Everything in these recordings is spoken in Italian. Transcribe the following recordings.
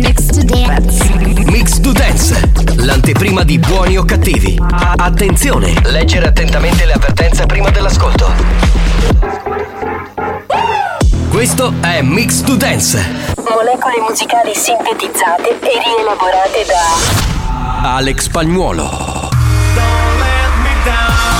Mix to dance. Mix to Dance, l'anteprima di buoni o cattivi. Attenzione! Leggere attentamente le avvertenze prima dell'ascolto. Questo è Mix to Dance. Molecole musicali sintetizzate e rielaborate da Alex Spagnuolo. Mi-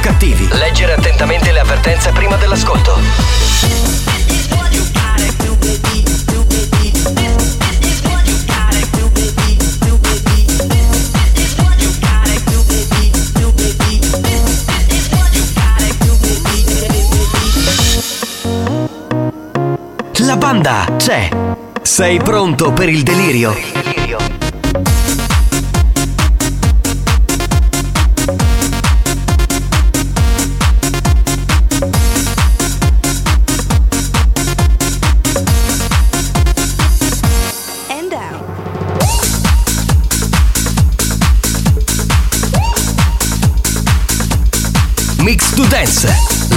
O cattivi. Leggere attentamente le avvertenze prima dell'ascolto. La banda c'è. Sei pronto per il delirio?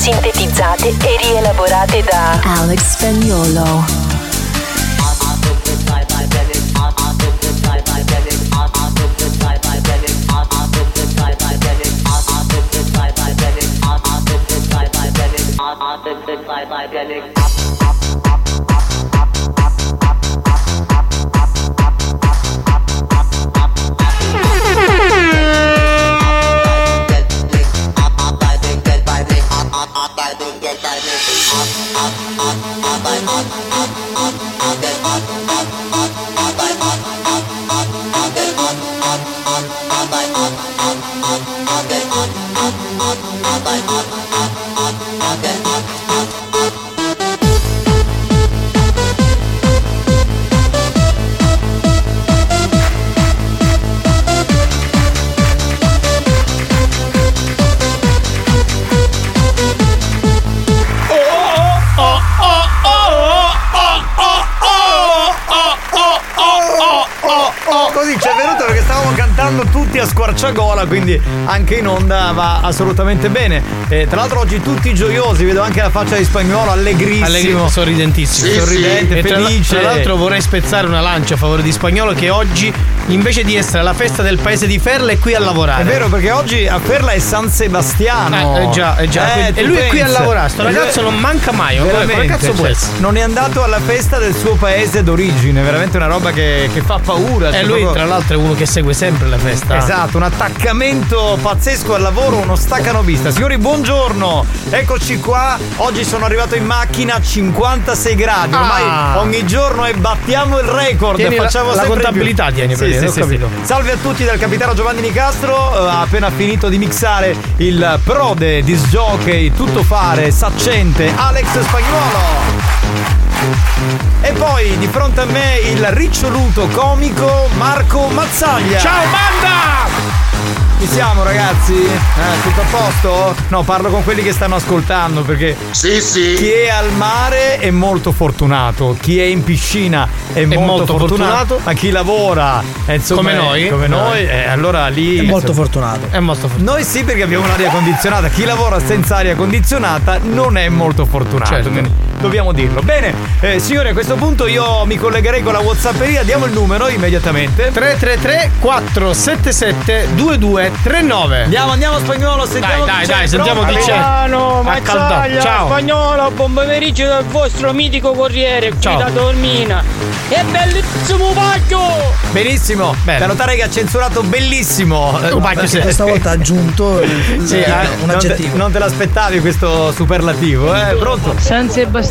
Sintetizzate e rielaborate da Alex Spagnolo. Quindi anche in onda va assolutamente bene. E tra l'altro oggi tutti gioiosi, vedo anche la faccia di spagnolo allegrissimo. Allegri- sorridentissimo. sorridente, E tra, felice. tra l'altro vorrei spezzare una lancia a favore di Spagnolo che oggi, invece di essere alla festa del paese di Ferla, è qui a lavorare. È vero perché oggi a Ferla è San Sebastiano. Eh, eh già, eh già. Eh, e tu lui è qui a lavorare. Sto E lui- ragazzo non manca mai. Come cazzo può cioè, essere? Non è andato alla festa del suo paese d'origine, veramente una roba che, che fa paura. E cioè, lui, proprio- tra l'altro, è uno che segue sempre la festa. Esatto, un attaccamento pazzesco al lavoro, uno staccanovista. Signori, buongiorno. Eccoci qua. Oggi sono arrivato in macchina a 56 gradi. Ormai Ah. ogni giorno e battiamo il record. Tieni la- facciamo la di contabilità più. tieni, Sì, sì, sì, sì. Salve a tutti dal capitano Giovanni Nicastro. eh, Ha appena finito di mixare il prode, disc jockey, tutto fare, saccente, Alex Spagnuolo. E poi di fronte a me il riccioluto comico Marco Mazzaglia. Ciao banda! Ci siamo ragazzi? Eh, tutto a posto? No, parlo con quelli che stanno ascoltando perché Sì, sì. chi è al mare è molto fortunato, chi è in piscina è, molto, molto fortunato, fortunato. ma chi lavora eh, insomma, Come è- noi. come noi, eh, allora lì È molto fortunato. È molto fortunato. Noi sì perché abbiamo un'aria condizionata, chi lavora senza aria condizionata non è molto fortunato, Certo. Dobbiamo dirlo. Bene, eh, signori a questo punto io mi collegherei con la Whatsapperia, diamo il numero immediatamente. 333 477 2239 Andiamo, andiamo spagnolo, sentiamo Dai, chi dai, c'è, dai, sentiamo chi c'è. Mazzaglia, Ciao. spagnolo, buon pomeriggio dal vostro mitico corriere qui Ciao. da Dormina. E bellissimo Pacchio! Benissimo, Bene. da notare che ha censurato bellissimo. Eh, pacchio se- Questa volta ha aggiunto il- Sì, eh, un non, te, aggettivo. non te l'aspettavi questo superlativo, eh? Pronto? San Sebastiano,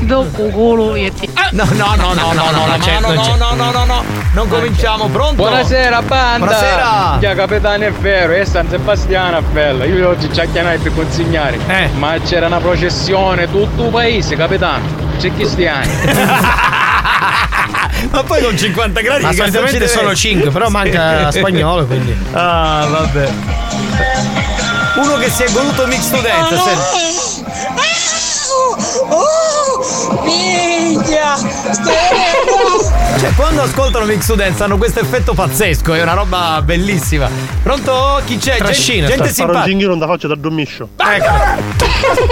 dopo culo e ti... No, no, no, no, no, no, no, no, non no, no, no, no, no. Non cominciamo, pronto? Buonasera banda! Buonasera. Chi capitano è vero, è San Sebastiano è bello. Io oggi ci ha chiamato per consegnare. Eh. Ma c'era una processione, tutto il paese, capitano. C'è cristiani. Ma poi con 50 gradi Ma solitamente sono 5 però Sì. manca spagnolo quindi Ah, vabbè. Uno che si è goduto mix student, senti. Minchia! Cioè, quando ascoltano Mix Students hanno questo effetto pazzesco, è una roba bellissima. Pronto? Chi c'è? Trascina, gente sta- simpatica. Ginghino da faccia da dormiscio.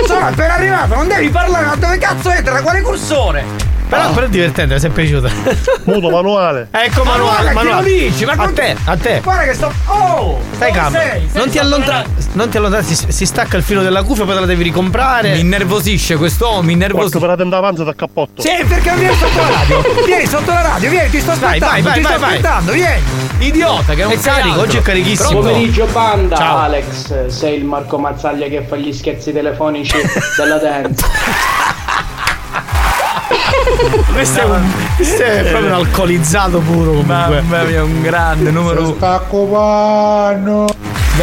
Sono appena arrivato, non devi parlare, ma dove cazzo è? Da quale cursore? Però, però è divertente mi è sempre piaciuta Muto manuale. ecco manuale chi lo dici? Ma a con- te a te Guarda che sto. Oh! stai calmo non ti allontanare non ti allontanare si, si stacca il filo della cuffia poi te la devi la- Mi ricomprare innervosisce quest'uomo, mi Porco innervosisce. per la tenda avanza da cappotto. Sì, perché non vieni sotto la radio? Vieni sotto la radio, vieni, ti sto aspettando, vai, vai, ti vai, sto vai. aspettando, vieni. Idiota che non È carico, altro. oggi è carichissimo. Pronto? Pomeriggio banda, Ciao. Alex, sei il Marco Mazzaglia che fa gli scherzi telefonici della dance. questo è, un, questo è proprio un alcolizzato puro comunque Mamma mia, un grande numero uno.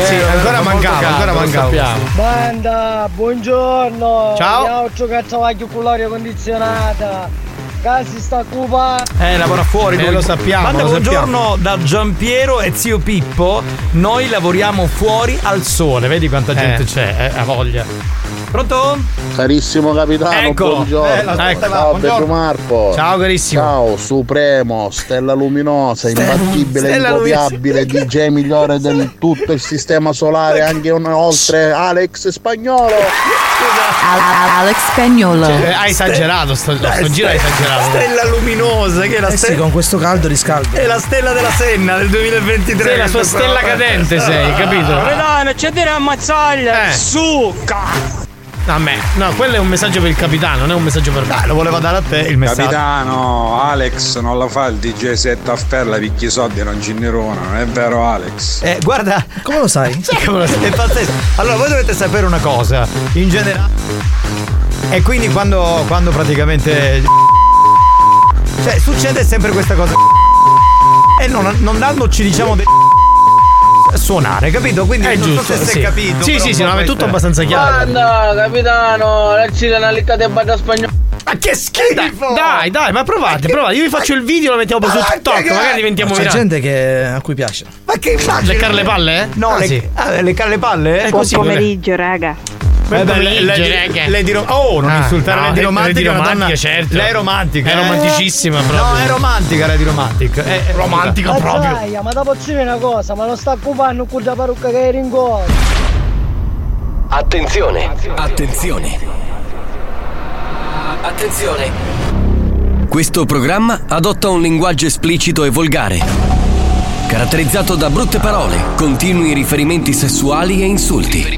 sì, ancora mancava caldo, ancora mancava. Banda, buongiorno! Ciao. Giocare a con l'aria condizionata. Casi sta cupa. Eh, lavora fuori. Eh, lui. lo sappiamo, Banda, lo buongiorno da Giampiero e zio Pippo. Noi lavoriamo fuori al sole. Vedi quanta Eh. gente c'è, eh, ha voglia. Pronto? Carissimo capitano, Eccolo. buongiorno. Eh, Ecco. Ciao buongiorno. Pedro Marco. ciao carissimo Ciao, Supremo, Stella Luminosa, imbattibile, Stella incopiabile, DJ migliore del tutto il sistema solare, anche un- oltre Alex Spagnolo. Alex Spagnolo. Eh, hai esagerato sto, sto giro hai esagerato Stella luminosa, che è la, Eh sì, stella, con questo caldo riscaldo. è la stella della Senna del 2023. sei la sua stella cadente sei capito Capitano, c'è dire ammazzaglia! Eh. Succa! A me no quello è un messaggio per il capitano non è un messaggio per me Dai, lo voleva dare a te il messaggio. Capitano, Alex non la fa il DJ set a ferla picchi soldi non ci nerona, non è vero Alex? Eh, guarda, Come lo sai? è pazzesco. Allora, voi dovete sapere una cosa. In generale. E quindi quando, quando praticamente. Cioè, succede sempre questa cosa. E non, non dandoci, diciamo, dei. Suonare, capito? Quindi è non giusto so se si sì. è capito. sì sì sì no, è tutto questa- abbastanza chiaro Banda, capitano, la cita una licca di banda spagnolo. Ma che schifo! dai dai ma provate provate io vi faccio il video lo mettiamo poi su Ma TikTok che- magari diventiamo C'è virali gente che, a cui piace. Ma che immagine? leccare le palle eh? No, Ah, le, sì. ah, le, le palle? È così Buon pomeriggio, raga. Eh beh, pomeriggio, lei, raga. lei di Ro- Oh, non Ah, insultare no, lei di romantica. lei di è una romantica, donna- certo. Lei è romantica. È eh. romanticissima proprio. No, è romantica lei di romantica. È, è romantica proprio ma dopo c'è una cosa, ma non sta occupando con la parrucca che era in gola. Attenzione, attenzione. Attenzione. Questo programma adotta un linguaggio esplicito e volgare, caratterizzato da brutte parole, continui riferimenti sessuali e insulti. Se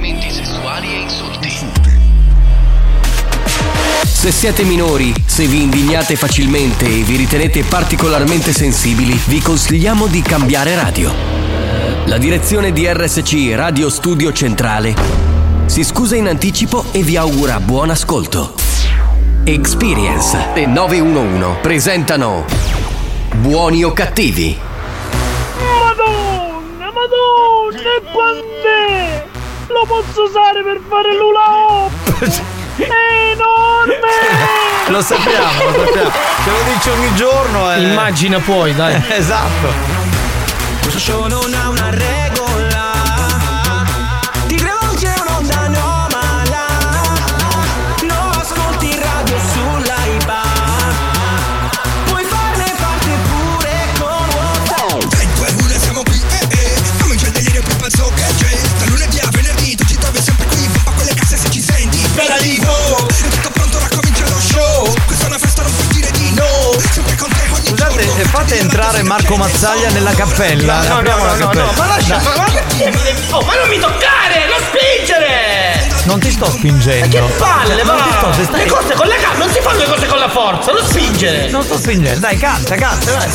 Se siete minori, se vi indignate facilmente e vi ritenete particolarmente sensibili, vi consigliamo di cambiare radio. La direzione di RSC Radio Studio Centrale si scusa in anticipo e vi augura buon ascolto. Experience e 911 presentano Buoni o cattivi? Madonna, madonna, e quant'è? Lo posso usare per fare l'ula hop? È enorme! Lo sappiamo, lo sappiamo. Ce lo dice ogni giorno. eh. Immagina poi, dai. esatto. Questo show non ha una regola fate entrare Marco Mazzaglia nella cappella. No, no, no, no, cappella. no, ma lascia, ma, ma, oh, ma non mi toccare, non spingere! Non ti sto spingendo. Che palle, le Non ti sto, stai- Le cose con la calma, non si fanno le cose con la forza, non spingere! Non sto spingendo, dai, canta, canta, dai.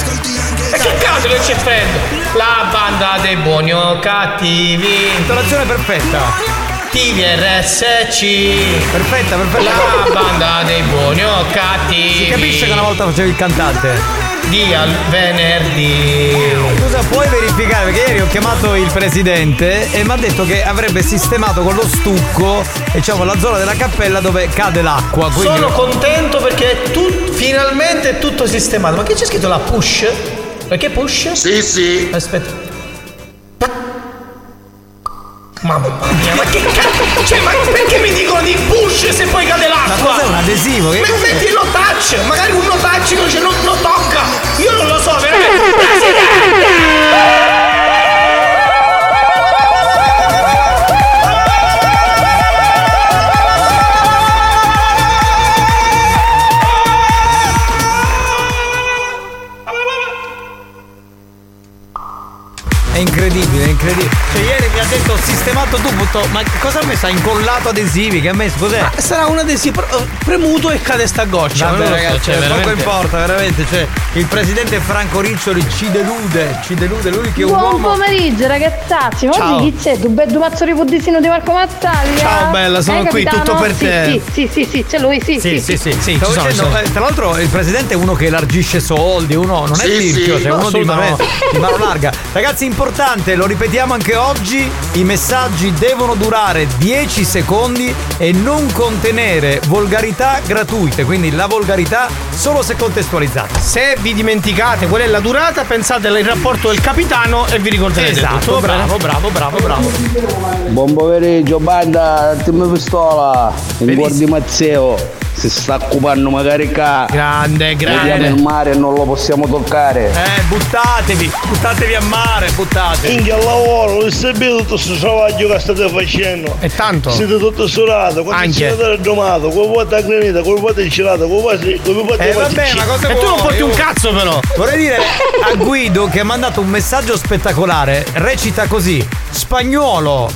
E che cazzo che c'è freddo? La banda dei buoni o cattivi. Intonazione perfetta. Cattivi RSC. Perfetta, perfetta. La banda dei buoni o cattivi. Si capisce che una volta facevi il cantante. Di al venerdì. Scusa, puoi verificare? Perché ieri ho chiamato il presidente e mi ha detto che avrebbe sistemato con lo stucco diciamo, la zona della cappella dove cade l'acqua. Quindi... Sono contento perché tu, finalmente è tutto sistemato. Ma che c'è scritto la push? Perché push? Sì, sì. Aspetta. Mamma mia, ma che cazzo? Cioè, ma perché mi dicono di push se poi cade l'acqua? Ma cos'è un adesivo? Che Ma metti lo touch, magari un no touch non, non tocca. Io non lo so, veramente. Presidente! È incredibile, è incredibile. Cioè, ieri ha detto ho sistemato tutto, ma cosa ha messo? Ha incollato adesivi? Che ha messo? Cos'è? Ma sarà una dei sì, pre- premuto e cade sta goccia. Vabbè, non lo so, ragazzi, cioè, poco veramente. importa, veramente. Cioè, il presidente Franco Riccioli ci delude, ci delude lui che è un Buon uomo. pomeriggio ragazzacci, ma Ciao. oggi chi c'è? Tu bello mazzo di puddisino di Marco Mazzaglia? Ciao, bella, sono Eh, qui, capitano? tutto per Sì, te. Sì, sì, sì, sì, c'è lui, sì, Sì, sì, sì. sì, Stavo ci sono, dicendo, sono. eh, tra l'altro il presidente è uno che elargisce soldi, uno non è Sì, tirchio, sì. cioè No, uno di mano, di mano larga. Ragazzi, importante, lo ripetiamo anche oggi, i messaggi devono durare 10 secondi e non contenere volgarità gratuite, quindi la volgarità solo se contestualizzata. Se vi dimenticate qual è la durata, pensate al rapporto del capitano e vi ricorderete Esatto, tutto. bravo, bravo, bravo, bravo. Buon pomeriggio, banda, team pistola, in cuor di Mazzeo, si sta occupando magari qua. Grande, Vediamo grande. il mare e non lo possiamo toccare. Eh, buttatevi, buttatevi a mare, buttatevi. Inghia al lavoro, non sapete tutto questo travaglio che state facendo. E tanto. Siete tutto surato, quando Anche. siete domato, come vuote a granita, come vuote gelato, come vuote Eh vabbè, ma cosa E tu non porti un Io- cazzo però. Vorrei dire a Guido che ha mandato un messaggio spettacolare. Recita così: Spagnuolo,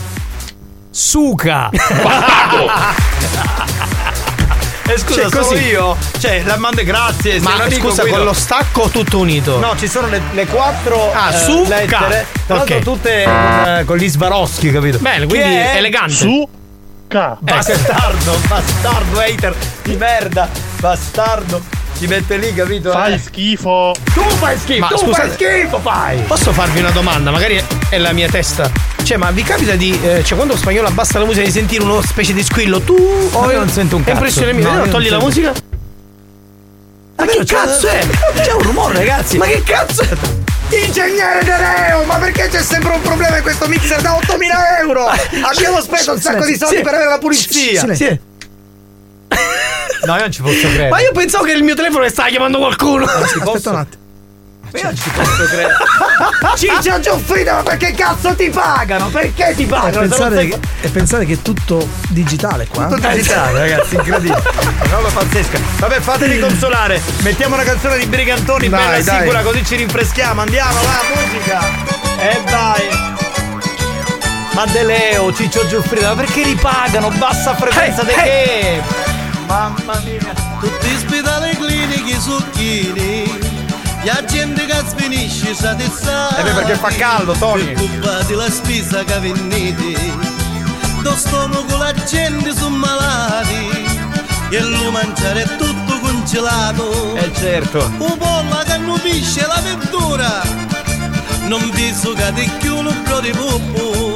suca. E scusa, Cioè, sono così. io? Cioè, la mando grazie. Ma amico, scusa, Guido. con lo stacco tutto unito. No, ci sono le, le quattro Ah, eh, su, lettere. Tra l'altro Ok. tutte con, eh, con gli Swarovski, capito? Bene, quindi Che è elegante. Su, ca. Bastardo, bastardo hater di merda, bastardo. Ti mette lì, capito? Fai Eh. schifo. Tu fai schifo, Ma tu scusate- fai schifo, fai. Posso farvi una domanda? Magari è- è la mia testa. Cioè, ma vi capita di. eh, cioè, quando lo spagnolo abbassa la musica di sentire uno specie di squillo? Tu. No, io non sento un È cazzo. impressione mia. No, No, togli la musica? Ma che cazzo è? C'è un rumore, ragazzi. Ma che cazzo è? Ingegnere De Leo, ma perché c'è sempre un problema in questo mixer da 8000 euro? Abbiamo speso un sacco di soldi per avere la pulizia. Sì. No, io non ci posso credere. Ma io pensavo che il mio telefono mi stava chiamando qualcuno. Aspetta un attimo. Io non ci posso credere. Ciccia Giuffrida, ma perché cazzo ti pagano? Perché ti E pagano? Non pensare, sei- che, e pensare che è tutto digitale qua. Tutto digitale, ragazzi, incredibile. Una roba pazzesca. Vabbè, fateli consolare. Mettiamo una canzone di Brigantoni, Dai, bella e dai. sicura, così ci rinfreschiamo. Andiamo, va, musica. E vai. Ma De Leo, Ciccio Giuffrida, ma perché li pagano? Bassa frequenza Hey, di che? Mamma mia. Tutti spitali clinici succhini. La gente che sfinisce sa di sa. Eh perché fa caldo, Tony. Preoccupati la spesa che venite. Do stomaco la gente sono malati. E lo mangiare è tutto congelato. Eh certo. Un pollo che non pisce la verdura. Non vi sucate più un bro di puppo.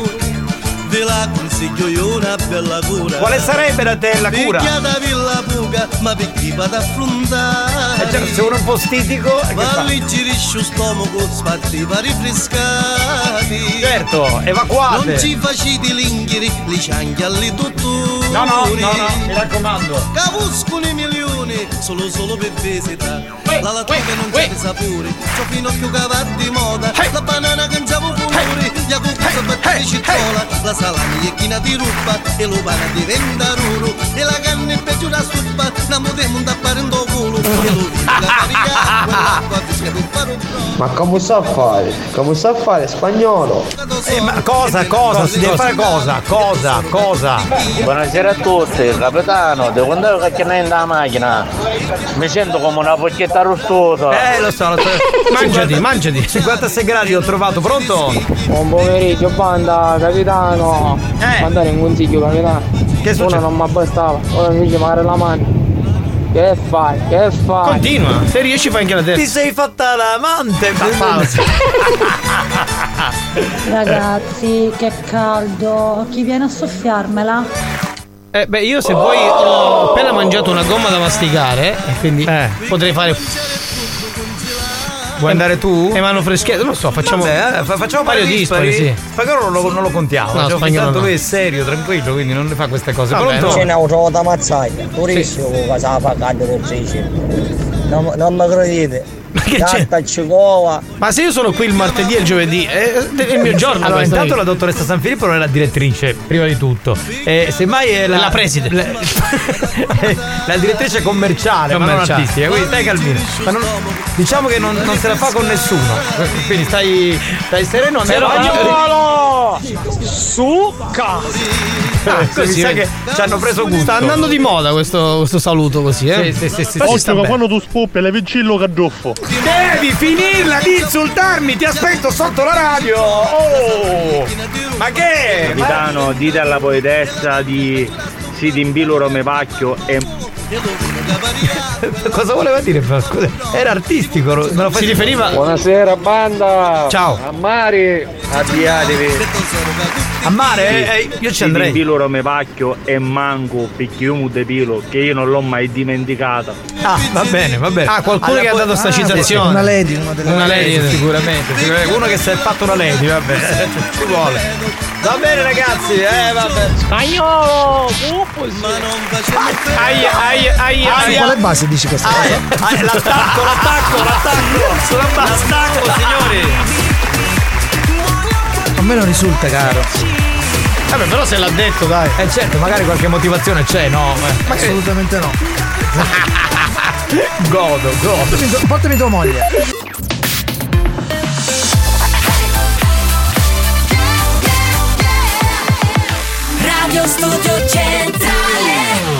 Ve la consiglio io una bella cura. Quale sarebbe da te la cura? Picchiatavi la buca, ma perché vado a affrontare? Eh certo, se uno è un po' stitico, eh, Ma fa? alleggerisci stomaco, sfatti va rifrescati. Certo, evacuate. Non ci facite l'inghiri, li cianghi alle tuttori. No, no, no, no, mi raccomando. Cavuscono i milioni, solo solo per visita. La lattuga non c'è sapore, c'ho Pinocchio che va di moda. La banana che cucuzza batte di cipolla. La salami è china di ruba, e lo pane diventa ruro. E la canna è peggio da stuppa, la modemo da fare in do culo. E per fare un Ma come sta a fare? Come sta a fare? Spagnolo? Eh, ma cosa, cosa? Si deve fare cosa? Cosa? Cosa? Buonasera a tutti, capitano, devo andare a cacchiare la macchina. Mi sento come una pocchetta rostosa. Eh, lo so, lo so. Mangiati, mangiati. 56 gradi ho trovato, pronto? Buon pomeriggio, banda, capitano. Eh. Ma dare un consiglio, capitano. Che Uno non mi bastava, ora mi dice magari la mano. Che fai? Che fai? Continua, se riesci fai anche la Ti terza. sei fatta l'amante. pausa. Ragazzi, che caldo. Chi viene a soffiarmela? Eh, beh, io se vuoi ho appena mangiato una gomma da masticare e quindi potrei fare. Vuoi andare tu? E mano freschetto, non lo so, facciamo. Vabbè, eh, fa- facciamo paio paio dispari, sì. Spagnolo non lo, non lo contiamo. No, cioè, spagnolo tanto no. lui è serio, tranquillo, quindi non ne fa queste cose. Vabbè, Pronto? C'è un'auto mazzaglia, turissimo con cosa fa caldo per Non, non mi credete. Ma che c'è? Ma se io sono qui il martedì e il giovedì, è, è il mio giorno. Allora, intanto la dottoressa San Filippo non è la direttrice, prima di tutto. E semmai è la, La preside. La, la direttrice commerciale, ma non Commerciale. artistica, quindi stai calmino. Ma non- diciamo che non, non se la fa con nessuno. Quindi stai, stai sereno, andiamo Spagnolo! Succa! Ah, così, mi sa che ci hanno preso gusto. Sta andando di moda questo, questo saluto così, eh? Sì, sì, sì, sì, bene. quando tu spoppi le vincillo caddoffo. Devi finirla di insultarmi, ti aspetto sotto la radio! Oh! Ma che? Capitano, dite alla poetessa di Sidimbilo Romepacchio e Cosa voleva dire? Scusa, era artistico, me lo fai Si riferiva. Buonasera, banda. Ciao. A Mari, avviatevi. A mare? Eh, eh, io ci andrei. Sidimbilo Romepacchio e manco picchiumu de pilo che io non l'ho mai dimenticata. Ah, va bene, va bene. Ah, qualcuno Alla che ha po- dato sta Ah, citazione. Una lady, una delle Una lady. Eh, sicuramente, sicuramente. Uno che si è fatto una lady, vabbè. Ci vuole. Va bene ragazzi, eh vabbè. Spagnolo! Ma non facciamo Aia, aia, aia, Su aia. quale base dici questa cosa? Ah, l'attacco, l'attacco, l'attacco! Sulla base. L'attacco, signori! A me non risulta, caro. Vabbè, però se l'ha detto, dai. Eh certo, magari qualche motivazione c'è, no? Eh, Assolutamente no. Godo, godo. Portami, portami tua moglie. Radio Studio Centrale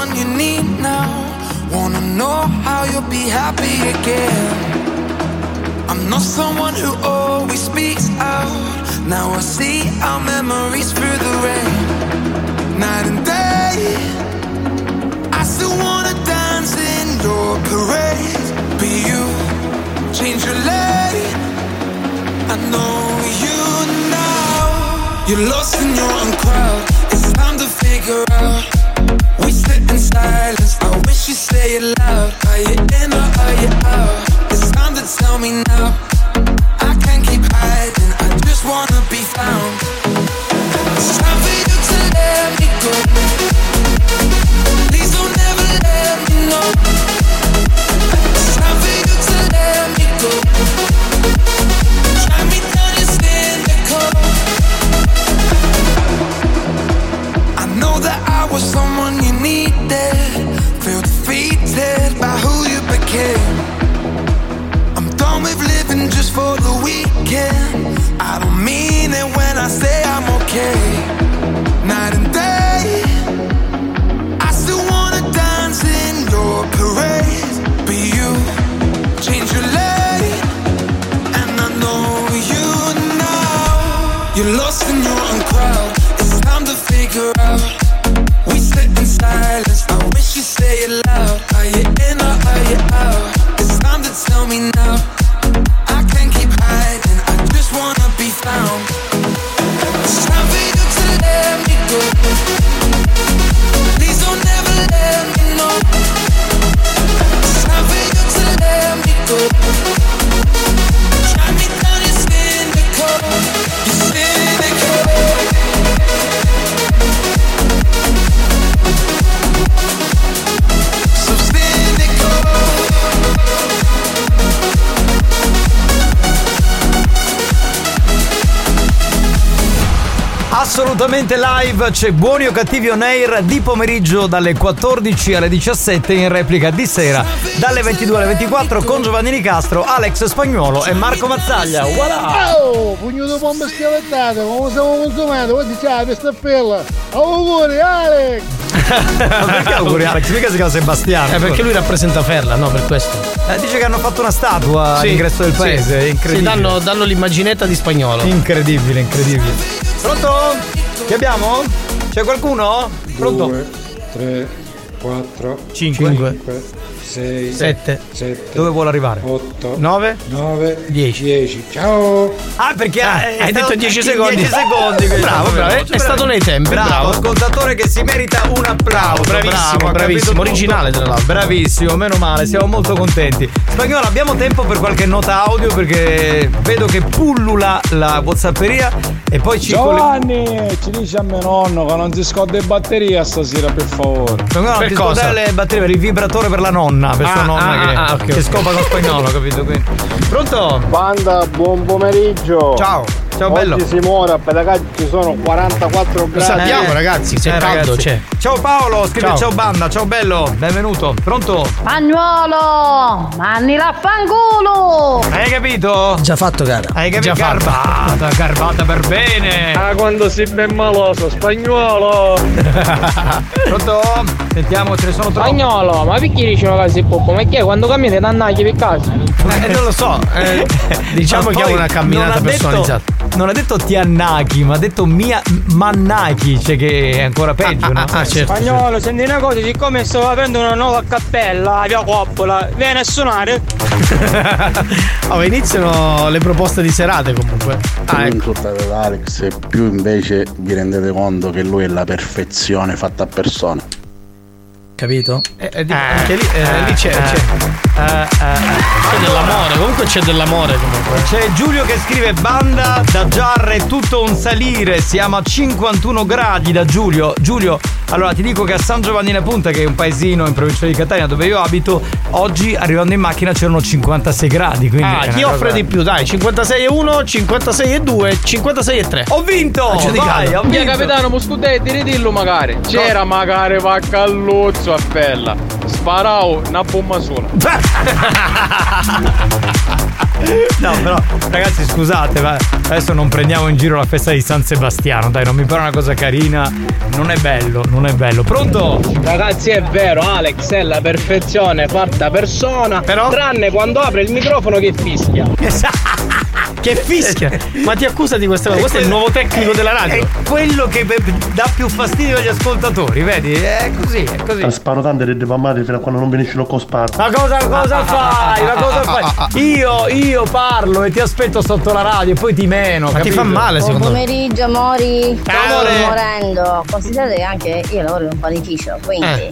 Someone you need now. Wanna know how you'll be happy again. I'm not someone who always speaks out. Now I see our memories through the rain. Night and day. I still wanna dance in your parade. But you change your lane. I know you now. You're lost in your own crowd. It's time to figure out. We sit in silence. I wish you say it loud. Are you in or are you out? It's time to tell me now. I can't keep hiding. I just wanna be found. It's time for you to let me go. Please don't ever let me know. It's time for you to let me go. I was someone you needed. Feel defeated by who you became. I'm done with living just for the weekend. I don't mean it when I say I'm okay. Night and day, I still wanna dance in your parade. But you change your lane, and I know you now. You're lost in your own live, c'è Buoni o Cattivi on air di pomeriggio dalle 14 alle 17 in replica di sera dalle 22 alle 24 con Giovanni Nicastro, Alex Spagnuolo e Marco Mazzaglia. Voilà! Oh, pugno di bomba schiavettata, come siamo consumati? Oggi c'è la pestappella. Auguri, Alex! Ma perché auguri Alex? Mica si chiama Sebastiano. Eh, perché lui rappresenta Ferla, no? Per questo. Eh, dice che hanno fatto una statua Sì, all'ingresso del sì. paese, è Sì, incredibile. danno, danno l'immaginetta di spagnolo. Incredibile, incredibile. Pronto? Che abbiamo? C'è qualcuno? Pronto? 2, 3, 4, Cinque. 5, 6, Sette. 7, Dove vuole arrivare? 8, 9, 9, 10. 10. Ciao! Ah, perché Ah, hai è detto stato- 10 in secondi. 10 secondi. Bravo, bravo, veloce. è stato nei tempi, Bravo, bravo. ascoltatore che si merita un applauso. Bravissimo, bravo, bravissimo, originale, tra l'altro. Bravissimo, meno male, siamo molto contenti. Spagnolo, abbiamo tempo per qualche nota audio perché vedo che pullula la whatsapperia e poi ci. Giovanni, ci dice a mio nonno che non si scotta in batteria stasera, per favore. Spagnolo, Per ti cosa? le batterie per il vibratore per la nonna, per sua Ah, nonna ah, che, ah, ok, che ok. scopa con spagnolo, capito? Quindi. Pronto? Banda, buon pomeriggio. Ciao, ciao bello. Oggi si muore, a Pedagaggi ci sono 44 Lo gradi. sappiamo, ragazzi, se è Eh, caldo ragazzi. c'è. Ciao Paolo, scrive Ciao. ciao. banda, ciao bello, benvenuto. Pronto? Spagnuolo! Manni l'affanculo! Hai capito? Già fatto, cara. Hai capito? Già fatto. Garbata, garbata per bene. Ah, quando si ben maloso, spagnolo! Pronto? Sentiamo, ce ne sono troppi. Spagnolo, ma perché che si può? Ma che quando cammini ti annagli per caso? Eh, non lo so, eh, diciamo che poi una camminata ha detto- personalizzata. Non ha detto Tiannaki, ma ha detto Mia Mannaki, cioè che è ancora peggio, no? Ah, certo. Spagnolo, senti una cosa, siccome sto aprendo una nuova cappella via Coppola, vieni a suonare? Oh, iniziano le proposte di serate comunque. Ah, non ecco. insultate ad Alex e più invece vi rendete conto che lui è la perfezione fatta a persona. Capito? Eh, eh, di- anche lì, eh, lì c'è, c'è. Eh, C'è dell'amore, comunque c'è dell'amore comunque. C'è Giulio che scrive banda da Giarre tutto un salire, siamo a 51 gradi da Giulio. Giulio, allora ti dico che a San Giovanni La Punta, che è un paesino in provincia di Catania dove io abito, oggi arrivando in macchina c'erano 56 gradi. Quindi Ah, chi cosa- offre di più? Dai, 56 e 1, 56 e 2, 56 e 3. Ho vinto! Vai, ho Via vinto! capitano, muscudetti, ridillo magari. C'era magari Vaccalluzzo a pella. Sparavo una bomba sola. No, però, ragazzi, scusate, ma adesso non prendiamo in giro la festa di San Sebastiano, dai, non mi pare una cosa carina. Non è bello, non è bello. Pronto? Ragazzi è vero, Alex è la perfezione fatta persona, Però- tranne quando apre il microfono che fischia. Che fischia! Ma ti accusa di questa cosa? Questo è il nuovo tecnico della radio. È quello che dà più fastidio agli ascoltatori, vedi? È così, è così. Sparo tante delle pammate fino a quando non finisce lo cosparo. Ma cosa, cosa fai? Ma cosa fai? Io, io parlo e ti aspetto sotto la radio e poi ti meno. Ma ti capito? fa male Buon secondo me? pomeriggio, amori. Ciao, Sto amore. morendo. Considerate che anche io lavoro in un panificio, quindi Eh.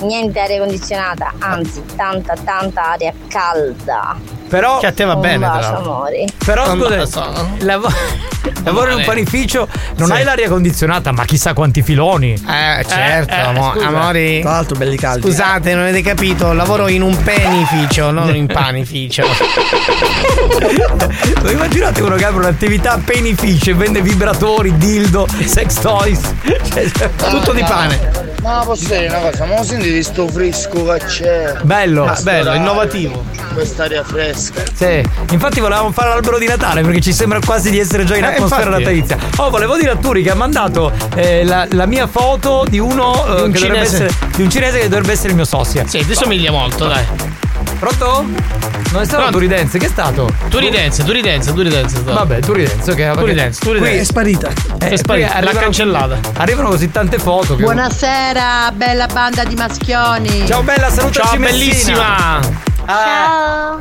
niente aria condizionata, anzi, tanta, tanta aria calda. Però, Che a te va Un bene, bacio, amori. però Non scusa, so. lavo- lavoro in un panificio, non Sì. hai l'aria condizionata, ma chissà quanti filoni. Eh, certo, eh, amo- scusa. amori. Tra l'altro belli caldi. Scusate, non avete capito, lavoro in un penificio, non in panificio. Immaginate uno che apre un'attività penificio e vende vibratori, dildo, sex toys. Cioè, Tutto di pane. Ma posso dire una cosa, ma lo senti di sto fresco che c'è? Bello, Ma sto bello, innovativo. Quest'aria fresca. Sì, infatti volevamo fare l'albero di Natale perché ci sembra quasi di essere già in Eh, atmosfera infatti. natalizia. Oh, volevo dire a Turi che ha mandato eh, la, la mia foto di uno eh, Di un che dovrebbe cinese. essere di un cinese che dovrebbe essere il mio sosia. Sì, ti somiglia molto, dai. Pronto? Non è stato Pronto? Turidense, che è stato? Turidense, Turidense, Turidense. Vabbè, Turidense, ok. Turidense, Turidense. Qui- È sparita. Eh, È sparita, qui l'ha arrivano- cancellata. Arrivano così tante foto che. Buonasera, bella banda di maschioni. Ciao bella, salutaci Ciao, Messina. bellissima. Ciao.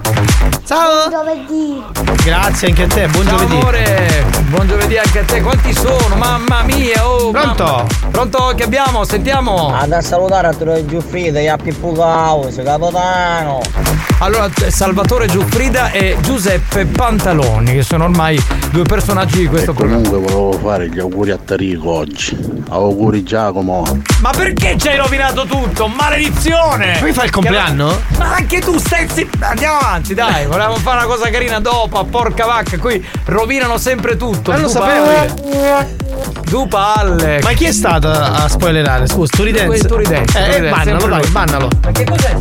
Ciao. Giovedì. Grazie anche a te, buon Ciao giovedì. amore, buon giovedì anche a te. Quanti sono? Mamma mia, oh. Pronto? mamma. Pronto? Che abbiamo? Sentiamo. Andare a salutare a Troia Giuffrida, a Pippo Caos, capitano. Allora, Salvatore Giuffrida e Giuseppe Pantaloni, che sono ormai due personaggi di questo programma. Comunque volevo fare gli auguri a Tarico oggi. Auguri Giacomo. Ma perché ci hai rovinato tutto? Maledizione! Poi fai il compleanno? Ma anche tu stai zitto. Andiamo avanti, dai. Volevamo fare una cosa carina dopo, a porca vacca. Qui rovinano sempre tutto. Ma lo sapevo. Du palle. Ma chi è stato a spoilerare? Scusa, Turidense. Turidense. Eh, Turidense, bannalo, dai, bannalo. Ma che cos'è?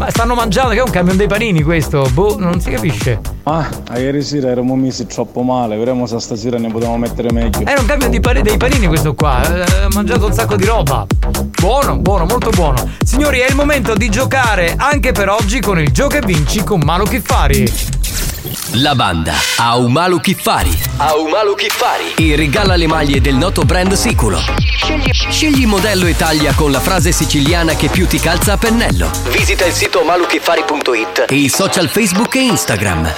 Ma stanno mangiando, che è un camion dei panini questo. Boh, non si capisce. Ah, a ieri sera eravamo messi troppo male, vedremo se stasera ne potevamo mettere meglio. Era un camion di pani- dei panini questo qua. eh, Ha mangiato un sacco di roba. Buono, buono, molto buono. Signori, è il momento di giocare anche per oggi con il gioco e vinci con Mano Kiffari. La banda Aumalu Kiffari. Aumalu Kiffari. E regala le maglie del noto brand Siculo. Scegli, scegli modello e taglia con la frase siciliana che più ti calza a pennello. Visita il sito maluchiffari.it e i social Facebook e Instagram.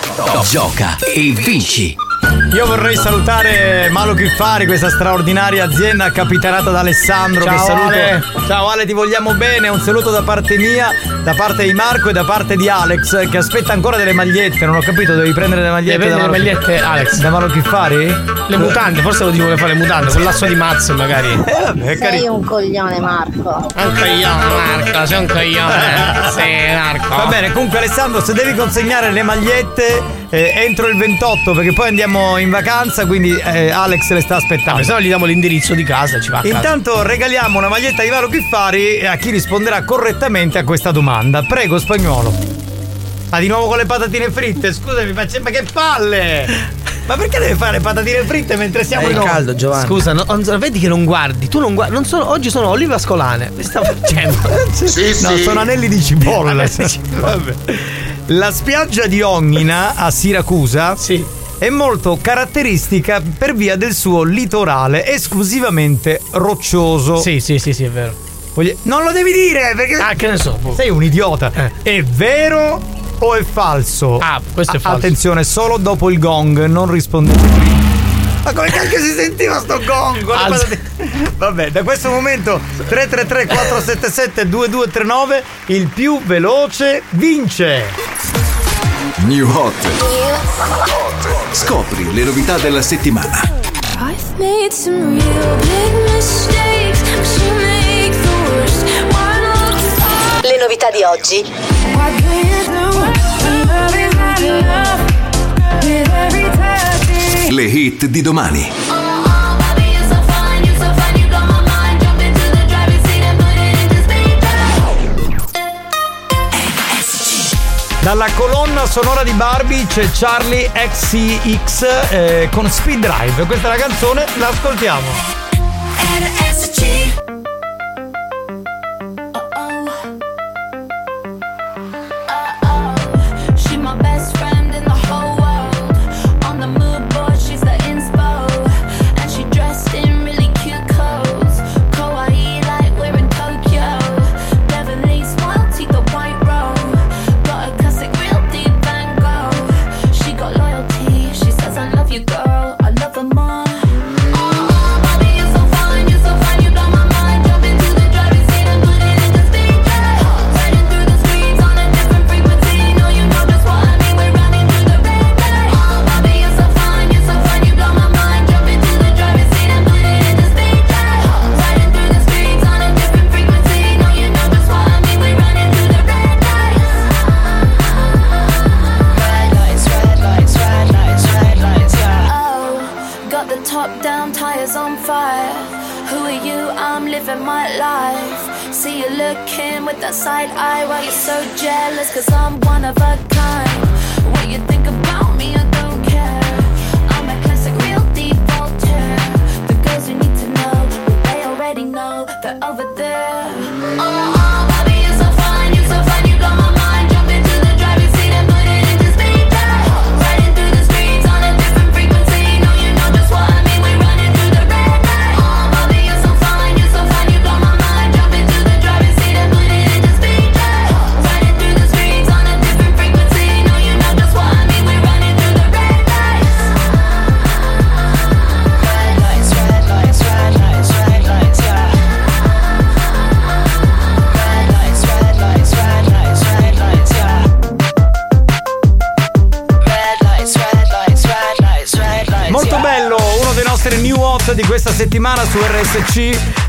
Gioca e vinci. Io vorrei salutare Malo Kiffari, questa straordinaria azienda capitanata da Alessandro. Ciao, che saluto. Ale. Ciao Ale, ti vogliamo bene. Un saluto da parte mia, da parte di Marco e da parte di Alex, che aspetta ancora delle magliette. Non ho capito, devi prendere le magliette. Devi da prendere le magliette, Alex. Da Malo Kiffari? Le mutande, forse lo dico che fa le mutande, con l'asso di mazzo magari. Eh, vabbè, Sei un coglione, Marco. Un coglione, Marco, sei un coglione. Sì, Marco. Va bene, comunque Alessandro, se devi consegnare le magliette eh, entro il 28, perché poi andiamo in vacanza, quindi eh, Alex le sta aspettando. Se no gli diamo l'indirizzo di casa, ci va a casa. Intanto regaliamo una maglietta di Varo Kiffari a chi risponderà correttamente a questa domanda. Prego, spagnolo. Ah, di nuovo con le patatine fritte? Scusami, ma, ma che palle! Ma perché deve fare patatine fritte mentre siamo È in caldo, Giovanni. Scusa, no- non- vedi che non guardi, tu non guardi, non sono, oggi sono olive ascolane, che sta facendo? no, sono anelli di cipolla. Vabbè. La spiaggia di Ognina a Siracusa è molto caratteristica per via del suo litorale esclusivamente roccioso. Sì, sì, sì, sì, è vero. Voglia- Non lo devi dire perché. Ah, che ne so. boh. Sei un idiota. È vero o è falso? Ah, questo è falso. Attenzione, solo dopo il gong, non rispondete. Ma come cacchio si sentiva sto gong? Con le Alza. Vabbè, da questo momento 333 477 2239 il più veloce vince. New Hot. Scopri le novità della settimana. I've made some real big mistakes, but you make the worst Le novità di oggi. Le hit di domani. Dalla colonna sonora di Barbie c'è Charlie XCX eh, con Speed Drive. Questa è la canzone, l'ascoltiamo.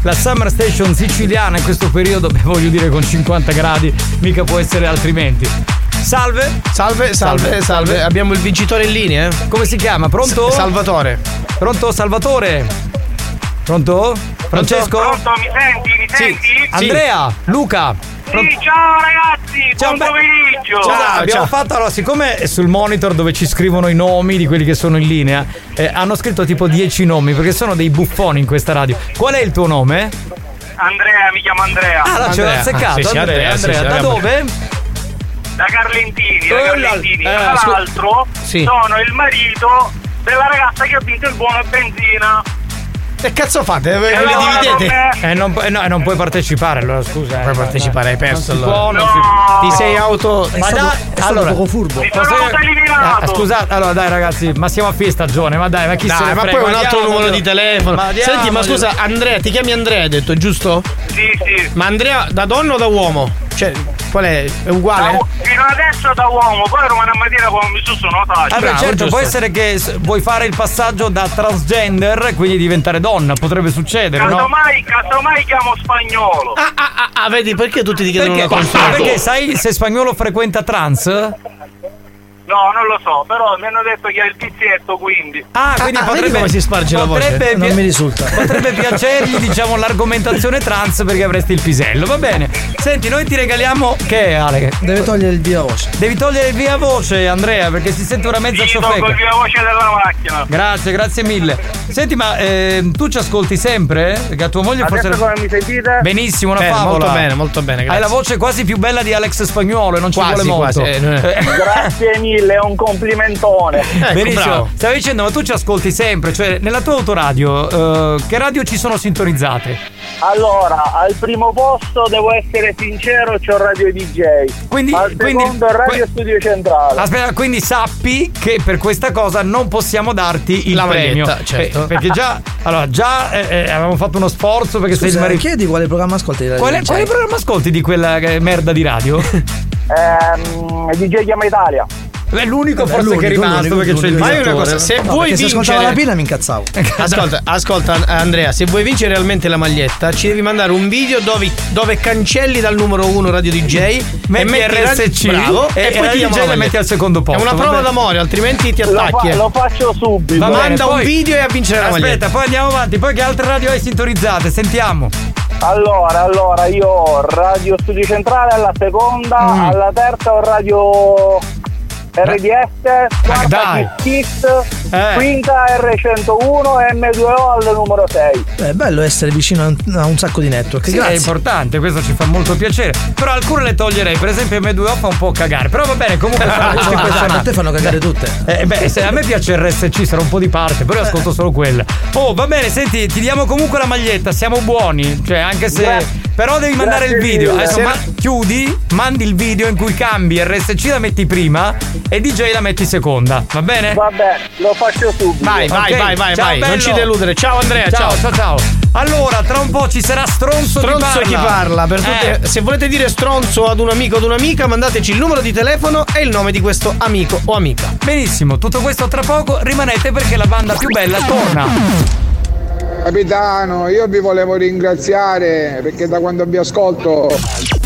La Summer Station siciliana in questo periodo, beh, voglio dire con 50 gradi, mica può essere altrimenti. Salve. Salve, salve, salve. Abbiamo il vincitore in linea. eh? Come si chiama? Pronto? S- Salvatore. Pronto Salvatore? Pronto? Francesco? Pronto, mi senti? Mi Sì. senti? Andrea? Luca? Sì, ciao ragazzi, buon beh- pomeriggio. Scusa, abbiamo fatto allora, siccome sul monitor dove ci scrivono i nomi di quelli che sono in linea, eh, hanno scritto tipo 10 nomi perché sono dei buffoni in questa radio. Qual è il tuo nome? Andrea, mi chiamo Andrea. Ah, no, ce l'ho azzeccato. sì, sì, Andrea, Andrea, sì, Andrea, sì, da dove? Da Carlentini, Oh, da là- Carlentini. eh, Tra l'altro, Sì. sono il marito della ragazza che ha vinto il buono benzina. Che cazzo fate? E Vi allora dividete? Eh, non, pu- eh, no, non puoi partecipare, allora scusa. Puoi partecipare, hai perso Non si allora. può, non No. si- Ti sei auto. Ma dai, allora, furbo. Mi sono. Ah, scusate, allora dai ragazzi, ma siamo a fine stagione, ma dai, ma chi se Dai, ne ma frega? poi un altro Andiamo, numero di telefono. Ma Senti, ma andiamo, scusa, Andrea, ti chiami Andrea, hai detto, giusto? Sì, sì. Ma Andrea da donna o da uomo? Cioè, qual è? È uguale? Da- fino adesso da uomo, poi domani mattina come mi su sono Vabbè, taglio. Bravo, certo, giusto. può essere che vuoi fare il passaggio da transgender quindi diventare donna, potrebbe succedere, no? Casomai, casomai chiamo spagnolo. Ah, ah, ah, ah, vedi perché tutti ti chiedono Perché, una ah, conferma? perché sai se spagnolo frequenta trans? No, non lo so, però mi hanno detto che ha il tizietto, quindi. Ah, quindi ah, vedi potrebbe come si sparge la voce? potrebbe Non mi risulta. Potrebbe piacergli, diciamo, l'argomentazione trans perché avresti il pisello. Va bene. Senti, noi ti regaliamo che è, Ale? Deve togliere il via voce. Devi togliere il via voce, Andrea, perché si sente una mezza ciofeca. il via voce della macchina. Grazie, grazie mille. Senti, ma ehm, tu ci ascolti sempre? Perché a tua moglie forse. Adesso come mi sentite? Benissimo, una Bene, favola. molto bene, molto bene, Hai grazie. la voce quasi più bella di Alex Spagnuolo e non ci Quasi, vuole molto. quasi, eh, è- Grazie mille, è un complimentone. Ecco, Benissimo. bravo. Stavi dicendo, ma tu ci ascolti sempre, cioè nella tua autoradio, eh, che radio ci sono sintonizzate? Allora, al primo posto devo essere sincero, c'ho Radio DJ. Quindi- al quindi- secondo Radio que- Studio Centrale. Aspetta, quindi sappi che per questa cosa non possiamo darti il La premio. certo. Eh, perché già, allora, già eh, eh, avevamo fatto uno sforzo perché sei il Scusa, marito. chiedi quale programma ascolti. Quale, quale programma ascolti di quella eh, merda di radio? Ehm, DJ Chiama Italia. È l'unico Vabbè, forse che è l'unico, rimasto l'unico, perché c'è il l'unico. Ma io una cosa, se No, vuoi perché se ascoltava la vincere pila mi incazzavo. Ascolta, ascolta Andrea, se vuoi vincere realmente la maglietta, ci devi mandare un video dove, dove cancelli dal numero 1 Radio DJ e Metti metti RSC bravo, e- e, poi la ti DJ la metti al secondo posto, È una va prova bene? d'amore, altrimenti ti Lo, fa- attacchi. eh. lo faccio subito. Bene, Manda un poi- video e a vincere la Aspetta, maglietta. poi andiamo avanti. Poi che altre radio hai sintonizzate? Sentiamo. Allora, allora, io ho Radio Studio Centrale alla seconda, Mm. alla terza ho Radio RDS, quarta. Kiss, Eh. quinta R101 e M2O al numero 6. Beh, è bello essere vicino a un, sacco di network. Sì, è importante, questo ci fa molto piacere. Però alcune le toglierei, per esempio M2O fa un po' cagare. Però va bene, comunque sono Ah, personali. a te fanno cagare tutte. Eh, beh, se a me piace RSC, sarà un po' di parte, però io ascolto solo quella. Oh, va bene, senti, ti diamo comunque la maglietta, siamo buoni. Cioè, anche se. Grazie. Però devi mandare il Grazie video. mille. Adesso ma- chiudi, mandi il video in cui cambi RSC la metti prima e DJ la metti seconda. Va bene? Va bene, lo faccio subito. Vai, vai, Ok, vai, vai, ciao, vai. Non bello. ci deludere. Ciao Andrea, Ciao, ciao. ciao, ciao. Allora, tra un po' ci sarà stronzo, Stronzo chi chi parla. parla. Per tutte- Eh. Se volete dire stronzo ad un amico o ad un'amica, mandateci il numero di telefono e il nome di questo amico o amica. Benissimo, tutto questo tra poco. Rimanete perché la banda più bella torna. Capitano, io vi volevo ringraziare perché da quando vi ascolto.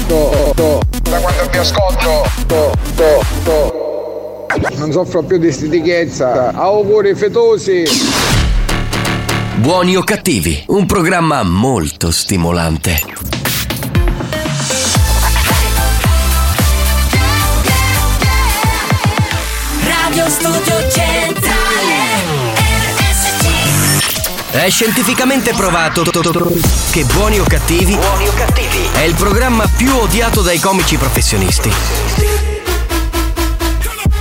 to- to- da quando vi ascolto. to- to- to, non soffro più di stitichezza. Auguri fetosi! Buoni o cattivi, un programma molto stimolante. Radio Studio Centrale È scientificamente provato che Buoni o cattivi, Buoni o cattivi è il programma più odiato dai comici professionisti.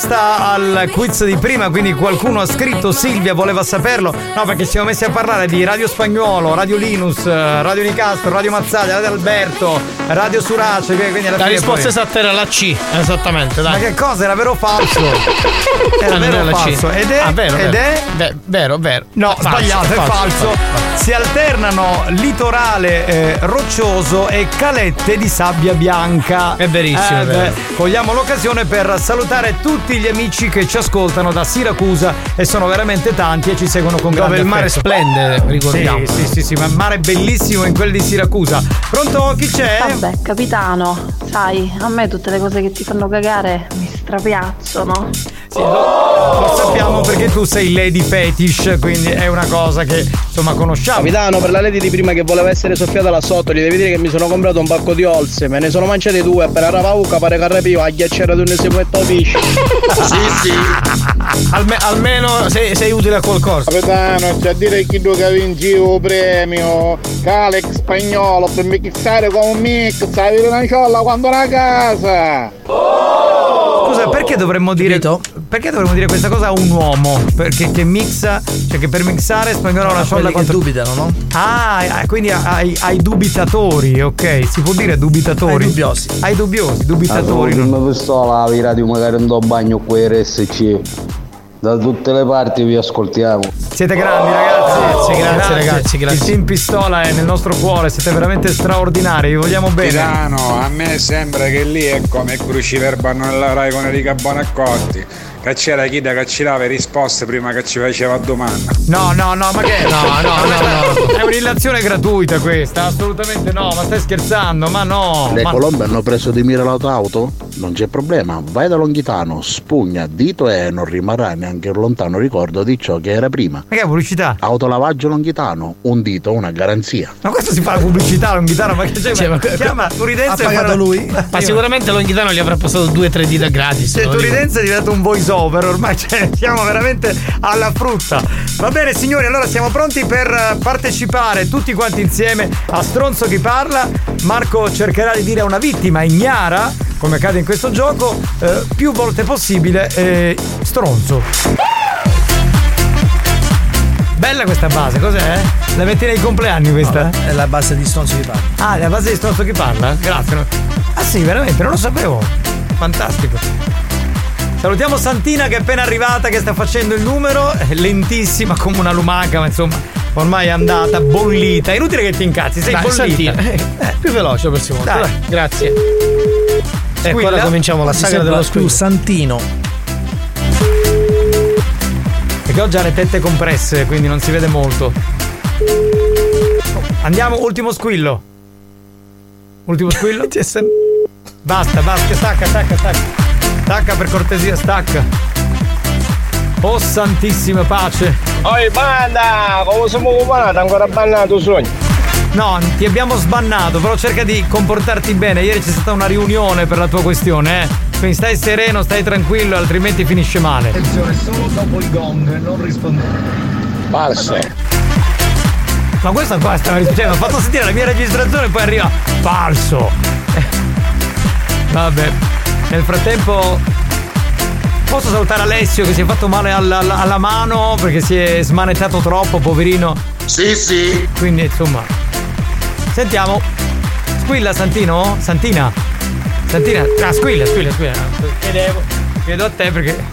Risposta al quiz di prima, quindi qualcuno ha scritto Silvia voleva saperlo. No, perché siamo messi a parlare di Radio Spagnuolo, Radio Linus, eh, Radio Nicastro, Radio Mazzaglia, Radio Alberto, Radio Surace, quindi alla La risposta poi- esatta era la C, esattamente, dai. Ma che cosa? Era vero o falso? Era Ah, vero o falso? Ed è? Ah, vero, ed vero. è? Beh, vero, vero. No, Falso, sbagliato, è falso. falso. Si alternano litorale eh, roccioso e calette di sabbia bianca. È verissimo, Eh, è beh, cogliamo l'occasione per salutare tutti gli amici che ci ascoltano da Siracusa e sono veramente tanti e ci seguono con Dove grande il mare affetto. splende, ricordiamo. Sì, sì, sì, sì, ma il mare è bellissimo in quelli di Siracusa. Pronto? Chi c'è? Vabbè, capitano, sai, a me tutte le cose che ti fanno cagare mi strapiacciono. Sì, lo, lo sappiamo perché tu sei Lady Fetish, quindi è una cosa che insomma conosciamo. Capitano, per la lady di prima che voleva essere soffiata là sotto, gli devi dire che mi sono comprato un pacco di olse, me ne sono mangiate due, appena era pauca, pare carrapivo, a ghiacciare tu ne si può pesce. Sì, sì. Alme- almeno sei, sei utile a qualcosa. Capitano, c'è a dire chi tu che vinci il premio Calex spagnolo per mixare con un mix, sai una ciolla quando una casa. Scusa, perché dovremmo dire. Perché dovremmo dire questa cosa a un uomo? Perché che mixa. Cioè che per mixare spagnolo la ciolla quelli che quanto. dubitano, no? Ah, ah, quindi ai, ai dubitatori, ok. Si può dire dubitatori? Ai dubbiosi. Ai dubbiosi, dubitatori. Allora, come pistola, vi radio magari andò a bagno con RSC. Da tutte le parti vi ascoltiamo. Siete grandi ragazzi. Grazie, grazie, ragazzi, grazie. Il team pistola è nel nostro cuore, siete veramente straordinari, vi vogliamo bene. Tirano, a me sembra che lì è come cruciverba nella Rai con Enrica Bonaccotti. Che c'era chi da che ci dava risposte prima che ci faceva domanda. No, no, no, ma che. No, no, no, È un'illazione gratuita questa, assolutamente no, ma stai scherzando, ma no. Le ma- colombe hanno preso di mira l'auto? Non c'è problema, vai da Longhitano, spugna, dito e non rimarrà neanche un lontano ricordo di ciò che era prima. Ma che è pubblicità? Autolavaggio Longhitano, un dito, una garanzia. Ma questo si fa la pubblicità, non chitarra, ma che c'è? Cioè, ma ma- chiama Turidenza Ha e pagato fa- lui? Ma sicuramente Longhitano gli avrà passato due o tre dita gratis. Cioè. Turidenza è diventato un voice over, ormai cioè, siamo veramente alla frutta. Va bene, signori, allora siamo pronti per eh, partecipare tutti quanti insieme a Stronzo chi parla. Marco cercherà di dire a una vittima ignara, come accade in questo gioco, eh, più volte possibile eh, stronzo. Bella questa base, cos'è? La metti nei compleanni questa? È la base di Stronzo che parla. Ah, la base di stronzo che parla? Grazie. Ah sì, veramente, non lo sapevo. Fantastico. Salutiamo Santina che è appena arrivata, che sta facendo il numero, è lentissima come una lumaca, ma insomma, ormai è andata, bollita. È inutile che ti incazzi, sei Dai, bollita. Santina. Eh, Più veloce per volta. Dai. Dai, grazie. Ecco, Squilla. ora cominciamo la sagra dello squillo. Santino. Perché oggi ha le tette compresse, quindi non si vede molto. Andiamo, ultimo squillo. Ultimo squillo? Basta, basta, stacca, stacca, stacca. Stacca per cortesia, stacca. Oh santissima pace. Oi banda, come siamo occupati? Ancora bannato sogno. No, ti abbiamo sbannato, però cerca di comportarti bene. Ieri c'è stata una riunione per la tua questione, eh. Quindi stai sereno, stai tranquillo, altrimenti finisce male. Solo dopo il gong, non rispondo. False. Ma questa qua stava cioè, mi ha fatto sentire la mia registrazione e poi arriva falso. Vabbè. Nel frattempo posso salutare Alessio che si è fatto male alla, alla- alla mano perché si è smanettato troppo, poverino. Sì, sì. Quindi insomma. Sentiamo. Squilla Santino? Santina? Santina? Ah, squilla, squilla, squilla. Chiedevo. Chiedo a te perché.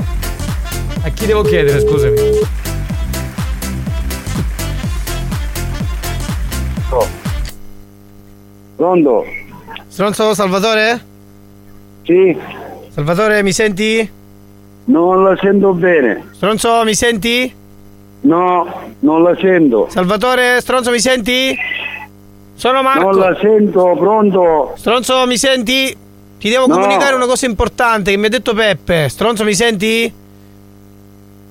A chi devo chiedere, scusami? Pronto? Stronzo Salvatore? Sì. Salvatore, mi senti? Non la sento bene. Stronzo, mi senti? No, non la sento. Salvatore, Stronzo, mi senti? Sono Marco. Non la sento, pronto? Stronzo, mi senti? Ti devo No. comunicare una cosa importante che mi ha detto Peppe. Stronzo, mi senti?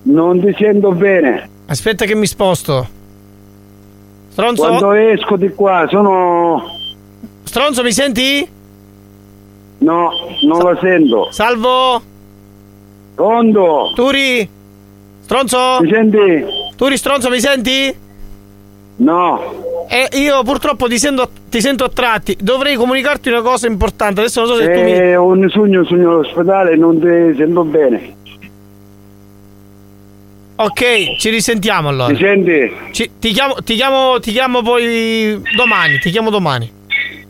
Non ti sento bene. Aspetta che mi sposto. Stronzo? Quando esco di qua sono... Stronzo, mi senti? No, non la sento. Salvo? Pronto? Turi? Stronzo? Mi senti? Turi, Stronzo, mi senti? No. Eh, io purtroppo ti sento, ti sento a tratti. Dovrei comunicarti una cosa importante. Adesso non so se tu mi. È un sogno, sogno all'ospedale, non ti sento bene. Ok, ci risentiamo allora. Mi senti? Ci- ti, chiamo, ti, chiamo, ti chiamo poi domani. Ti chiamo domani.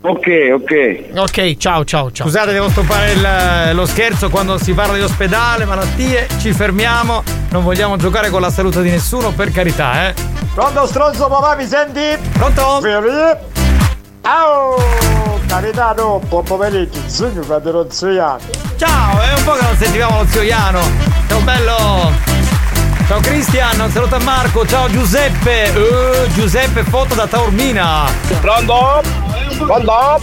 Ok, ok. Ok, ciao, ciao, ciao. Scusate, devo stoppare il- lo scherzo quando si parla di ospedale, malattie. Ci fermiamo. Non vogliamo giocare con la salute di nessuno, per carità, eh. Pronto stronzo papà, mi senti? Pronto? Ciao! Capitano, buon pomeriggio, sogno fratello Zoiano. Ciao, è un po' che non sentivamo lo zio Iano. Ciao bello. Ciao Cristian, un saluto a Marco, ciao Giuseppe. Eh, Giuseppe, foto da Taormina. Pronto? Pronto?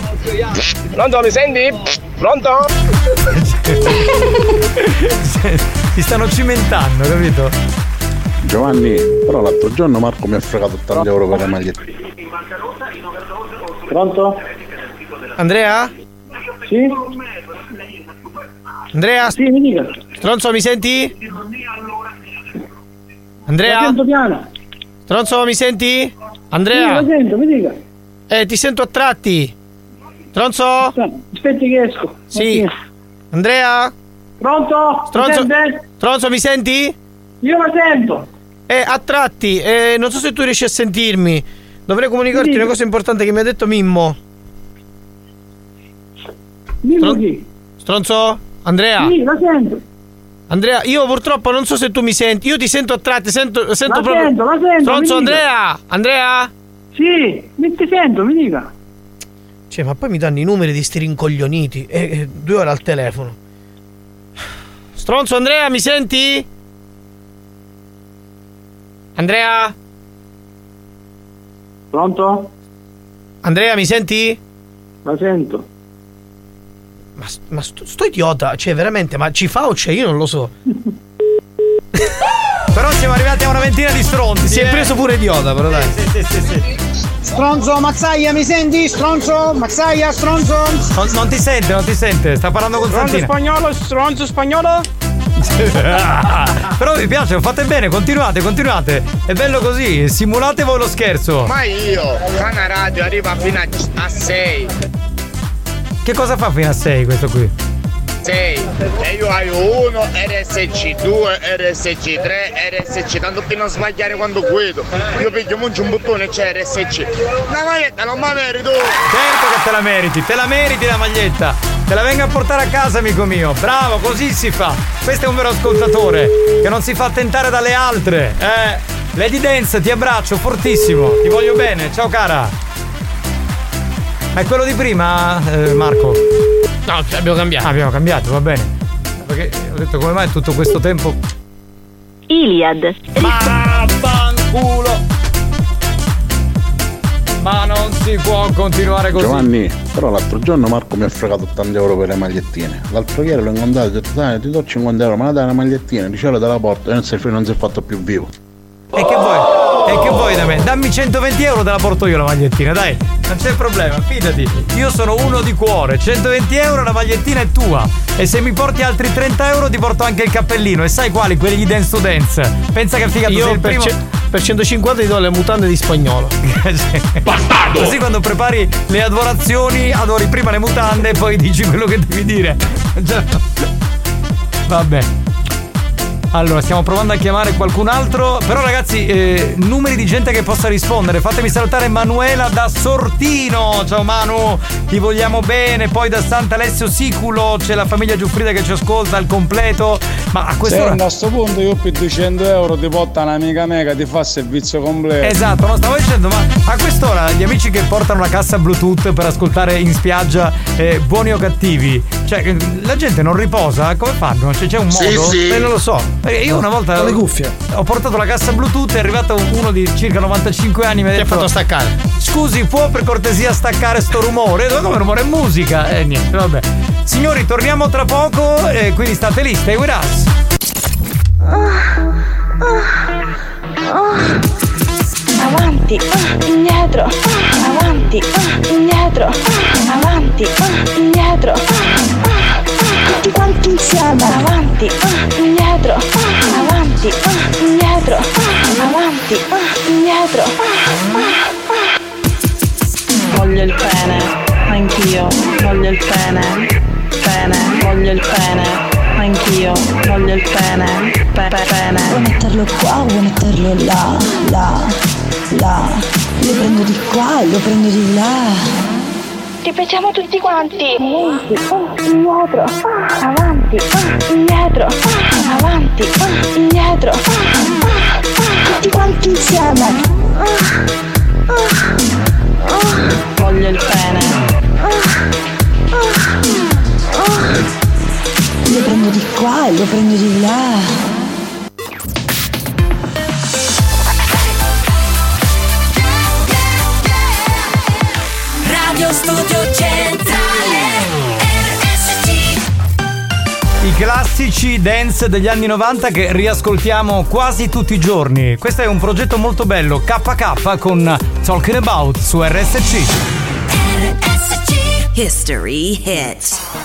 Pronto, mi senti? Pronto? si stanno cimentando, capito? Giovanni, però l'altro giorno Marco mi ha fregato 80 euro per le magliette. Pronto? Andrea? Sì? Andrea? Sì, mi dica. Stronzo, mi senti? Andrea? La sento piano. Stronzo, mi senti? Sì, Andrea? la sento, mi dica. Eh, ti sento a tratti. Stronzo? Aspetti che esco. Sì. Andrea? Pronto? Stronzo? Stronzo, mi senti? Io la sento. Eh, a tratti. Eh, non so se tu riesci a sentirmi. Dovrei comunicarti Sì. una cosa importante che mi ha detto Mimmo. Dimmi chi. Stronzo? Andrea? Sì, la sento. Andrea, io purtroppo non so se tu mi senti. Io ti sento a tratti, sento, sento La proprio. sento, la sento, Stronzo. Andrea? Andrea? Sì, mi ti sento, mi dica. Cioè, ma poi mi danno i numeri di sti rincoglioniti. E, e due ore al telefono. Stronzo, Andrea, mi senti? Andrea? Pronto? Andrea, mi senti? La sento. Ma, ma sto, sto idiota, cioè veramente, ma ci fa o c'è? Io non lo so. Però siamo arrivati a una ventina di stronzi. Si è eh. preso pure idiota, però dai. Sì, sì, sì, sì. Stronzo, Mazzaia, mi senti? Stronzo, Mazzaia, stronzo. Non, non ti sente, non ti sente. Sta parlando con Stronzo Santina. spagnolo, stronzo spagnolo. Però mi piace, lo fate bene, continuate, continuate. È bello così, simulate voi lo scherzo. Ma io, Cana Radio arriva fino a 6. Che cosa fa fino a 6 questo qui? 6 e io ho uno RSC, 2 RSC, 3 RSC, tanto per non sbagliare quando guido. Io piglio muncio un bottone c'è RSC. La maglietta non mi merito! Certo che te la meriti, te la meriti la maglietta. Te la venga a portare a casa, amico mio. Bravo, così si fa. Questo è un vero ascoltatore che non si fa tentare dalle altre. Eh. Lady Dance, ti abbraccio fortissimo. Ti voglio bene. Ciao cara. È quello di prima, eh, Marco? No, abbiamo cambiato. Ah, abbiamo cambiato, va bene. Perché ho detto come mai tutto questo tempo. Iliad. Ma fanculo! Ma non si può continuare così. Giovanni, però l'altro giorno Marco mi ha fregato 80 euro per le magliettine. L'altro ieri l'ho incontrato e ho detto dai ti do 50 euro, ma la dai una magliettina, dice te la porto e non si, è- non si è fatto più vivo. E che vuoi? E che vuoi da me? Dammi 120 euro te la porto io la magliettina, dai. Non c'è problema, fidati. Io sono uno di cuore. 120 euro la magliettina è tua. E se mi porti altri 30 euro ti porto anche il cappellino. E sai quali? Quelli di Dance to Dance. Pensa che figato sei Io il per, primo. ce- per 150 ti do le mutande di spagnolo. Bastardo! Così quando prepari le adorazioni, adori prima le mutande e poi dici quello che devi dire. Già. Vabbè. Allora, stiamo provando a chiamare qualcun altro. Però, ragazzi, eh, numeri di gente che possa rispondere. Fatemi salutare Manuela da Sortino. Ciao Manu, ti vogliamo bene. Poi da Sant'Alessio Siculo c'è la famiglia Giuffrida che ci ascolta al completo. Ma a quest'ora. Senti, a sto punto io per 200 euro ti porta un'amica mega, ti fa servizio completo. Esatto, no, stavo dicendo, ma a quest'ora gli amici che portano la cassa Bluetooth per ascoltare in spiaggia eh, buoni o cattivi, cioè la gente non riposa, come fanno? Cioè, c'è un Sì, modo? sì. Eh, non lo so. Perché io una volta. Con le cuffie. Ho portato la cassa Bluetooth, è arrivato uno di circa 95 anni. Mi ha detto, fatto staccare. Scusi, può per cortesia staccare sto rumore? Io, Come rumore? È musica? E eh, niente, vabbè. Signori, torniamo tra poco, e quindi state lì, stay with us. Avanti, ah, indietro, avanti, ah, indietro, avanti, ah, indietro, tutti quanti insieme, avanti, ah, indietro, ah, avanti, ah, indietro, ah, avanti, ah, indietro. ah, ah, ah. Voglio il pene, anch'io, voglio il pene, pene, voglio il pene. Anch'io voglio il pene, pe- pe- pene. Vuoi metterlo qua, vuoi metterlo là, là, là. Lo prendo di qua e lo prendo di là. Ripetiamo tutti quanti. Avanti, ah, indietro, ah, avanti, ah, indietro, ah, avanti, ah, indietro. ah. Tutti quanti insieme. Voglio il pene. Lo prendo di qua e lo prendo di là. Radio Studio Centrale RSC I classici dance degli anni 90 che riascoltiamo quasi tutti i giorni. Questo è un progetto molto bello, KK con Talking About su RSC. History Hit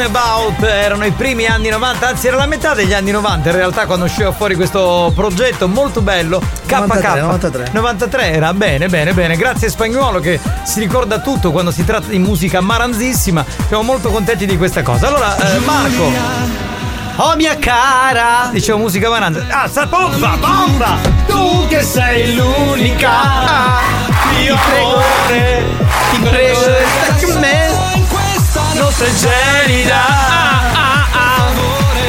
Talking About erano i primi anni 90, anzi era la metà degli anni 90 in realtà quando usciva fuori questo progetto molto bello. KK 93, 93. 93 era bene, bene, bene. Grazie a Spagnuolo che si ricorda tutto quando si tratta di musica maranzissima. Siamo molto contenti di questa cosa. Allora, eh, Marco. Oh mia cara! Dicevo musica maranza. Ah, sta bomba, bomba! Tu che sei l'unica! Io amore! Ti prego, resta me! Nostra gelida! Ah, ah, ah.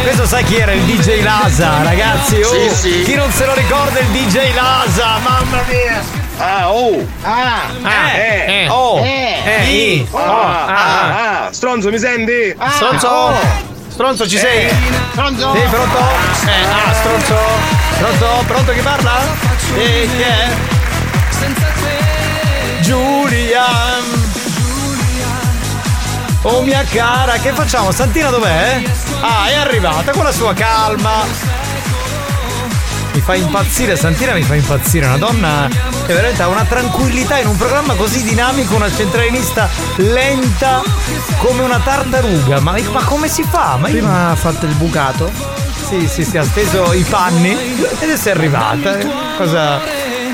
Questo sai chi era il DJ Lasa, ragazzi? Oh, Sì, sì. Chi non se lo ricorda il DJ Lasa? Mamma mia! Ah, oh! Ah, Eh, eh, oh! Eh. Eh, i, oh, Ah, ah, ah, ah, stronzo, mi senti? Ah, Stronzo! oh. Stronzo, ci sei? Stronzo. Sì, pronto? Eh, ah, stronzo! Pronto? Pronto chi parla? Sì, chi è? Giulia! Oh mia cara, che facciamo? Santina dov'è? Ah, è arrivata con la sua calma. Mi fa impazzire, Santina mi fa impazzire, una donna che veramente ha una tranquillità in un programma così dinamico, una centralinista lenta come una tartaruga. Ma, ma come si fa? Ma io- Prima ha fatto il bucato. Sì, sì, sì, ha steso i panni ed è arrivata. Cosa.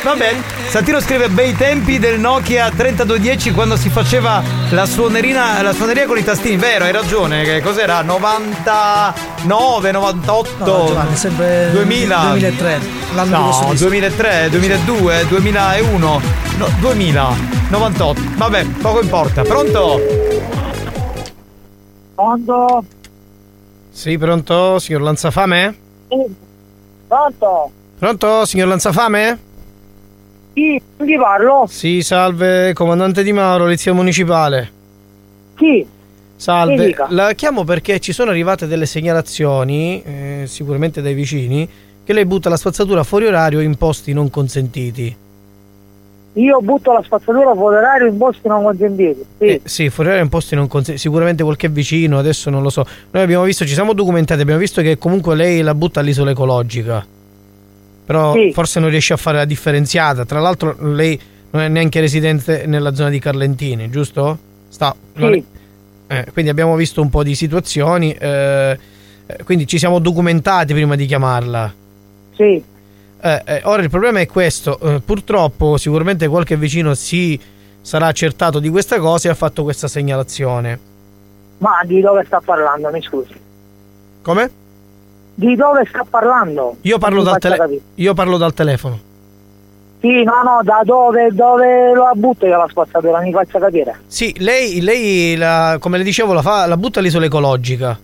Vabbè, Santino scrive bei tempi del Nokia 3210 quando si faceva la suonerina, la suoneria con i tastini. Vero, hai ragione, che cos'era? 99, 98, No, Giovanni, è sempre 2000. 2003. L'anno No, disco. 2003, 2002, 2001, no, 2000, 98. Vabbè, poco importa. Pronto? Pronto? Sì, pronto, signor Lanzafame? Pronto? Pronto, signor Lanzafame? Chi? Chi parlo? Sì, salve, comandante Di Mauro, polizia municipale. Chi? Mi Salve, la chiamo perché ci sono arrivate delle segnalazioni, eh, sicuramente dai vicini, che lei butta la spazzatura fuori orario in posti non consentiti. Io butto la spazzatura fuori orario in posti non consentiti. Sì. Eh, sì, fuori orario in posti non consentiti. Sicuramente qualche vicino, adesso non lo so. Noi abbiamo visto, ci siamo documentati, abbiamo visto che comunque lei la butta all'isola ecologica. Però Sì. forse non riesce a fare la differenziata. Tra l'altro lei non è neanche residente nella zona di Carlentini, giusto? Sta. Sì. è- eh, quindi abbiamo visto un po' di situazioni. eh, eh, quindi ci siamo documentati prima di chiamarla. Sì. Eh, eh, ora il problema è questo, eh, purtroppo sicuramente qualche vicino si sarà accertato di questa cosa e ha fatto questa segnalazione. Ma di dove sta parlando, mi scusi? Come? Di dove sta parlando? Io parlo, dal, tele- io parlo dal telefono. Sì, no, no, da dove, dove lo butto io la spazzatura, mi faccia capire. Sì, lei, lei la- come le dicevo, la, fa, la butta all'isola ecologica.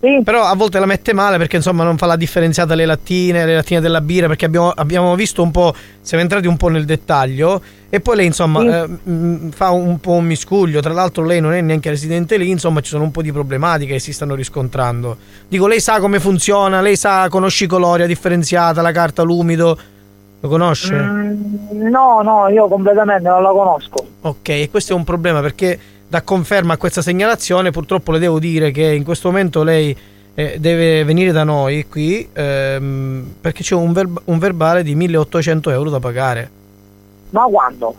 Però a volte la mette male perché insomma non fa la differenziata le lattine, le lattine della birra, perché abbiamo, abbiamo visto un po', siamo entrati un po' nel dettaglio e poi lei insomma Sì. eh, fa un po' un miscuglio, tra l'altro lei non è neanche residente lì, insomma ci sono un po' di problematiche che si stanno riscontrando. Dico, lei sa come funziona, lei sa, conosce i colori, la differenziata, la carta, l'umido, lo conosce? Mm, no, no, io completamente non la conosco. Ok, e questo è un problema perché da conferma a questa segnalazione purtroppo le devo dire che in questo momento lei eh, deve venire da noi qui ehm, perché c'è un, verb- un verbale di 1800 euro da pagare. Ma quando?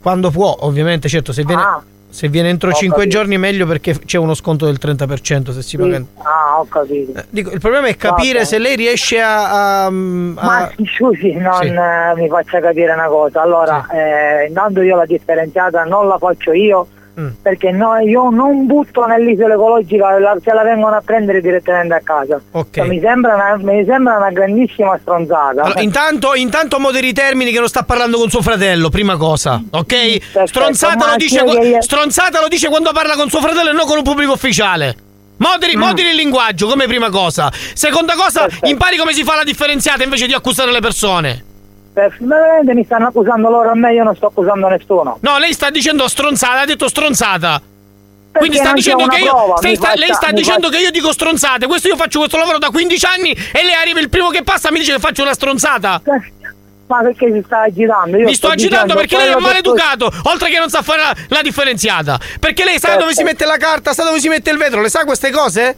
Quando può, ovviamente, certo, se viene, Ah. se viene entro Ho 5 capito. giorni meglio perché c'è uno sconto del 30% se si Sì. paga. Ah, ho capito. Dico, il problema è capire Vabbè. se lei riesce a... a- a- Ma scusi, non Sì. eh, mi faccia capire una cosa. Allora, eh, intanto io la differenziata non la faccio io Mm. perché no- io non butto nell'isola ecologica, la- se la vengono a prendere direttamente a casa. Ok. Cioè, mi, sembra una, mi sembra una grandissima stronzata. Allora, intanto, intanto moderi i termini che non sta parlando con suo fratello, prima cosa, ok? Perfetto, Stronzata lo, dice, che- stronzata lo dice quando parla con suo fratello e non con un pubblico ufficiale. Moderi, Mm. moderi il linguaggio come prima cosa. Seconda cosa, impari come si fa la differenziata invece di accusare le persone. Veramente mi stanno accusando loro a me, io non sto accusando nessuno. No, lei sta dicendo stronzata, ha detto stronzata. Quindi sta dicendo che io. prova, sta- faccia- lei sta dicendo faccia- che io dico stronzate. Questo io faccio questo lavoro da 15 anni e lei arriva il primo che passa e mi dice che faccio una stronzata. Ma perché si sta agitando? Io Mi sto agitando dicendo perché lei è maleducato, oltre che non sa fare la, la differenziata. Perché lei sa dove si mette la carta, sa dove si mette il vetro, le sa queste cose?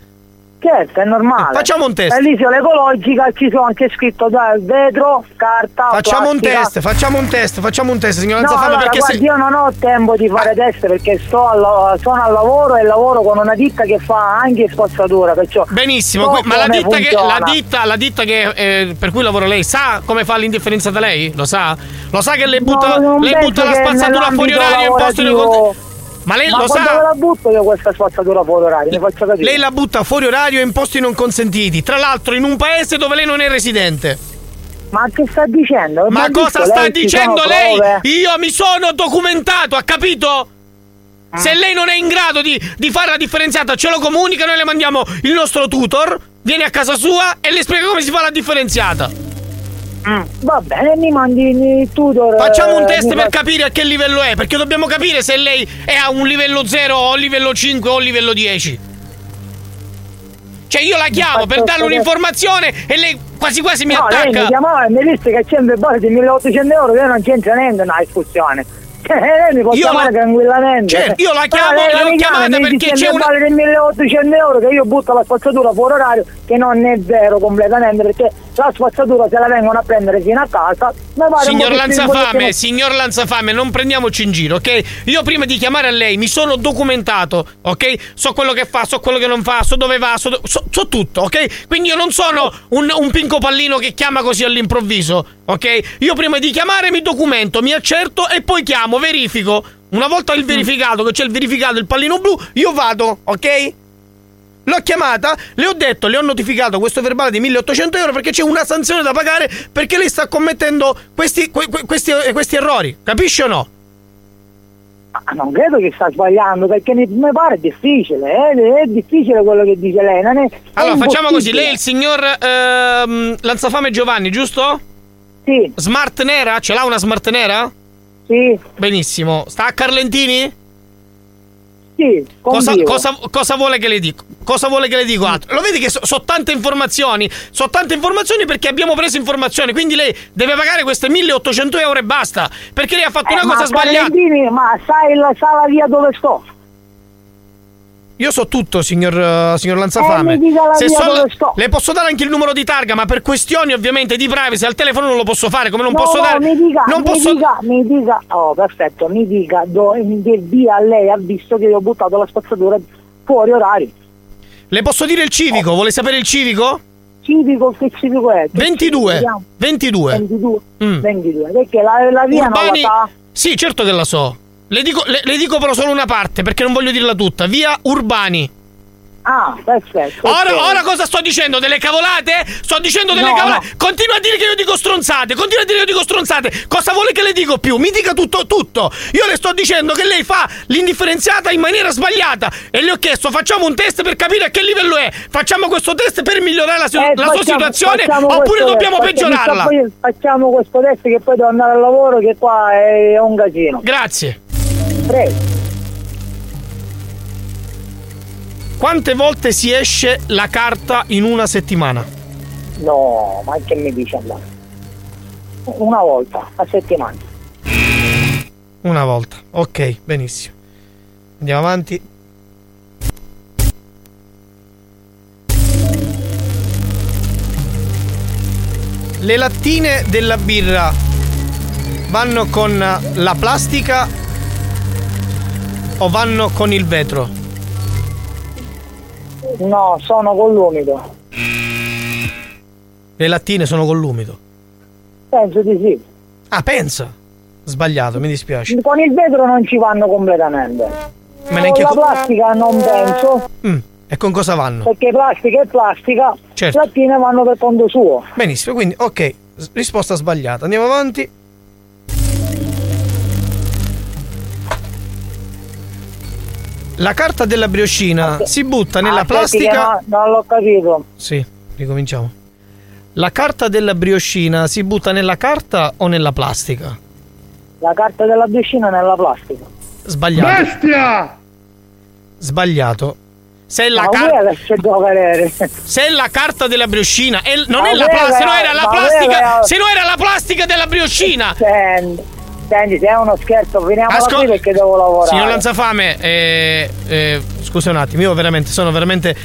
Certo, è normale. Facciamo un test. Nell'isola ecologica ci sono anche scritto da vetro, carta, Facciamo un plastica. test, facciamo un test, facciamo un test, signor No, Lanzafame, allora, perché guardi, se... io non ho tempo di fare test perché sto al, sono al lavoro e lavoro con una ditta che fa anche spazzatura, perciò Benissimo, so ma la ditta, che, la ditta, la ditta che, eh, per cui lavora lei sa come fa l'indifferenziata lei? Lo sa? Lo sa che le butta, No, penso butta la spazzatura fuori orario in posto di Ma lei Ma lo sa? ve la butto io questa spazzatura fuori orario. Lei la butta fuori orario in posti non consentiti, tra l'altro in un paese dove lei non è residente. Ma che sta dicendo? Ma detto cosa sta lei, dicendo lei? prove? Io mi sono documentato, ha capito? Se lei non è in grado di, di fare la differenziata, ce lo comunica, noi le mandiamo il nostro tutor, viene a casa sua e le spiega come si fa la differenziata. Va bene, mi mandi il tutor. Facciamo un eh, test per fa- capire a che livello è, perché dobbiamo capire se lei è a un livello 0 o livello 5 o livello 10. Cioè io la chiamo per darle un'informazione e lei quasi quasi mi no, lei mi attacca. chiamava e mi disse che c'è un verbale di 1800 euro che non c'entra niente una discussione. Cioè, lei mi può Io chiamare la- tranquillamente. Certo, io la chiamo, lei le non ho mi chiama, chiamate mi perché c'è un di 1800 euro che io butto la spazzatura fuori orario che non è vero completamente perché la spazzatura se la vengono a prendere fino a casa Signor po' che- Lanzafame, signor Lanzafame, non prendiamoci in giro, ok? Io prima di chiamare a lei mi sono documentato, ok? So quello che fa, so quello che non fa, so dove va, so, so- so tutto, ok? Quindi io non sono un, un pinco pallino che chiama così all'improvviso, ok? Io prima di chiamare mi documento, mi accerto e poi chiamo, verifico. Una volta il verificato, che c'è il verificato, il pallino blu, io vado, ok? L'ho chiamata, le ho detto, le ho notificato questo verbale di 1800 euro perché c'è una sanzione da pagare perché lei sta commettendo questi, que- que- questi, eh, questi errori. Capisci o no? Ma non credo che sta sbagliando perché mi, pare difficile, eh? è difficile quello che dice lei. Non è, è Allora, facciamo così. Lei è il signor ehm, Lanzafame Giovanni, giusto? Sì. Smart nera? Ce l'ha una smart nera? Sì. Benissimo. Sta a Carlentini? Sì, Cosa, cosa, cosa vuole che le dico? Cosa vuole che le dico altro? Lo vedi che sono tante informazioni? Sono tante informazioni perché abbiamo preso informazioni. Quindi lei deve pagare queste 1800 euro e basta. Perché lei ha fatto Eh, una cosa sbagliata. Ma sai la, sa la via dove sto? Io so tutto, signor, eh, signor Lanzafame. Eh, Se so- sto. le posso dare anche il numero di targa, ma per questioni ovviamente di privacy al telefono non lo posso fare. Come non no, posso no, dare. mi dica, non mi posso. dica, mi dica, oh perfetto, mi dica do, che via lei ha visto che io ho buttato la spazzatura fuori orario. Le posso dire il civico? Vuole sapere il civico? Civico, che civico è? Che 22. civico? 22. 22. Mm. 22. Perché la, la via Urbani. non la sa? Sì, certo che la so. Le dico, le- le dico però solo una parte perché non voglio dirla tutta. Via Urbani. Ah, perfetto. Ora, ok. ora cosa sto dicendo? Delle cavolate? Sto dicendo delle No, cavolate. Continua a dire che io dico stronzate. Continua a dire che io dico stronzate. Cosa vuole che le dico più? Mi dica tutto, tutto. Io le sto dicendo che lei fa l'indifferenziata in maniera sbagliata. E le ho chiesto, facciamo un test per capire a che livello è. Facciamo questo test per migliorare la, si- Eh, la sua facciamo- situazione. facciamo Oppure dobbiamo test, peggiorarla. Facciamo questo test che poi devo andare al lavoro che qua è un casino. Grazie. Prego. Quante volte si esce la carta in una settimana? No, ma che mi dice allora? Una volta a settimana. Una volta. Ok, benissimo. Andiamo avanti. Le lattine della birra vanno con la plastica o vanno con il vetro? No, sono con l'umido. Le lattine sono con l'umido. Penso di sì. Ah, pensa. Sbagliato, mi dispiace. Con il vetro non ci vanno completamente. Ma con neanche la con- plastica non penso, Mm, E con cosa vanno? perché plastica è plastica, Certo. lattine vanno per conto suo. Benissimo, quindi ok, risposta sbagliata. Andiamo avanti. La carta della brioscina si butta nella Aspetti che plastica. no- non l'ho capito. Sì, ricominciamo. La carta della brioscina si butta nella carta o nella plastica? La carta della piscina nella plastica. Sbagliato. Bestia! Sbagliato. Se la Ma carta. guarda che devo vedere. Se la carta della brioscina è- non Ma è la plastica, se no era la plastica, se no era la plastica della brioscina. Senti, se è uno scherzo, finiamo Ascol- qui perché devo lavorare. Signor Lanzafame, eh, eh, scusa un attimo, io veramente sono veramente.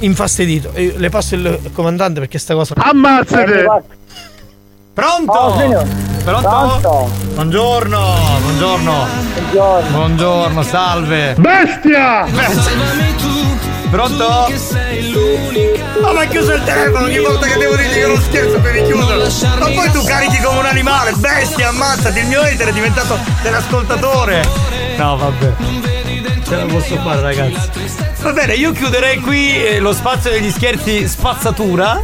infastidito. E le passo il comandante perché sta cosa. Ammazzate! Pronto? Oh, signor. Pronto? Pronto? Buongiorno, buongiorno. Buongiorno. Buongiorno, salve. Bestia! Pronto? Ma ma chiuso il telefono ogni volta che devo dirti che lo scherzo devi chiuderlo. Ma poi tu carichi come un animale, bestia, ammazzati, il mio hater è diventato dell'ascoltatore. No, vabbè. Ce la posso fare, ragazzi. Va bene, io chiuderei qui eh, lo spazio degli scherzi spazzatura.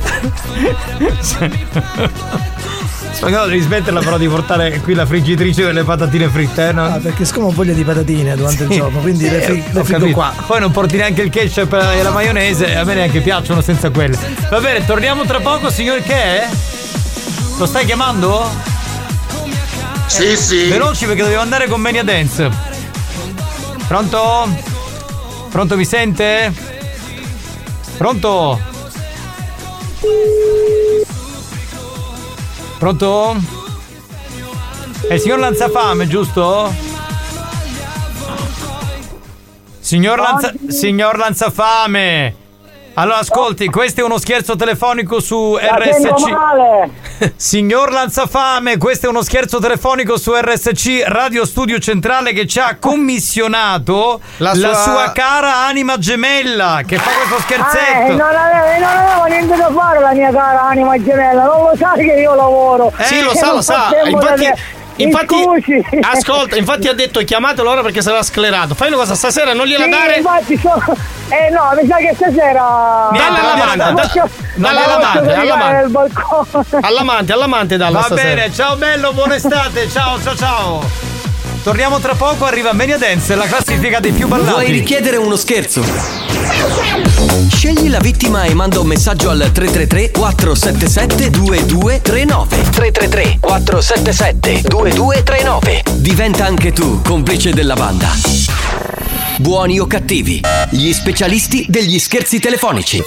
Spagnolo devi smetterla però di portare qui la friggitrice delle patatine fritte, eh, no? Ah, perché siccome ho voglia di patatine durante il Sì. giorno, quindi le, Sì, fri- le ho frigo capito. qua. Poi non porti neanche il ketchup e la maionese, a me neanche piacciono senza quelle. Va bene, torniamo tra poco, signor che è? Lo stai chiamando? Sì, sì. Veloci perché dobbiamo andare con Mania Dance. Pronto? Pronto mi sente? Pronto? Pronto? È il signor Lanzafame, giusto? Signor, Lanza- signor Lanzafame! Allora ascolti, questo è uno scherzo telefonico su La RSC. male. Signor Lanzafame, questo è uno scherzo telefonico su RSC Radio Studio Centrale che ci ha commissionato la La sua, sua- cara anima gemella che fa questo Eh, scherzetto. non avevo, non avevo niente da fare la mia cara anima gemella, non lo sai che io lavoro. Sì, lo Eh, sa, lo sa. Infatti, infatti scusi. ascolta, infatti ha detto chiamatelo ora perché sarà sclerato. Fai una cosa, stasera non gliela Sì, dare. infatti so- Eh no, mi sa che stasera. Niente, all'amante, La da- faccio- dalle la faccio all'amante, all'amante. All'amante, all'amante dalla Va stasera. bene, ciao bello, buona estate, ciao ciao ciao. Torniamo tra poco, arriva Mania Dance, la classifica dei più ballati. Vuoi richiedere uno scherzo? Scegli la vittima e manda un messaggio al 333 477 2239 333 477 2239 Diventa anche tu complice della banda. Buoni o cattivi, gli specialisti degli scherzi telefonici.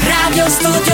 Radio Studio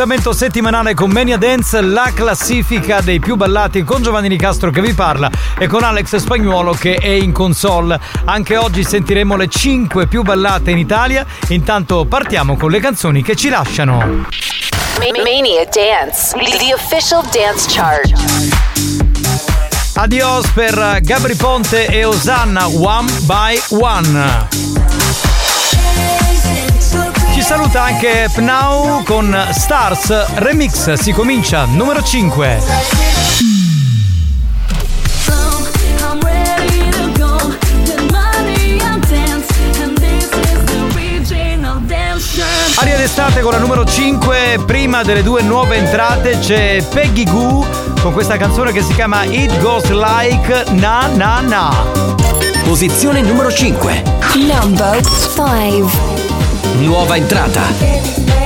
Appuntamento settimanale con Mania Dance, la classifica dei più ballati con Giovanni Nicastro che vi parla e con Alex Spagnuolo che è in console. Anche oggi sentiremo le 5 più ballate in Italia. Intanto partiamo con le canzoni che ci lasciano. Mania Dance, the official dance chart. Adios per Gabri Ponte e Osanna One by One. Ci saluta anche Pnau con Stars Remix. Si comincia numero 5. I'm ready to go with money and dance. And this is the regional dance shirt. Aria d'estate con la numero 5, prima delle due nuove entrate c'è Peggy Goo con questa canzone che si chiama It Goes Like Na Na Na. Posizione numero 5. Number 5. Nuova entrata.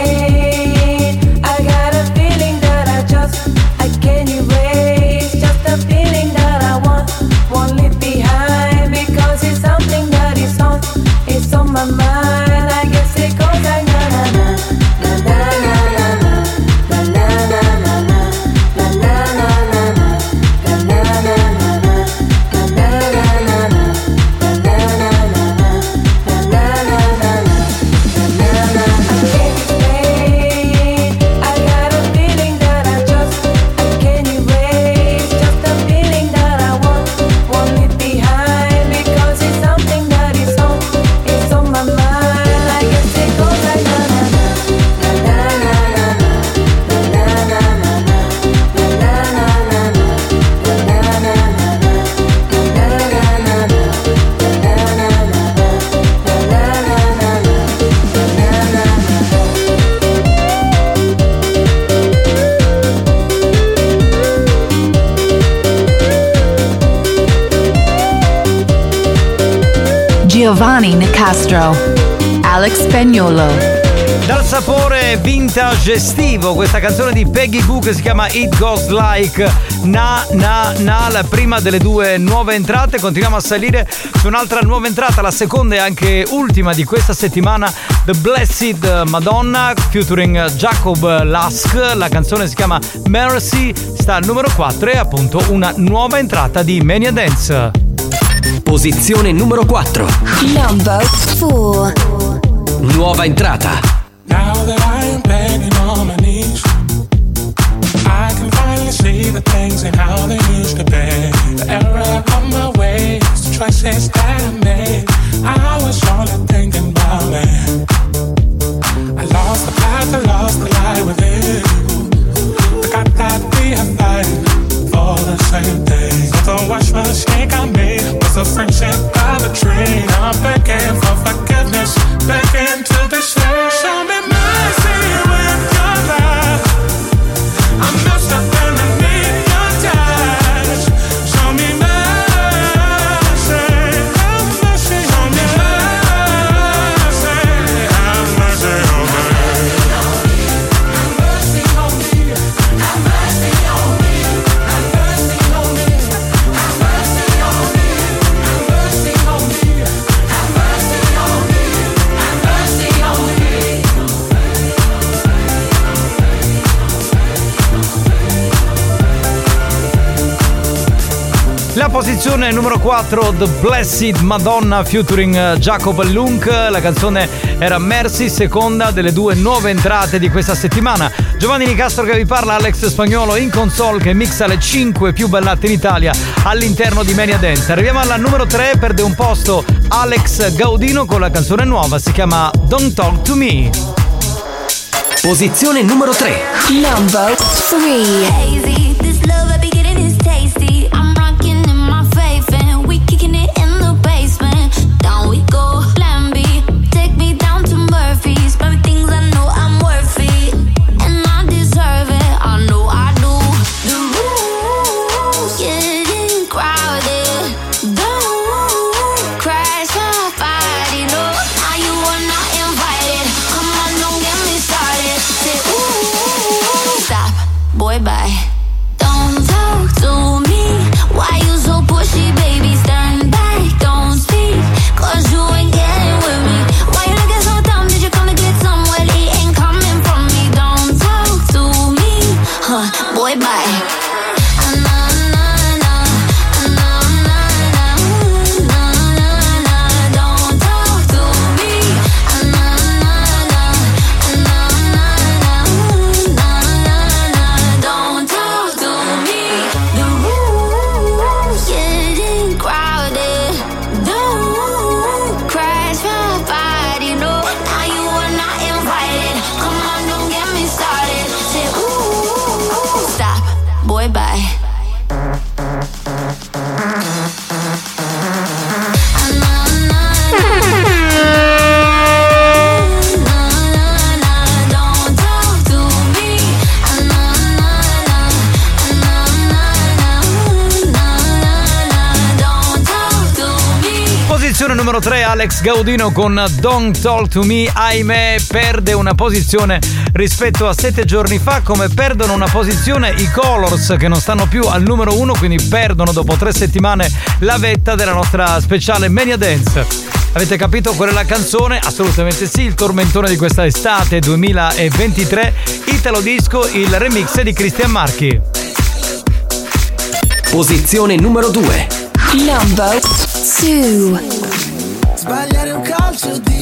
Vintage estivo, questa canzone di Peggy Goo che si chiama It Goes Like Na Na Na, la prima delle due nuove entrate. Continuiamo a salire su un'altra nuova entrata, la seconda e anche ultima di questa settimana, The Blessed Madonna, featuring Jacob Lask. La canzone si chiama Mercy, sta al numero 4 e appunto una nuova entrata di Mania Dance. Posizione numero 4. Number 4. Nuova entrata. Posizione numero 4, The Blessed Madonna featuring eh, Jacob Lunk. La canzone era Mercy, seconda delle due nuove entrate di questa settimana. Giovanni Nicastro che vi parla, Alex Spagnolo in console che mixa le 5 più ballate in Italia all'interno di Mania Dance. Arriviamo alla numero 3, perde un posto Alex Gaudino con la canzone nuova, si chiama Don't Talk to Me. Posizione numero 3. Number 3. Gaudino con Don't Talk to Me. Ahimè, perde una posizione rispetto a sette giorni fa, come perdono una posizione i Colors che non stanno più al numero 1, quindi perdono dopo tre settimane la vetta della nostra speciale Mania Dance. Avete capito qual è la canzone? Assolutamente sì, il tormentone di questa estate 2023, Italo Disco, il remix di Cristian Marchi. Posizione numero 2. Number 2. Sbagliare un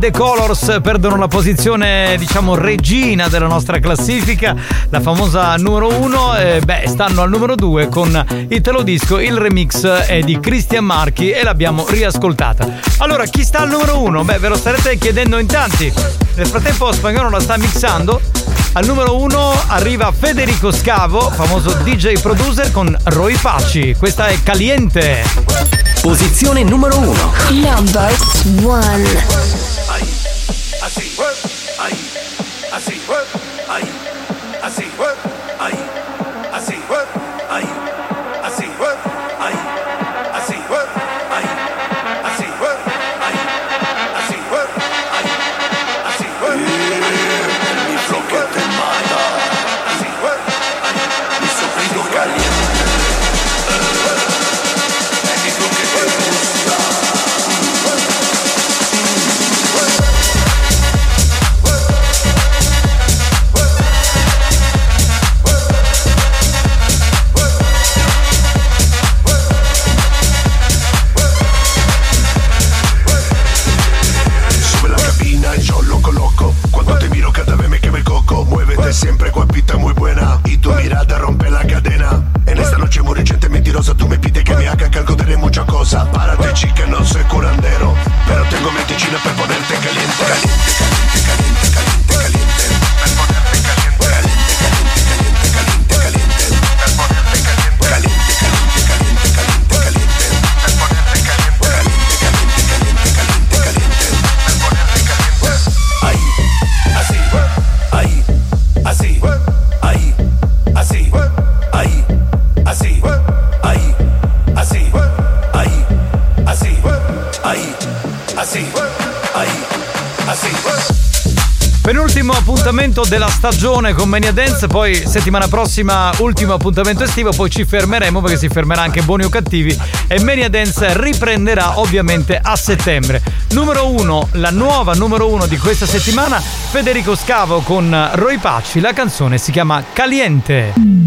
The Colors perdono la posizione, diciamo, regina della nostra classifica, la famosa numero 1. Eh, beh, stanno al numero 2 con Italo Disco. Il remix è di Christian Marchi e l'abbiamo riascoltata. Allora, chi sta al numero 1? Beh, ve lo starete chiedendo in tanti. Nel frattempo, Spagnolo la sta mixando. Al numero 1 arriva Federico Scavo, famoso DJ producer con Roy Paci. Questa è Caliente. Posizione numero 1. Number 1. Siempre guapita muy buena. Y tu mirada rompe la cadena. En esta noche muy gente mentirosa. Tú me pides que me haga cargo de muchas cosas. Párate chica, no soy appuntamento della stagione con Mania Dance, poi settimana prossima ultimo appuntamento estivo, poi ci fermeremo perché si fermerà anche Buoni o Cattivi e Mania Dance riprenderà ovviamente a settembre. Numero uno, la nuova numero uno di questa settimana, Federico Scavo con Roy Pacci, la canzone si chiama Caliente.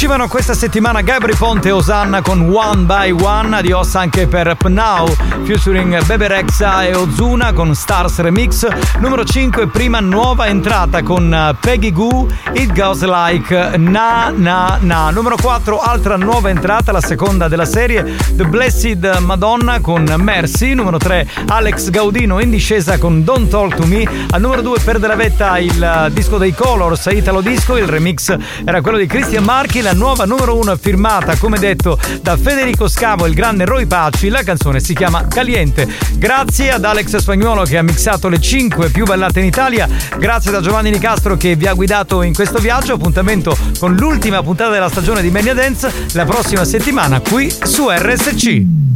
Uscivano questa settimana Gabri Ponte e Osanna con One by One, adios anche per Pnau, featuring Bebe Rexha e Ozuna con Stars Remix. Numero 5, prima nuova entrata con eh, Peggy Goo, It Goes Like Na Na Na. Numero 4, altra nuova entrata, la seconda della serie, The Blessed Madonna con Mercy. Numero 3, Alex Gaudino in discesa con Don't Talk to Me. Al numero 2 perde la vetta il eh, disco dei Colors, Italo Disco, il remix era quello di Christian Marchi, la nuova numero 1 firmata, come detto, da Federico Scavo e il grande Roy Pacci, la canzone si chiama Caliente. Grazie ad Alex Spagnuolo che ha mixato le 5 più ballate in Italia, grazie da Giovanni Nicastro che vi ha guidato in questo viaggio, appuntamento con l'ultima puntata della stagione di Mania Dance la prossima settimana qui su RSC.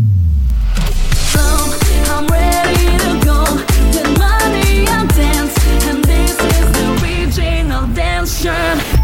I'm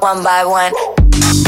one by one.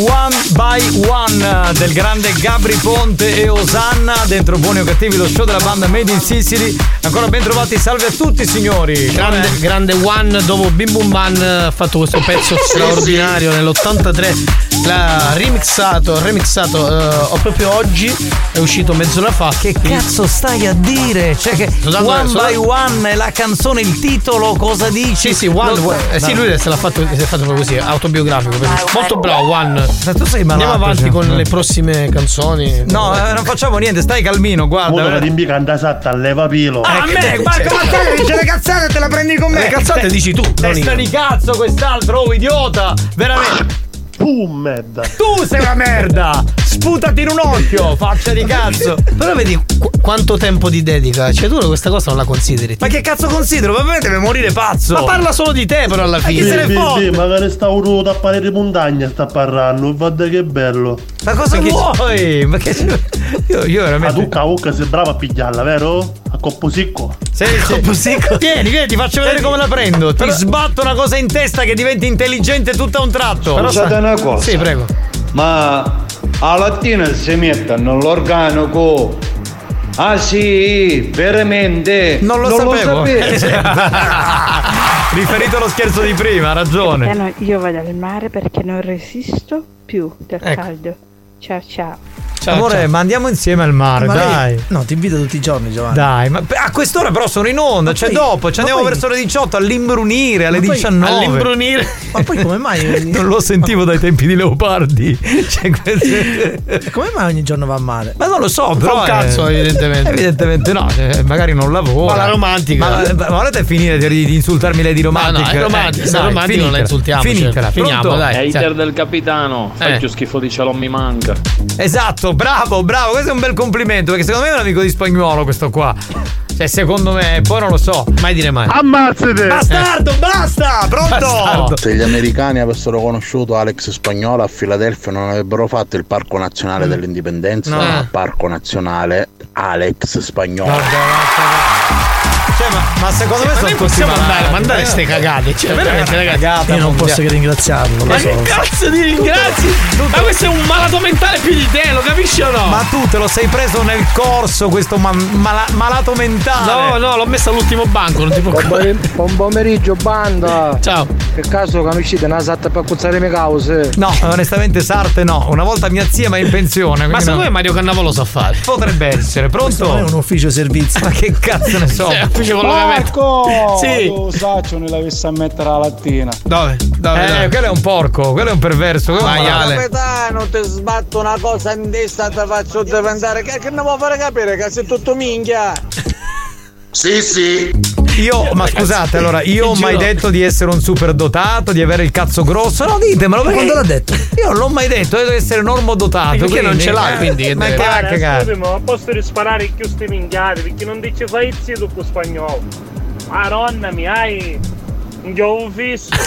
One by One del grande Gabri Ponte e Osanna dentro Buoni o Cattivi, lo show della banda Made in Sicily. Ancora ben trovati, salve a tutti signori. Grande, grande One dopo Bim Bum Ban ha fatto questo pezzo straordinario nell'83 l'ha remixato remixato eh, ho proprio oggi è uscito mezz'ora fa che cazzo stai a dire? Cioè che Soltanto- One soltanto- by One è la canzone, il titolo, cosa dici? Sì, sì, One, Lo- One- eh, sì, lui se l'ha fatto, si è fatto proprio così, autobiografico. Molto bravo, One. Ma tu sei malato, Andiamo avanti cioè. con le prossime canzoni. No, eh, non facciamo niente, stai calmino, guarda. Uno che ti canta esatta, leva pilo. Ah, a me, Marco Mazzaglia dice le cazzate te la prendi con me. Le cazzate dici tu, Testa di cazzo quest'altro, oh idiota! Veramente. Pum, merda. Tu sei una merda! Sputati in un occhio, faccia di cazzo! Però vedi qu- quanto tempo ti dedica. Cioè, tu questa cosa non la consideri. Ma che cazzo considero? Ovviamente deve morire pazzo! Ma parla solo di te, però alla Ma chi fine. se ne Sì, sì, magari sta un tappare di montagna sta parlando, guarda che bello. Ma cosa vuoi? Ma che. Io, io Ma veramente. tu cavocca sei bravo a pigliarla, vero? A coppo sicco. Sì, sì. Vieni, vieni, ti faccio vedere come la prendo. Ti sbatto una cosa in testa che diventi intelligente tutto a un tratto. Scusate una cosa. Sì, prego. Ma a lattina si mettono l'organico. Ah sì, veramente. Non lo sapevo. sapevo. Riferito allo scherzo di prima, ha ragione. Capitano, io vado al mare perché non resisto più del Ecco. caldo. Ciao ciao. Amore, ma andiamo insieme al mare, Ma lei- dai. No, ti invito tutti i giorni, Giovanni. Dai, ma a quest'ora però sono in onda, cioè poi- dopo, ci ma andiamo poi- verso le 18 all'imbrunire, alle Ma poi- 19. All'imbrunire. Ma poi come mai? Non lo sentivo dai tempi di Leopardi. Cioè, queste- come mai ogni giorno va a mare? Ma non lo so, Fa però. un cazzo, eh, evidentemente. Evidentemente no, cioè, magari non lavora. Ma la romantica. Ma, ma volete finire di, di insultarmi lei di romantica? Ma no, è romantica, se è dai, romantica non la insultiamo, Finitela, cioè, finiamo, pronto? dai. Hater del capitano, fai Eh. più schifo di cielo mi manca. Esatto, bravo, bravo, questo è un bel complimento, perché secondo me è un amico di spagnolo questo qua. Cioè, secondo me, poi non lo so. Mai dire mai. Ammazzate! Bastardo, basta! Pronto? Se gli americani avessero conosciuto Alex Spagnolo a Filadelfia non avrebbero fatto il Parco Nazionale dell'Indipendenza, No. ma Parco Nazionale Alex Spagnolo. Cioè, ma, ma secondo me sono possiamo malati. andare, mandare Eh. ste cagate. Cioè, veramente, ragazzi. Cagata Io non mondiale. posso che ringraziarlo. lo Ma so. che cazzo di ringrazi? Ma questo è un malato mentale più di te, lo capisci o no? Ma tu te lo sei preso nel corso questo ma- mala- malato mentale. No, no, l'ho messo all'ultimo banco, non ti può Buon pomeriggio, banda. Ciao. Che caso che mi uscite una satta per cuzzare le mie cause? No, onestamente Sarte no. Una volta mia zia ma è in pensione. Ma secondo no. me Mario Cannavò lo sa fare. Potrebbe essere, Questo non è pronto? un ufficio servizio. Ma che cazzo ne so? Cioè, ufficio collocamento. Marco! Sì. Lo saccio ne l'avesse a mettere la lattina. Dove? Dove? Eh, dove? quello è un porco, quello è un perverso. quello è un malato. Capitano, ti sbatto una cosa in testa e ti faccio diventare. Che, che ne vuoi fare capire che sei tutto minchia? Sì, sì. Io, ma scusate, allora, io ho mai detto di essere un super dotato, di avere il cazzo grosso? No, ditemelo. perché- Quando l'ha detto? Io non l'ho mai detto, io devo essere normodotato. Perché non ce l'hai, eh, quindi, che Ma che va cagare? ma a posto di sparare più ste minchiate, perché non dice fai zitto con spagnolo. Maronna mi hai un giovo fisso.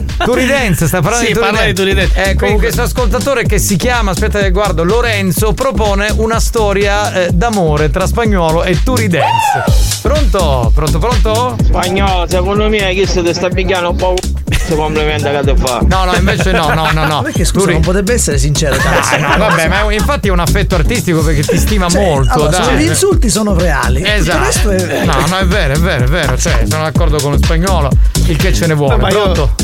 Turidense, sta parlando Sì, di parla di Turidense. Turidense. Eh, comunque, questo ascoltatore che si chiama, aspetta che guardo, Lorenzo, propone una storia eh, d'amore tra spagnolo e Turidense. Pronto? Pronto, pronto? Spagnolo, secondo me chi se ti sta picchiando un po'. Questo complimento che ti fa. No, no, invece no, no, no, no. Perché scusa, Lui- non potrebbe essere sincero, cazzo. Ah, no, vabbè, ma infatti è un affetto artistico perché ti stima Cioè, molto. allora, dai. gli insulti sono reali. Esatto. resto è vero. No, no, è vero, è vero, è vero. Cioè, sono d'accordo con lo spagnolo. Il che ce ne vuole. Ma io- Pronto?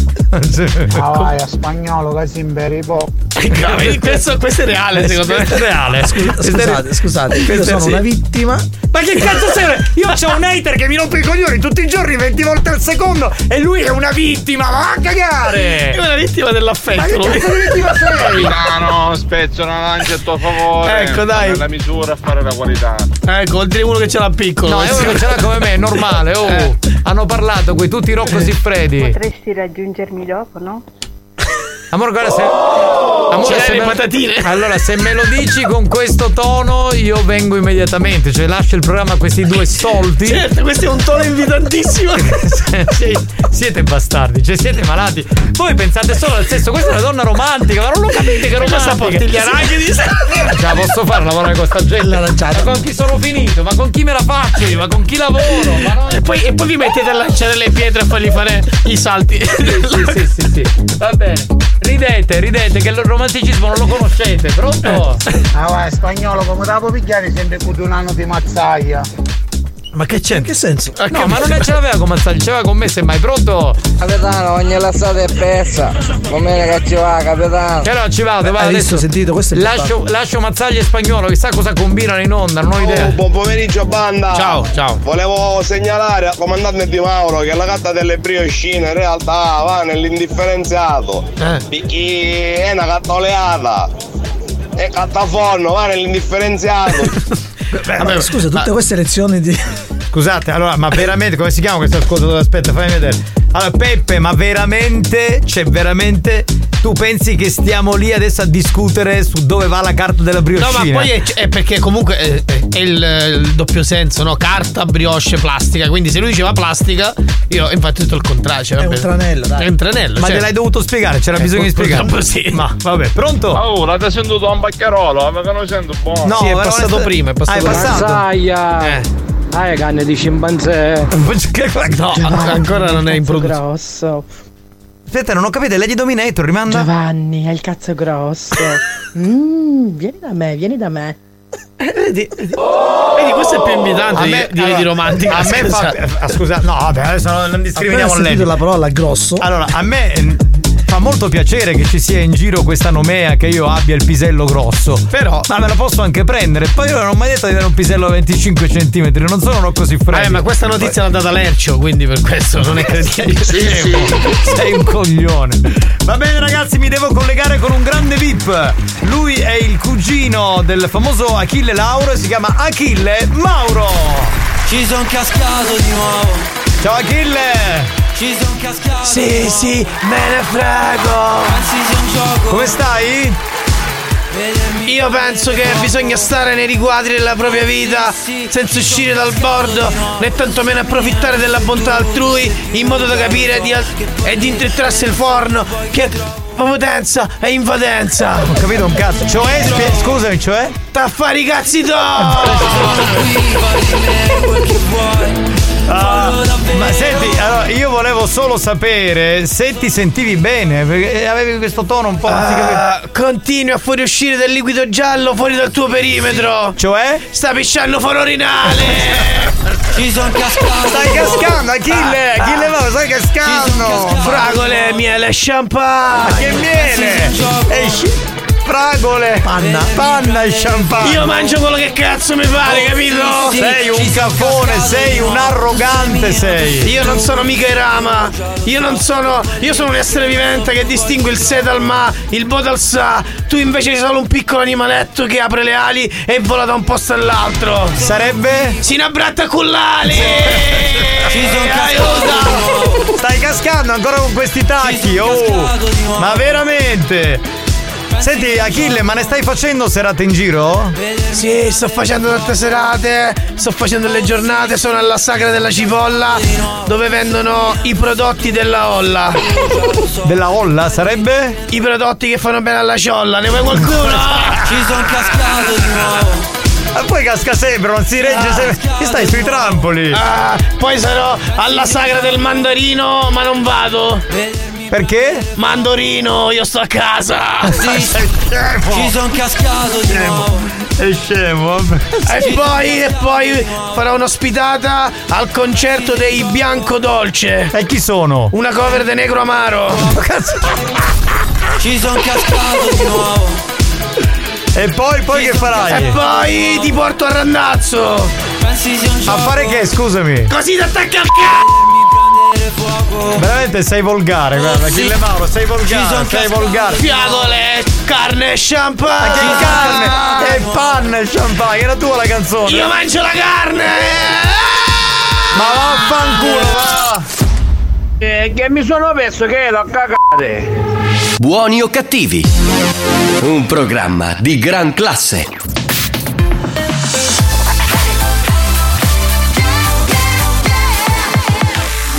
Ah vai, a spagnolo che si imberi po'. Vedi, questo, questo è reale, secondo me. Questo è reale. Scusa- scusate, scusate, io Questo sono sì. una vittima. Ma che cazzo sei? Io ho un hater che mi rompe i coglioni tutti i giorni, 20 volte al secondo, e lui è una vittima, ma va a cagare! È una vittima dell'affetto. Ma che cazzo di vittima sei? Capitano, spezzo una lancia a tuo favore. Ecco, dai. La misura a fare la qualità. Ecco, oltre uno che ce l'ha piccolo. No, è uno che ce l'ha come me, è normale. Oh, Eh. hanno parlato quei tutti Rocco Siffredi. Potresti raggiungermi dopo, no? Amore, guarda se. Amore, Ce l'hai se le me- patatine? Allora, se me lo dici con questo tono, io vengo immediatamente. Cioè, lascio il programma a questi due soldi. Certo, questo è un tono invitantissimo. Siete bastardi, cioè siete malati. Voi pensate solo al sesso, questa è una donna romantica, ma non lo capite che romantica. porti gli arachidi? Ce la posso fare lavorare con sta gente? Ma con chi sono finito? Ma con chi me la faccio io? Ma con chi lavoro? Ma no- E poi, e poi vi mettete a lanciare le pietre e fargli fare i salti. Sì, sì, sì, sì. Va bene. Ridete, ridete, che il romanticismo non lo conoscete, pronto? Ah vai, spagnolo come la puoi pigliare sempre con un anno di mazzaglia. Ma che c'è? In che senso? No, ma non ce l'aveva con Mazzagli, ce l'aveva con me, semmai pronto? Capitano, ogni lassata è persa. Come che ci va, capitano? Che no, ci vado, va Hai adesso. sentito? Questo è lascio, lascio Mazzagli e Spagnolo, chissà cosa combinano in onda, non ho idea. Oh, buon pomeriggio banda Ciao, ciao. Volevo segnalare al comandante Di Mauro che la gatta delle brioscine in realtà va nell'indifferenziato Eh. Perché è una gatta oleata È cattaforno, va nell'indifferenziato Vabbè, scusa, tutte queste lezioni di. Scusate, allora, ma veramente come si chiama questo ascoltatore? Aspetta, fammi vedere. Allora, Peppe, ma veramente, cioè veramente tu pensi che stiamo lì adesso a discutere su dove va la carta della No, brioscina? ma poi è, è perché comunque è, è il, il doppio senso, no? Carta, brioche, plastica. Quindi se lui diceva plastica, io infatti ho detto il contrario. Cioè, È un vabbè. tranello, dai. È un tranello. Ma cioè- gliel'hai dovuto spiegare, c'era Eh, bisogno di spiegare. sì. Ma vabbè, pronto? Oh, l'avete sentito un baccherolo, ma che non sento buono. No, Sì, è passato prima, è passato Ah, è passato. Mazzaglia. Eh. Ah, è canne di scimpanzé. No, ancora non è in produzione. Aspetta, non ho capito, è Lady Dominator, rimanda? Giovanni, hai il cazzo grosso. Mm, vieni da me, vieni da me. Vedi, vedi, vedi, questo è più invitante di, di, allora, di romantica. A me fa. Scusate. ah, Scusa, no, vabbè, adesso non, non discriminiamo lei. sentito la parola grosso. Allora, a me eh, fa molto piacere che ci sia in giro questa nomea che io abbia il pisello grosso. Però- Ma me la posso anche prendere. Poi io non ho mai detto di avere un pisello 25 cm, non sono così freddo. Eh, ma questa notizia l'ha data Lercio, quindi per questo non è credibile. Sei un coglione. Va bene, ragazzi, mi devo collegare con un grande VIP. Lui è il cugino del famoso Achille Lauro e si chiama Achille Mauro. Ci son cascato di nuovo. Ciao Achille! Ci son cascato. Sì, sì, me ne frego. Come stai? Io penso che bisogna stare nei riquadri della propria vita senza uscire dal bordo né tantomeno approfittare della bontà altrui in modo da capire di, e di intrittarsi il forno che potenza e invadenza. Ho capito un cazzo. Cioè, spie- scusami, cioè? T'affari cazzi to! Ah, ma senti, allora io volevo solo sapere se ti sentivi bene, perché avevi questo tono un po'. Ah, continui a fuoriuscire del liquido giallo fuori dal tuo perimetro. Cioè? Sta pisciando fuori orinale. Ci son cascato. Stai cascando, Achille! Achille Mauro, stai cascando! Fragole, miele, champagne. Che miele! E sci- fragole! Panna. Panna e champagne! Io mangio quello che cazzo mi pare, capito? Sei un caffone, sei un arrogante, sei! Io non sono mica Irama. Io non sono. Io sono un essere vivente che distingue il se dal ma, il bo dal sa. Tu invece sei solo un piccolo animaletto che apre le ali e vola da un posto all'altro. Sarebbe? Sinabratta cullali! Ci son Aiuto! Stai cascando ancora con questi tacchi, oh! Ma veramente! Senti Achille, ma ne stai facendo serate in giro? Sì, sto facendo tante serate, sto facendo le giornate, sono alla sagra della cipolla dove vendono i prodotti della olla. Della olla sarebbe? I prodotti che fanno bene alla ciolla, ne vuoi qualcuno? Ci son cascato di nuovo. Ma poi casca sempre, non si regge sempre. Che stai sui trampoli? Ah, poi sarò alla sagra del mandarino, ma non vado. Perché? Mandorino, io sto a casa. Sì, ci son cascato di nuovo. È scemo, vabbè. E poi, e poi farò un'ospitata al concerto dei Bianco Dolce. E chi sono? Una cover di Negro Amaro. Ci son cascato di nuovo. E poi, poi che farai? E poi ti porto a Randazzo. A fare che, scusami? Così ti attacca al cazzo. Veramente sei volgare, guarda, Achille Mauro, sei volgare, sei volgare. Fiagole, carne e champagne. Ma che carne? E panna e champagne, era tua la canzone. Io mangio la carne. Ma vaffanculo, va! Eh, che mi sono perso che l'ho cagate. Buoni o cattivi? Un programma di gran classe.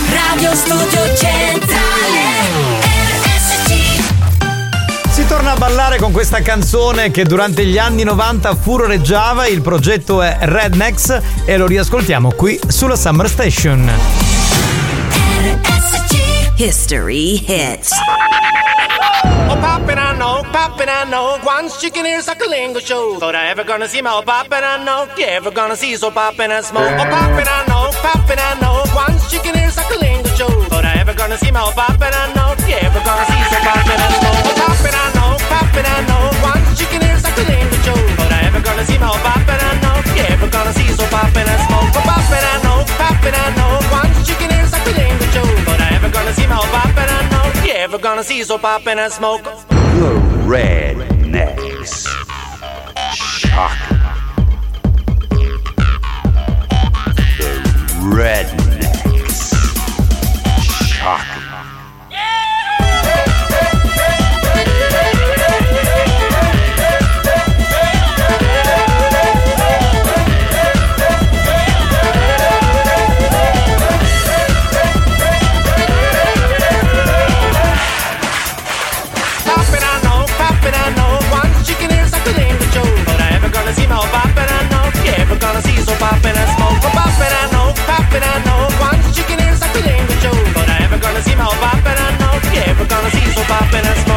Radio Studio Centrale RSC Si torna a ballare con questa canzone che durante gli anni 90 furoreggiava. Il progetto è Rednex e lo riascoltiamo qui sulla Summer Station. History Hits Oh, poppin', I know, poppin', I know. One chicken ears a lingo show. Thought I ever gonna see my oh, poppin', I know. You ever gonna see so poppin' and smoke? Oh, poppin', I know, poppin', I know. One chicken ears a lingo show. Thought I ever gonna see my oh, poppin', I know. You ever gonna see so poppin' and smoke? Oh, poppin', I know, poppin', I know. One chicken ears a lingo show. I ever gonna see my oh, poppin', I know. You ever gonna see so poppin' and smoke? Oh, poppin', I know, poppin', I know. Chicken ears gonna see my poppin', I know. You ever gonna see so poppin' and smoke? The rednecks. Shock. The Rednecks. Shock. popping us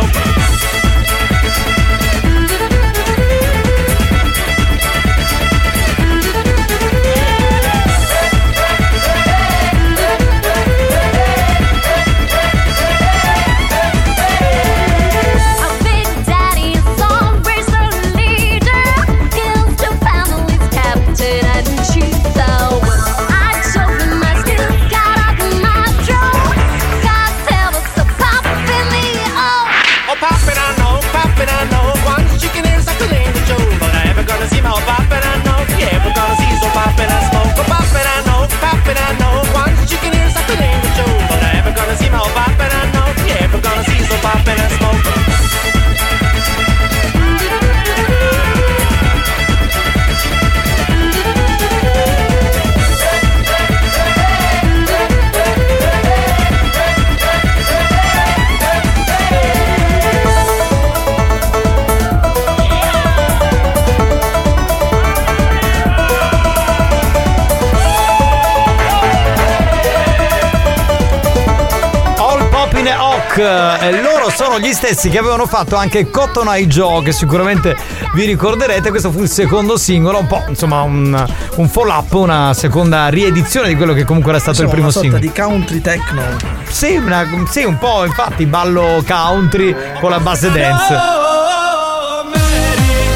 stessi che avevano fatto anche Cotton Eye Joe che sicuramente vi ricorderete questo fu il secondo singolo un po' insomma un, un follow up una seconda riedizione di quello che comunque era stato Insomma, il primo una sorta singolo di country techno. sì, una- sì un po' infatti ballo country con la base dance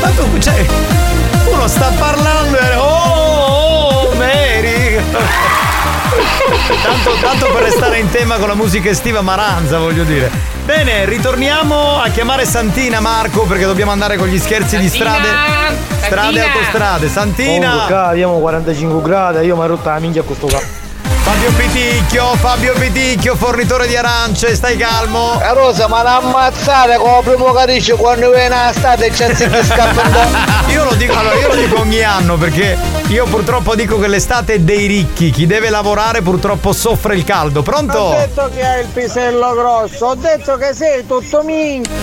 ma tu cioè uno sta parlando e oh, oh Mary tanto, tanto per restare in tema con la musica estiva Maranza, voglio dire. Bene, ritorniamo a chiamare Santina Marco perché dobbiamo andare con gli scherzi di strade. Strade e autostrade. Santina! Oh, ca, abbiamo 45 gradi, io mi ho rotta la minchia a questo qua. Fabio Piticchio, Fabio Piticchio, fornitore di arance, stai calmo. La rosa, ma l'ammazzate come primo capisce quando viene a state e c'è che scappando. Io lo dico, allora, io lo dico ogni anno perché io purtroppo dico che l'estate è dei ricchi, chi deve lavorare purtroppo soffre il caldo. Ho Pronto? detto che hai il pisello grosso, ho detto che sei tutto minchia.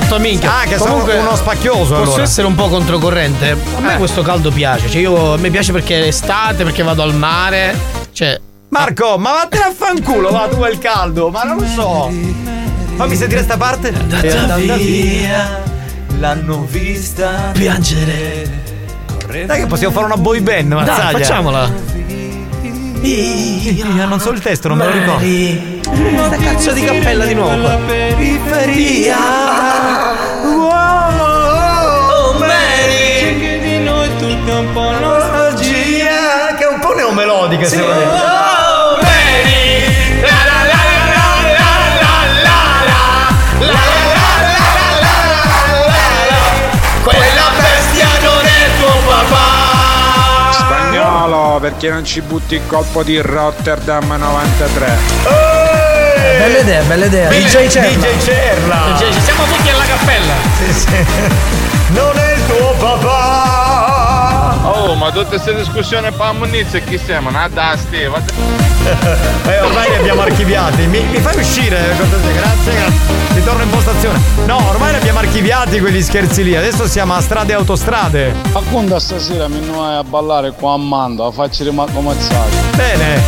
Tutto minchia. Ah, che sono uno spacchioso, Posso allora. essere un po' controcorrente? A me Eh. questo caldo piace. Cioè, io a me piace perché è estate, perché vado al mare. Cioè. Marco, ma vattene a fanculo, va tu è il caldo, ma non lo so. Fammi sentire sta parte. È andata via, l'hanno vista piangere. Dai che possiamo fare una boy band, Mazzaglia. Dai, facciamola. Io non so il testo, non me lo ricordo. Sta cazzo di cappella di nuovo. qua. periferia. Oh, Mary, che di noi tutta un po' nostalgia. Che è un po' neomelodica, secondo me. Spagnolo, perché non ci butti il colpo di Rotterdam 93? Bella idea, bella idea. DJ Cerla. DJ Cerla. Ci siamo tutti alla cappella. Sì, sì. Non Ma tutte queste discussioni per ammonnizia chi siamo? Nada, Steve. Eh, ormai li abbiamo archiviati. Mi, mi fai uscire? Grazie, grazie. Ritorno in postazione. No, ormai li abbiamo archiviati quegli scherzi lì. Adesso siamo a strade e autostrade. A quando stasera mi vai a ballare qua a Mando, a farci rimanere mazzato. Bene.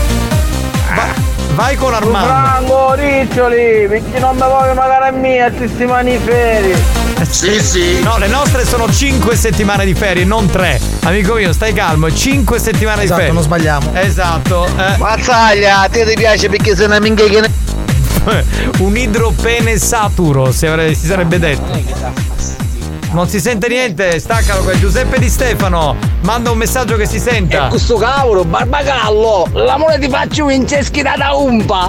Va- vai con Armando. Franco, riccioli, perché non mi voglio magari a me a questi maniferi. Sì, sì. No, le nostre sono 5 settimane di ferie, non 3. Amico mio, stai calmo, 5 settimane Esatto, di ferie. non sbagliamo. Esatto. eh. Mazzaglia, a te ti piace perché sei una minchia che ne... Un idropene saturo, si, avrebbe- si sarebbe detto. Non si sente niente, staccalo quel Giuseppe Di Stefano. Manda un messaggio che si senta. Questo cavolo, barbagallo, l'amore ti faccio vinceschi da da umpa.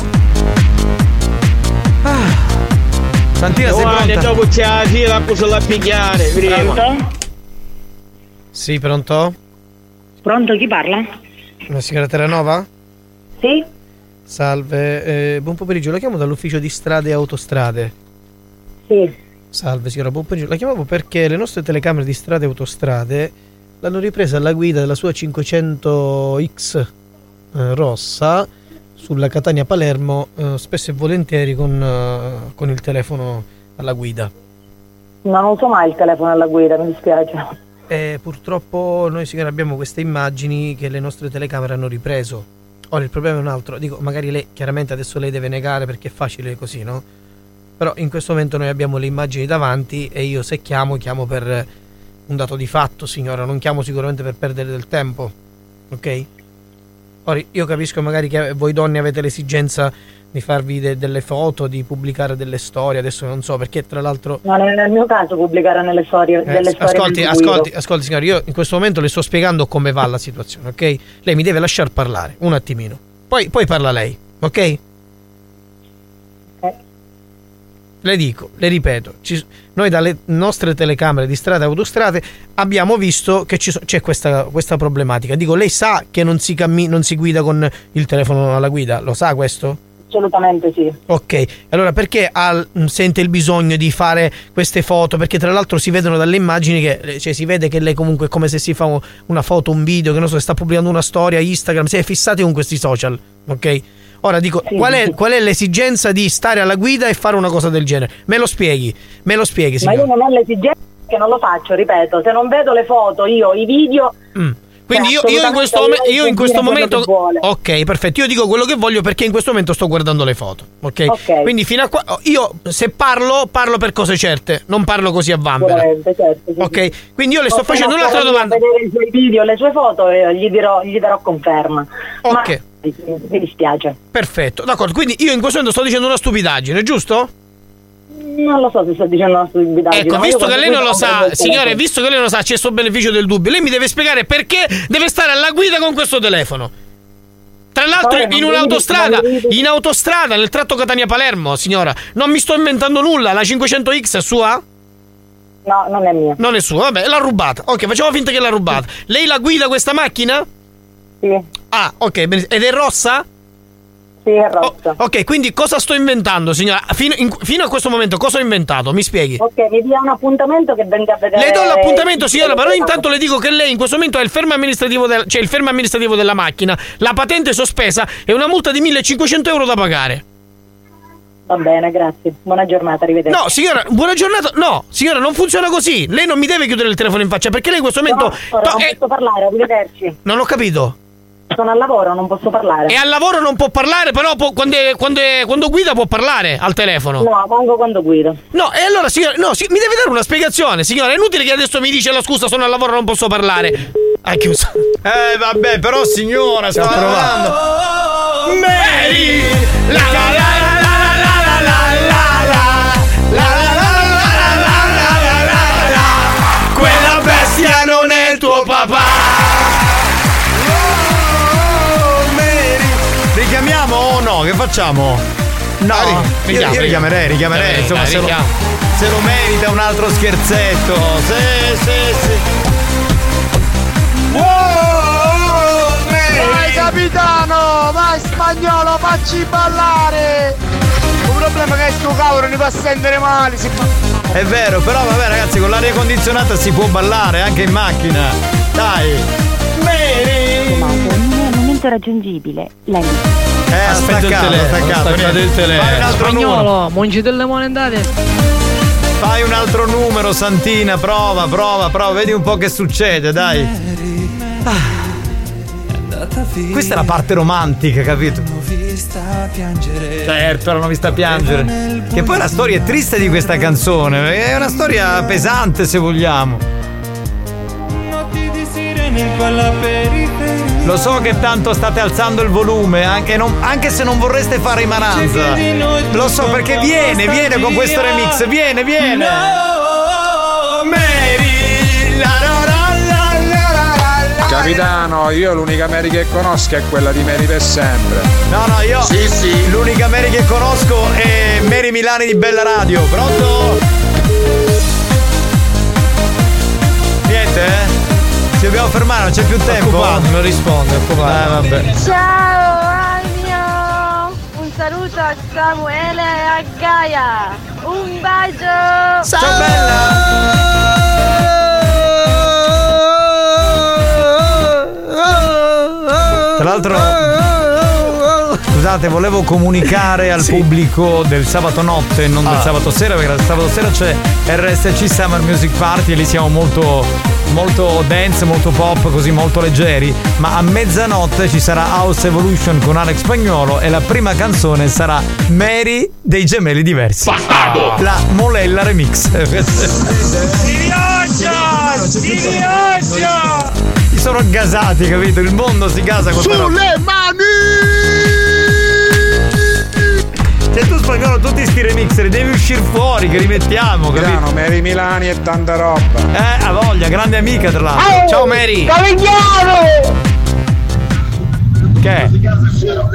Santina, sei pronta? dopo c'è la fila, la pigliare, prima. Sì, pronto? Pronto, chi parla? La signora Terranova? Sì? Salve, eh, buon pomeriggio, la chiamo dall'ufficio di strade e autostrade. Sì. Salve signora, buon pomeriggio. La chiamavo perché le nostre telecamere di strade e autostrade l'hanno ripresa alla guida della sua 500X eh, rossa sulla Catania-Palermo, eh, spesso e volentieri con, eh, con il telefono alla guida. Non uso mai il telefono alla guida, mi dispiace. E purtroppo noi signora abbiamo queste immagini che le nostre telecamere hanno ripreso. Ora il problema è un altro, dico, magari lei chiaramente adesso lei deve negare perché è facile così, no? Però in questo momento noi abbiamo le immagini davanti e io se chiamo chiamo per un dato di fatto, signora, non chiamo sicuramente per perdere del tempo. Ok? Ora io capisco magari che voi donne avete l'esigenza di farvi de- delle foto, di pubblicare delle storie, adesso non so perché tra l'altro Non è nel mio caso pubblicare nelle storie, eh, delle storie ascolti, ascolti, ascolti, signore, io in questo momento le sto spiegando come va la situazione, ok? Lei mi deve lasciar parlare un attimino. Poi, poi parla lei, ok? Le dico, le ripeto, ci- noi dalle nostre telecamere di strade e autostrade abbiamo visto che so- c'è questa, questa problematica. Dico, lei sa che non si, cammi- non si guida con il telefono alla guida? Lo sa questo? Assolutamente sì. Ok, allora perché ha- sente il bisogno di fare queste foto? Perché tra l'altro si vedono dalle immagini che cioè, si vede che lei comunque è come se si fa un- una foto, un video, che non so, sta pubblicando una storia, Instagram, si è fissati con questi social, ok? Ora dico, qual, è, qual è l'esigenza di stare alla guida e fare una cosa del genere? Me lo spieghi, me lo spieghi, Ma signore. io non ho l'esigenza che non lo faccio, ripeto, se non vedo le foto, io i video. Quindi io, io in questo, mom- io in questo momento. Ok, perfetto. Io dico quello che voglio perché in questo momento sto guardando le foto. Ok. Ok. Quindi fino a qua. Io se parlo, parlo per cose certe. Non parlo così a vanvera. Sicuramente, certo, sì, Ok. Quindi io le sto Appena facendo un'altra domanda. vedere i suoi video, le sue foto, e gli, dirò, gli darò conferma. Ok. Ma, mi dispiace. Perfetto, d'accordo. Quindi io in questo momento sto dicendo una stupidaggine, giusto? Non lo so se sto dicendo una stupidaggine. Ecco, visto che lei non lo sa, il signore, visto che lei non lo sa, c'è sto beneficio del dubbio. Lei mi deve spiegare perché deve stare alla guida con questo telefono. Tra l'altro Poi in un'autostrada, in autostrada nel tratto Catania-Palermo, signora, non mi sto inventando nulla, la 500X è sua? No, non è mia. Non è sua, vabbè, l'ha rubata. Ok, facciamo finta che l'ha rubata. Lei la guida questa macchina? Sì. Ah, ok, benissimo. ed è rossa? Sì, è rossa. ok, quindi cosa sto inventando, signora? Fino, in- fino a questo momento cosa ho inventato? Mi spieghi. Ok, mi dia un appuntamento che venga a vedere. Le do l'appuntamento, signora, però intanto le dico che lei in questo momento ha il fermo amministrativo, del- cioè il fermo amministrativo della macchina, la patente sospesa e una multa di 1500 euro da pagare. Va bene, grazie. Buona giornata, arrivederci. No, signora, buona giornata. No, signora, non funziona così. Lei non mi deve chiudere il telefono in faccia perché lei in questo momento. Ora to- non eh, posso parlare, arrivederci. non ho capito. Sono al lavoro, non posso parlare. E al lavoro non può parlare, però può- quando, è- quando è- quando guida può parlaare al telefono. No, manco quando guido. No, e allora signora, no, sì, mi deve dare una spiegazione, signora. È inutile che adesso mi dice la scusa, sono al lavoro, non posso parlare. Ha chiuso. Eh, vabbè, però signora, sta Stiamo lavorando. Mary! La la la la la la la Che facciamo? No, Ah, ri- io, io richiamerei, richiamerei. Insomma, se lo, se lo merita un altro scherzetto. Sì, sì, sì. Vai capitano, vai spagnolo, facci ballare! Il problema è che sto cavolo ne fa sentire male, si fa. È vero, però vabbè ragazzi, con l'aria condizionata si può ballare anche in macchina. Dai. Mary! Non è momento raggiungibile. Lei. Eh, ha Aspetta il telefono, staccato, ha staccato niente. il telefono. Fai un altro numero. Spagnolo, mungi delle monendate. Fai un altro numero, Santina, prova, prova, prova, vedi un po' che succede, dai. Ah. Questa è la parte romantica, capito? Certo, l'hanno vista piangere. Che poi la storia è triste di questa canzone, è una storia pesante se vogliamo. Lo so che tanto state alzando il volume, anche, non- anche se non vorreste fare i Mananza. Lo so perché viene, viene con questo remix, viene, viene. Mary, la la la. Capitano, io l'unica Mary che conosco è quella di Mary per sempre. No, no, io l'unica Mary che conosco è Mary Milani di Bella Radio. Pronto? Niente, eh? Ci dobbiamo fermare, non c'è più tempo. Occupato, non risponde, occupato. Eh, vabbè. Ciao Agno! Un saluto a Samuele e a Gaia! Un bacio! Ciao Tra l'altro, scusate, volevo comunicare al pubblico del sabato notte, non del Ah. sabato sera, perché il sabato sera c'è RSC Summer Music Party e lì siamo molto, molto dance, molto pop, così molto leggeri. Ma a mezzanotte ci sarà House Evolution con Alex Spagnolo e la prima canzone sarà Mary dei gemelli diversi. La Molella Remix. Si riaccia! Si sono gasati, capito? Il mondo si gasa con. Sulle mani! Se tu spagnolo tutti sti remixer devi uscire fuori che rimettiamo, capito? Mary Milani e tanta roba. Eh, ha voglia, grande amica tra l'altro. Oh, Ciao Mary! Cavagliano! Che? è? Sono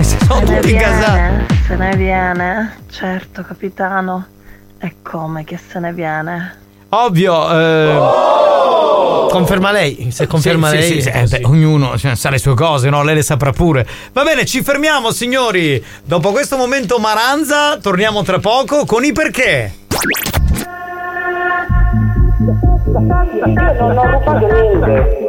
Se ne tutti viene, se ne viene, certo capitano. E come che se ne viene? Ovvio, eh, Conferma lei, se conferma sì, lei. sì, sì, eh, beh, ognuno cioè, sa le sue cose, no? Lei le saprà pure. Va bene, ci fermiamo, signori. Dopo questo momento Maranza, torniamo tra poco con i perché. Non ho rubato niente.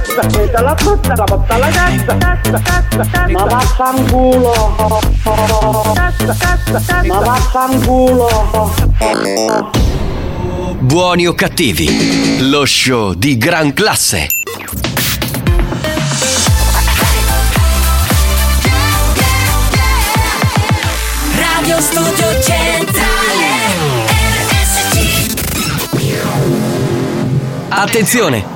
testa, peta la testa, la botta la testa, testa, testa, testa. Ma vaffanculo. Testa, testa, testa. Ma vaffanculo. Buoni o cattivi, lo show di gran classe. Radio Studio Centrale RSC. Attenzione!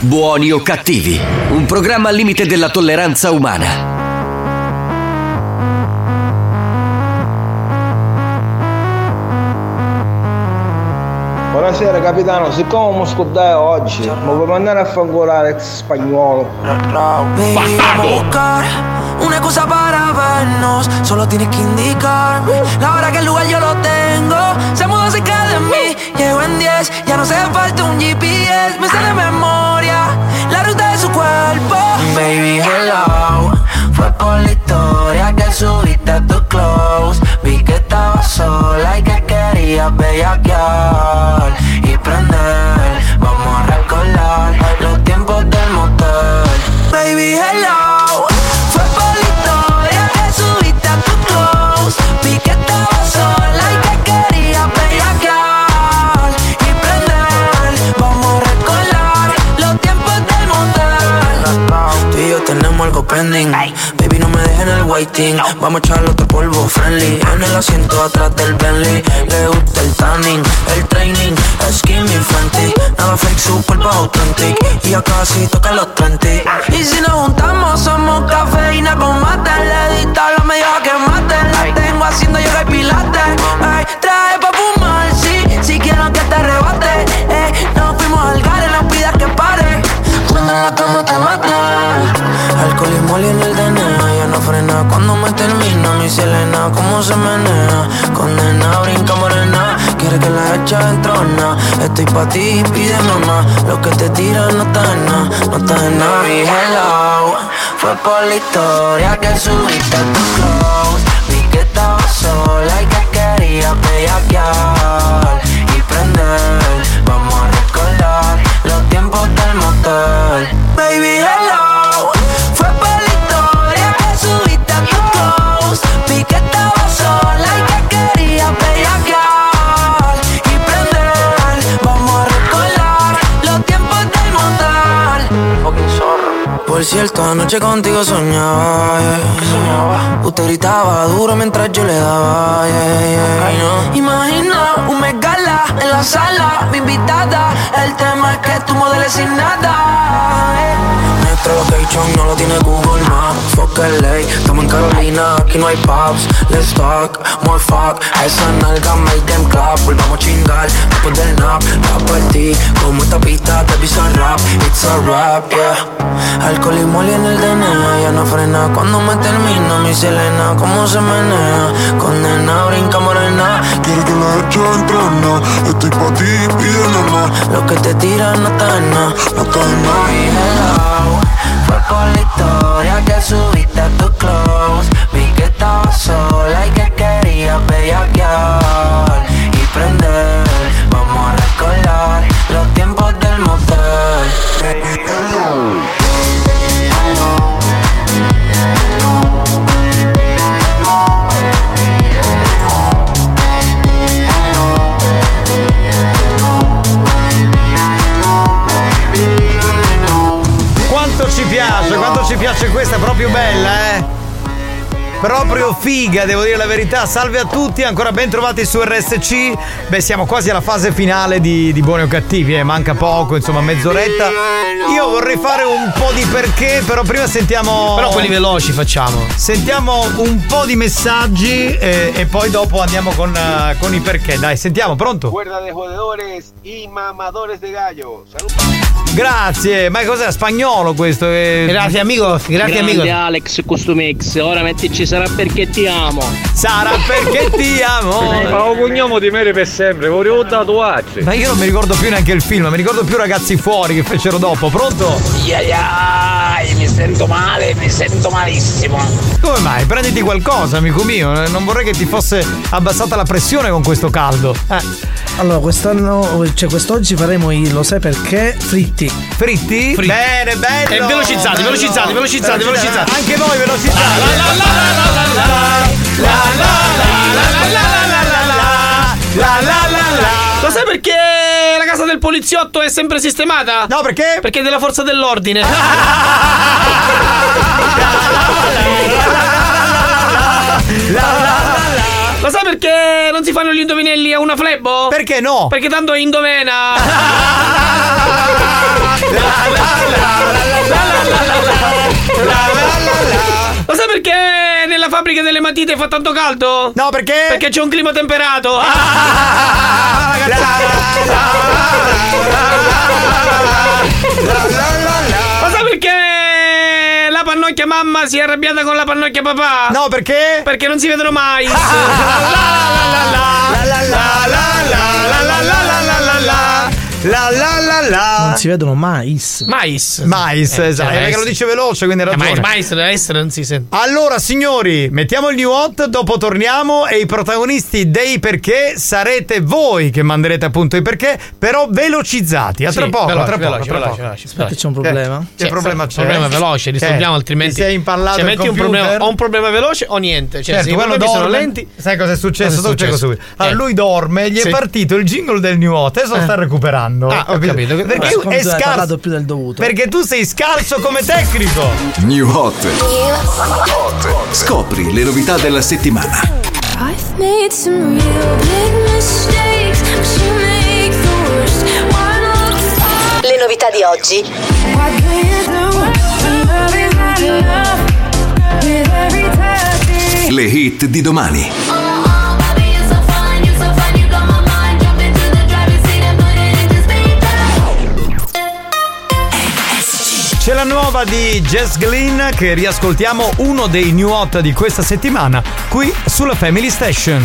Buoni o cattivi, un programma al limite della tolleranza umana. Buonasera capitano, siccome mi scordai oggi, mi puoi mandare a fangolare ex spagnolo? buscar una excusa para vernos. Solo tienes que indicarme la hora que el lugar yo lo tengo. Se mudó cerca de mí, llego en 10. Ya no hace falta un GPS, me sale de memoria la ruta de su cuerpo. Baby, hello. Fue por la historia que subiste a tu close. Vi que estabas sola y que querías bellaquear y prender. Baby, no me dejen el waiting. Vamos a echarle otro polvo friendly. En el asiento atrás del Bentley. Le gusta el tanning, el training. Skin mi Fenty. Nada fake, super authentic. Y ya casi toca los 30. Y si nos juntamos, somos cafeína con mate. Le dista la media que mate. La tengo haciendo yoga y pilates. Ay, trae pa' fumar, sí. Si quiero que te arrebate. Eh, nos fuimos al gare, no pidas que pare. Cuando la cama te mata Alcohol y en el DNA Ya no frena. Cuando me termina Mi Selena, cómo se menea Condena, brinca morena. Quiere que la echa en trona Estoy pa' ti, pídeme más Lo que te tira no está en nada No está en nada. Mi hello Fue por la historia que subiste a tu close. Vi que estabas sola y que querías bellaquear Y prender Por cierto, anoche contigo soñaba, yeah. Usted gritaba duro mientras yo le daba. Imagina un megala en la sala, mi invitada. El tema es que tú modeles sin nada. Location no lo tiene Google Maps. Fuck LA, estamos en Carolina, aquí no hay pubs. Let's talk, more fuck. A esa nalga make them clap. Volvamos a chingar después del nap. Va por ti, como esta pista te pisa rap. It's a rap, yeah. Alcohol y moli en el DNA, ya no frena cuando me termina mi Selena, cómo se menea, condena, brinca morena, quiero que la eche en trona, estoy pa' ti, pídeme más, lo que te tira no está en nada, no está en nada. hello, fue por la historia que subiste a tu close, vi que estabas sola y que querías bellaquear piace questa, è proprio bella, eh? Proprio figa, devo dire la verità. Salve a tutti, ancora ben trovati su RSC. Beh, siamo quasi alla fase finale di, di Buoni o Cattivi, eh? manca poco, insomma, mezz'oretta. Io vorrei fare un po' di perché, però prima sentiamo. Però quelli veloci facciamo. Sentiamo un po' di messaggi e, e poi dopo andiamo con, eh, con i perché. Dai, sentiamo, pronto? Cuerda de jodedores y mamadores de gallo. Salud. Grazie, ma cos'è? Spagnolo questo? Grazie, amico. Grazie, amico. Grande Alex Costumix, ora mettici sarà perché ti amo. Sarà perché ti amo. Ma un cognome di mere per sempre, volevo un tatuaggio. Ma io non mi ricordo più neanche il film, mi ricordo più ragazzi fuori che fecero dopo. Pronto? Iai, mi sento male, mi sento malissimo. Come mai? Prenditi qualcosa, amico mio. Non vorrei che ti fosse abbassata la pressione con questo caldo. Eh. Allora, quest'anno, cioè quest'oggi faremo i lo sai perché fritti. Fritti? Bene, bello. E velocizzati, bello. velocizzati, velocizzati, velocizzati. Anche voi velocizzati. La la la la. Lo sai perché la casa del poliziotto è sempre sistemata? No, perché? Perché è della forza dell'ordine. Lo sai perché non si fanno gli indovinelli a una flebbo? Perché no? Perché tanto è indovena. Lo sai perché nella fabbrica delle matite fa tanto caldo? No, perché? Perché c'è un clima temperato. Lo sai perché la pannocchia mamma si è arrabbiata con la pannocchia papà? No, perché? Perché non si vedono mai. La la la la. Non si vedono mais. Mais. Mais, Eh, esatto. cioè, perché lo dice veloce, quindi hai Eh, ragione. il mais deve essere non si sente. Allora, signori, mettiamo il new hot, dopo torniamo e i protagonisti dei perché sarete voi che manderete appunto i perché, però velocizzati. A tra Sì, poco, veloce, a tra poco, veloce, tra veloce, poco. veloce, Aspetta, c'è un problema. Che problema c'è? problema veloce, risolviamo Che? altrimenti. Ti sei impallato Cioè, il metti un problema, o un problema veloce o niente. Cioè, Certo, se quello problemi sono dorme. lenti. Sai cosa è successo? Cosa è successo? Allora, Eh. lui dorme, gli Sì. è partito il jingle del new hot, adesso lo Eh. sta recuperando. Ah, ho capito. Perché secondo è scarso. più del dovuto. Perché tu sei scarso come tecnico. New Hot. Scopri le novità della settimana. I've made some real big mistakes, but you make the worst one look Le novità di oggi. Le hit di domani. C'è la nuova di Jess Glynn che riascoltiamo uno dei new hot di questa settimana qui sulla Family Station.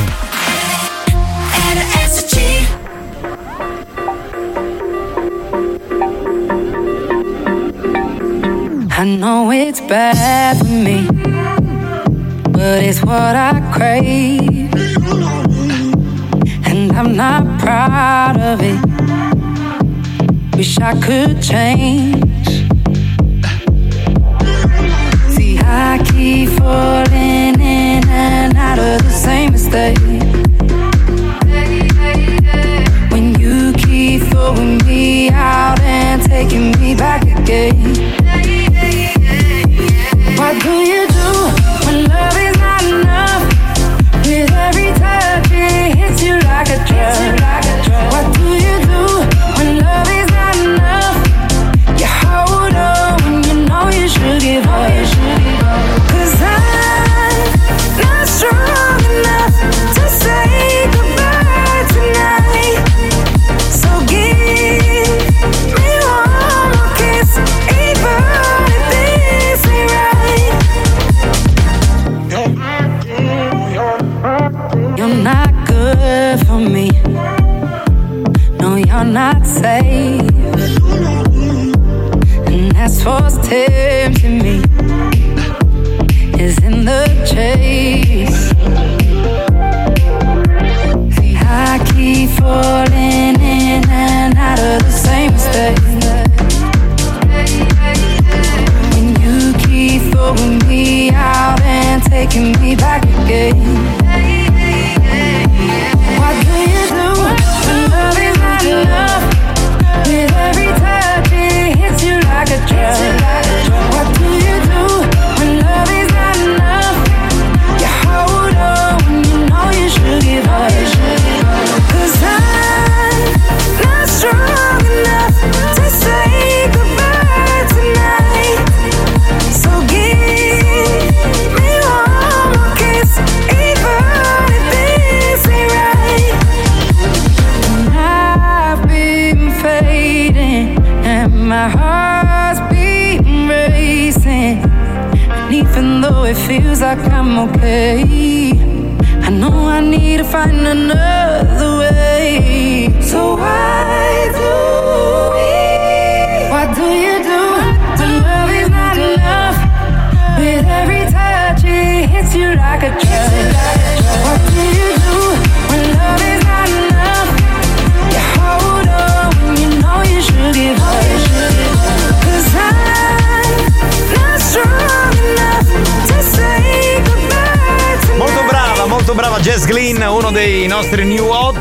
I know it's bad for me, but it's what I crave. And I'm not proud of it. Wish I could change. I keep falling in and out of the same mistake. When you keep throwing me out and taking me back again. What do you do when love is not enough? With every touch, it hits you like a drug. Safe. And that's what's tempting me. Is in the chase. I keep falling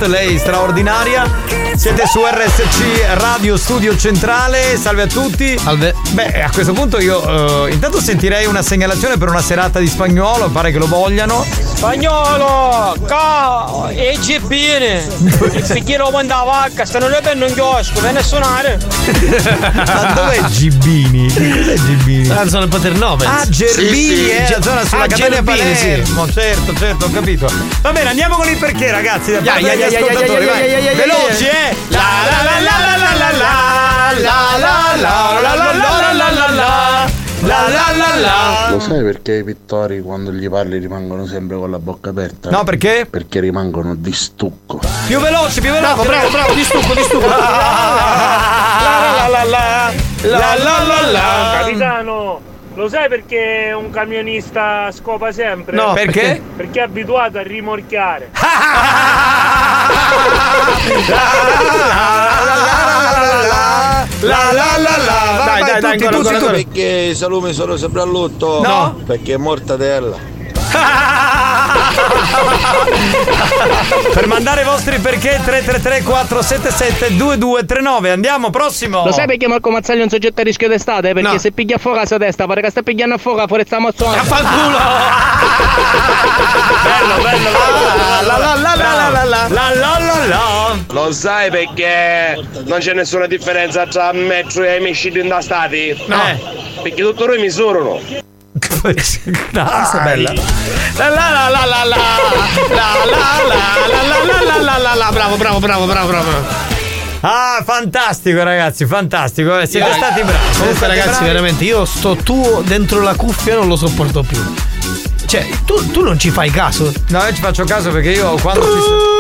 hot, lei straordinaria. Siete su RSC Radio Studio Centrale. Salve a tutti. Salve. Beh, a questo punto io eh, intanto sentirei una segnalazione per una serata di spagnolo, pare che lo vogliano. Spagnolo, ca e gibbine. Il quando la vacca, stanno le penne in chiosco, viene a suonare. Ma dov'è Gibbini? Cos'è Gibbini? Ah, sono il Paternò, Ah, Gerbini, eh, la zona sulla Ah, Catania Gerbini, sì. Palermo. Certo, certo, ho capito. Va bene, andiamo con il perché, ragazzi. Da parte ya, degli ya, ascoltatori, ya, ya, vai. Veloci, eh. La la la la la la la la la la la la la la la la la la la la la la Lo sai perché i pittori quando gli parli rimangono sempre con la bocca aperta? No, perché? Perché rimangono di stucco. Più veloce, più veloce. Bravo, bravo, bravo, di stucco, di stucco. La la la la la la la la Capitano, lo sai perché un camionista scopa sempre? No, perché? Perché è abituato a rimorchiare. La la la la Dai, dai, dai, ancora, ancora, ancora. Perché i salumi sono sempre a lutto? No. Perché è mortadella. Per mandare i vostri perché 333 477 2239 Andiamo, prossimo Lo sai perché Marco Mazzagli è un soggetto a rischio d'estate? Perché No. se piglia a fuoco a sua testa, pare che sta pigliando a fuoco fuori sta mozzona. Fanculo! Bello, bello, la la la la la la la la la la la Lo sai perché non c'è nessuna differenza tra metro e amici da stati? No. Perché tutti noi misurano. Questa è bella La la la la la la La la la la la la la la Bravo, bravo, bravo, bravo, bravo Ah, fantastico ragazzi, fantastico eh, Siete Io, stati bravi Comunque, ragazzi, bravi. veramente, io sto tuo dentro la cuffia non lo sopporto più. Cioè, tu, tu non ci fai caso? No, io ci faccio caso perché io quando ci sono.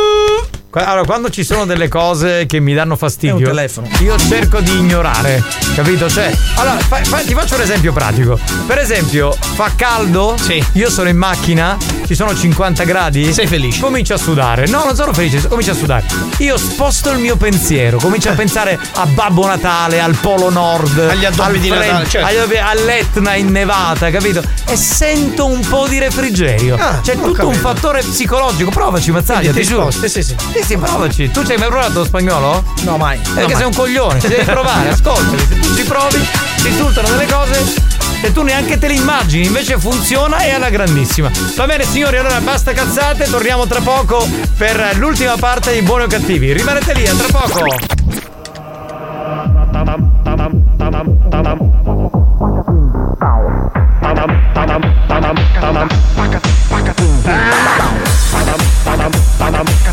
Allora, quando ci sono delle cose che mi danno fastidio, un io cerco di ignorare, capito? Cioè, allora, fa- fa- ti faccio un esempio pratico. Per esempio, fa caldo, Sì. io sono in macchina, ci sono 50 gradi. Sei felice? Comincio a sudare. No, non sono felice, comincio a sudare. Io sposto il mio pensiero, comincio a pensare a Babbo Natale, al Polo Nord, Agli addobbi di freddo, Natale, certo. addobbi- all'Etna in nevata, capito? E sento un po' di refrigerio. Ah, C'è ho tutto un capito. fattore psicologico. Provaci, Mazzaglia, ti ti giuro. sposti, sì, sì. Sì, sì, provaci. Tu ci hai mai provato lo spagnolo? No, mai. Perché No, sei mai. un coglione, ci devi provare, ascoltami. Se tu ci provi, ti risultano delle cose e tu neanche te le immagini, invece funziona e è alla grandissima. Va bene, signori, allora basta cazzate, torniamo tra poco per l'ultima parte di Buoni o Cattivi. Rimanete lì, a tra poco.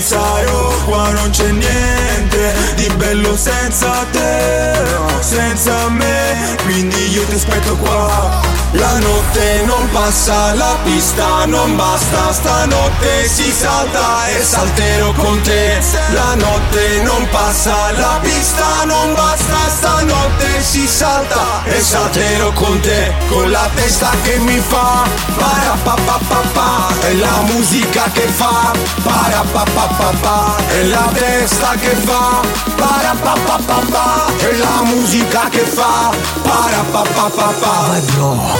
Sarò Qua non c'è niente di bello senza te Senza me, quindi io ti aspetto qua La notte non passa, la pista non basta. Stanotte si salta e salterò con te. La notte non passa, la pista non basta. Stanotte si salta e salterò con te. Con la testa che mi fa para pa pa pa pa. È la musica che fa para pa pa pa pa. È la testa che fa para pa pa pa pa. È la musica che fa para pa pa pa pa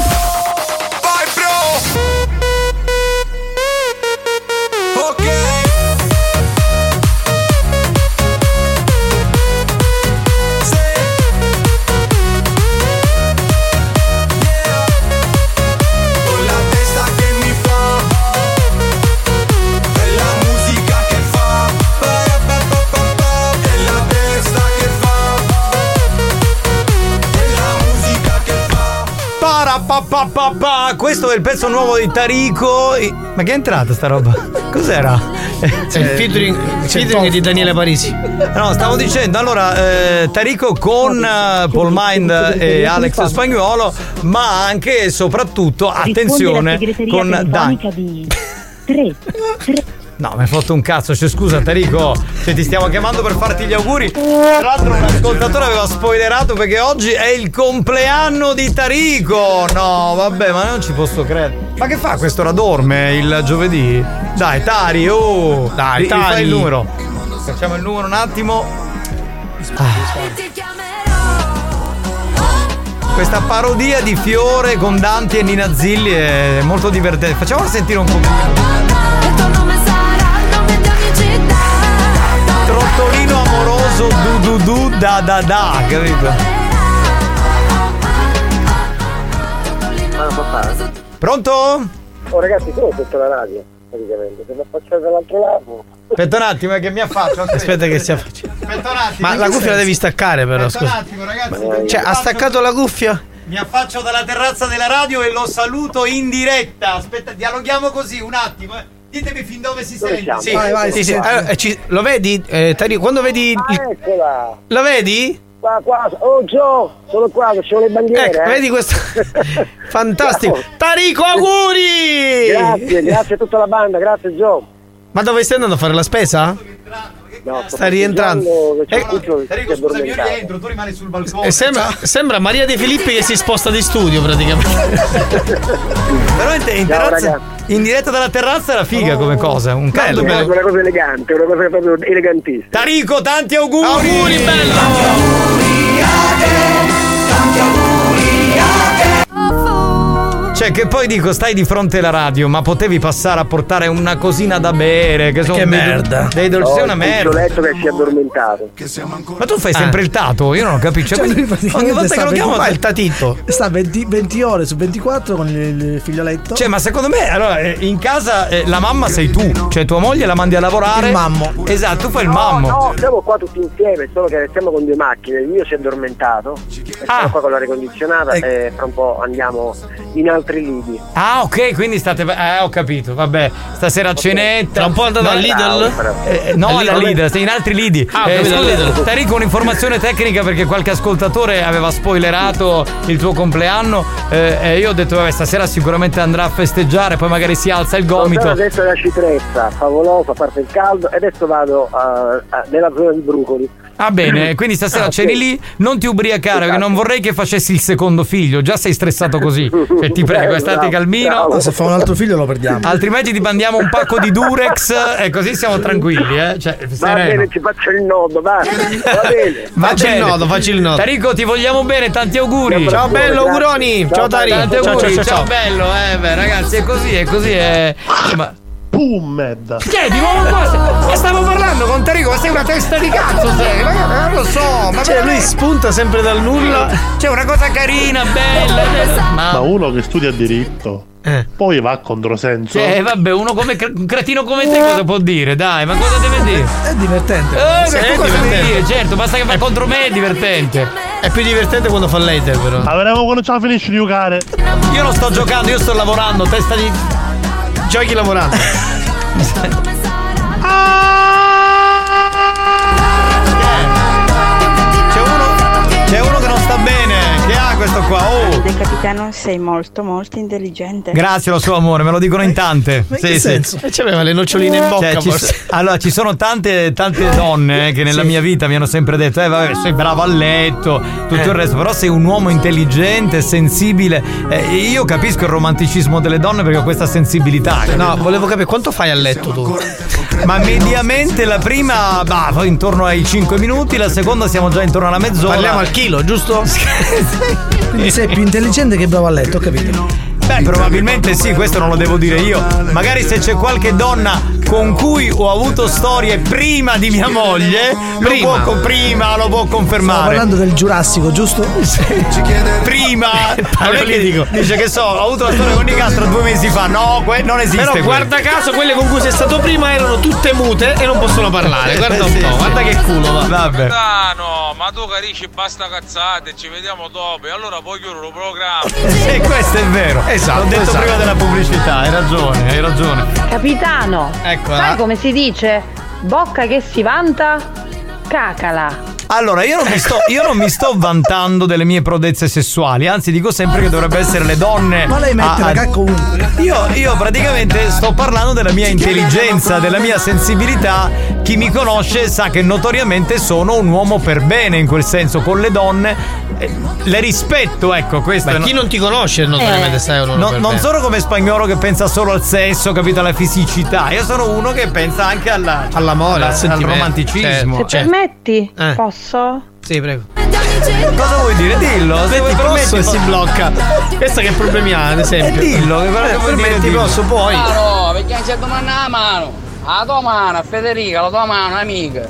Parapapapapa. Questo è il pezzo nuovo di Tarico. E- Ma che è entrata sta roba? Cos'era? È il featuring, il featuring di Daniele Parisi. No, stavo dicendo, allora, eh, Tarico con eh, Paul Mind e Alex Spagnuolo, ma anche e soprattutto, attenzione, con Dan. di 3 No, mi hai fatto un cazzo, cioè, scusa Tarico, cioè, ti stiamo chiamando per farti gli auguri. Tra l'altro un ascoltatore aveva spoilerato perché oggi è il compleanno di Tarico. No, vabbè, ma non ci posso credere. Ma che fa questo? Ora dorme il giovedì? Dai, Tari, oh! Dai, Tari. il numero. Facciamo il numero un attimo. Questa parodia di Fiore con Danti e Nina Zilli è molto divertente. Facciamola sentire un pochino. Trottolino amoroso du du du da da da, capito? Pronto? Oh ragazzi, sono sotto la radio, praticamente. Se lo faccio dall'altro lato. Aspetta un attimo, eh, che mi affaccio. Aspetta che si affaccia. Aspetta un attimo. Ma la cuffia la senso? devi staccare però, Aspetta un scusa. attimo, ragazzi. Cioè, ha staccato la cuffia? Mi affaccio dalla terrazza della radio e lo saluto in diretta. Aspetta, dialoghiamo così un attimo. eh. Ditemi fin dove si Dove sente. siamo? Sì, Vai, vai, sì, sì. Allora, eh, ci- lo vedi? Eh, Tarico, quando vedi Ah, eccola! Lo vedi? Qua, qua, oh Gio, sono qua, c'ho le bandiere. Ecco, eh. vedi questo? Fantastico. Tarico, auguri! Grazie, grazie a tutta la banda, grazie Gio. Ma dove stai andando a fare la spesa? No, Stai rientrando. Eh, Tarico, scusami, io rientro, tu rimani sul balcone. E sembra, sembra Maria De Filippi che si sposta di studio praticamente. Però in, terrazza- in diretta dalla terrazza era figa come cosa. Un caldo È bello. una cosa elegante, una cosa proprio elegantissima. Tarico, tanti auguri! Auguri, bello! Cioè, che poi dico, stai di fronte alla radio, ma potevi passare a portare una cosina da bere. Che, sono Che dei- merda. Dei dolci, sei una il merda. cuccioletto che si è addormentato. Ma tu fai sempre il tato? Io non ho capito. Cioè, Cioè, ogni volta che lo chiamo. Fa il tatito. Sta 20, 20 ore su 24 con il, il figlioletto. Cioè, ma secondo me, allora, eh, in casa eh, la mamma sei tu. Cioè, tua moglie la mandi a lavorare. Il mammo. Esatto, tu fai il No, mammo. no, siamo qua tutti insieme, solo che stiamo con due macchine. Il mio si è addormentato. Ah. Siamo qua con l'aria condizionata e fra un po' andiamo in altri lidi. Ah, ok, quindi state. Eh, ho capito, vabbè. Stasera a cenetta. Tra un po' andate No, al Lidl? Eh, eh, no, Al alla Lidl? Lidl, sei in altri lidi. Ah, Eh, scusa, Lidl. Tarico, un'informazione tecnica perché qualche ascoltatore aveva spoilerato il tuo compleanno. eh, e io ho detto, vabbè, stasera sicuramente andrà a festeggiare, poi magari si alza il Sono gomito. adesso la citrezza, favolosa, a parte il caldo, e adesso vado eh, eh, nella zona di Brucoli. Ah bene, quindi stasera Ah, c'eri sì. lì, non ti ubriacare perché non vorrei che facessi il secondo figlio, già sei stressato così. Cioè, ti prego, Eh, state bravo, calmino. bravo. Ma se fa un altro figlio lo perdiamo. Altrimenti ti mandiamo un pacco di Durex e così siamo tranquilli, eh? Cioè, Va sereno. bene, ci faccio il nodo, va. Va bene. Va Facci il bene. nodo, facci il nodo. Tarico, ti vogliamo bene, tanti auguri. Ciao bello, auguroni. Ciao Tari. Tanti Ciao, auguri, ciao, ciao, ciao. bello, eh, beh, ragazzi, è così, è così, è. Insomma, Pumed. Chiedi, ma cosa? Ma stavo parlando con Tarico, ma sei una testa di cazzo, sei? Ma ma non lo so, ma Cioè, lui spunta sempre dal nulla. C'è una cosa carina, bella. Ma uno che studia diritto, poi va a controsenso. Cioè, vabbè, uno come un cretino come te cosa può dire? Dai, ma cosa deve dire? È divertente. Eh, Sì, che è cosa divertente. dire? Certo, basta che fa contro me è divertente. È più divertente quando fa later, però. Ma vedremo quando ce la finisci di giocare. Io non sto giocando, io sto lavorando, testa di. Giochi lavorando. questo qua? Oh! Del capitano sei molto molto intelligente. Grazie lo suo amore, me lo dicono in tante. Ma in che senso? E c'aveva le noccioline in bocca, Cioè, ci forse. so- allora, ci sono tante, tante donne eh, che nella Sì. mia vita mi hanno sempre detto: Eh, vabbè, sei bravo a letto, tutto il resto, però sei un uomo intelligente, sensibile. Eh, io capisco il romanticismo delle donne perché ho questa sensibilità. No, volevo capire quanto fai a letto tu? Ma mediamente la prima, bah, poi intorno ai 5 minuti, la seconda siamo già intorno alla mezz'ora. Parliamo al chilo, giusto? Quindi sei più intelligente che bravo a letto, ho capito? Beh, probabilmente sì, questo non lo devo dire io. Magari se c'è qualche donna con cui ho avuto storie prima di mia moglie, Prima. Lo, può, prima lo può Stiamo confermare. parlando del Giurassico, giusto? Prima Paleolitico. dice che so, ho avuto la storia con Nicastro due mesi fa. No, que- non esiste. Però quello. guarda caso quelle con cui sei stato prima erano tutte mute e non possono parlare. Guarda un po', guarda che culo va. Vabbè. No, ma tu carisci basta cazzate, ci vediamo dopo e allora poi chiudo il programma. E questo è vero. Esatto, L'ho detto esatto. prima della pubblicità, hai ragione, hai ragione. Capitano, Eccola. sai come si dice? Bocca che si vanta? Cacala. Allora, io non, mi sto, io non mi sto vantando delle mie prodezze sessuali, anzi dico sempre che dovrebbe essere le donne. Ma lei mette a- la a- cacca ovunque. Io, io praticamente sto parlando della mia intelligenza, della mia sensibilità. Chi mi conosce sa che notoriamente sono un uomo per bene in quel senso, con le donne. eh, Le rispetto, ecco, questo Ma chi non ti conosce notoriamente sai uno No- per non bene. sono come spagnolo che pensa solo al sesso, capito? Alla fisicità. Io sono uno che pensa anche alla, All'amore, alla- al sentimento. romanticismo. Se Cioè- permetti, Eh. posso? Sì, prego. Cosa vuoi dire? Dillo. Se vuoi posso e si blocca. Questa che problemi ha, ad esempio? Eh, dillo, che quello che Eh, vuoi dire, dillo. posso, puoi. no, perché non c'è domanda la mano. La tua mano, Federica, la tua mano, amica.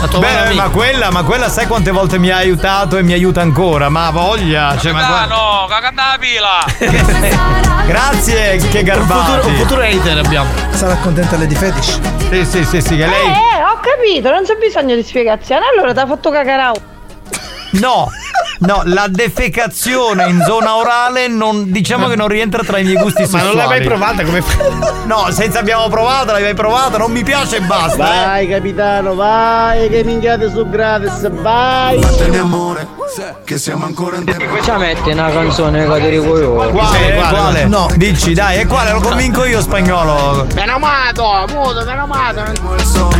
La tua mano Beh, amica. ma quella, ma quella sai quante volte mi ha aiutato e mi aiuta ancora? Ma voglia, cioè, ma guarda- no, cagata la pila. Grazie, che Un garbati. futuro, un futuro hater abbiamo. Sarà contenta Lady Fetish. Sì, sì, sì, sì, che Eh, lei. eh, ho capito, non c'è bisogno di spiegazioni. Allora ti ha fatto cacarau. No, no, la defecazione in zona orale non, diciamo che non rientra tra i miei gusti Ma sessuali. non l'hai mai provata come fai? No, senza abbiamo provato, l'hai mai provata, non mi piace e basta. eh. Vai capitano, vai che minchiate su gratis, vai! che siamo ancora in tempo. Ci metti una canzone che ti io. Quale, quale? No, dici, dai, è quale? Lo convinco io spagnolo. Menomato, muto, menomato.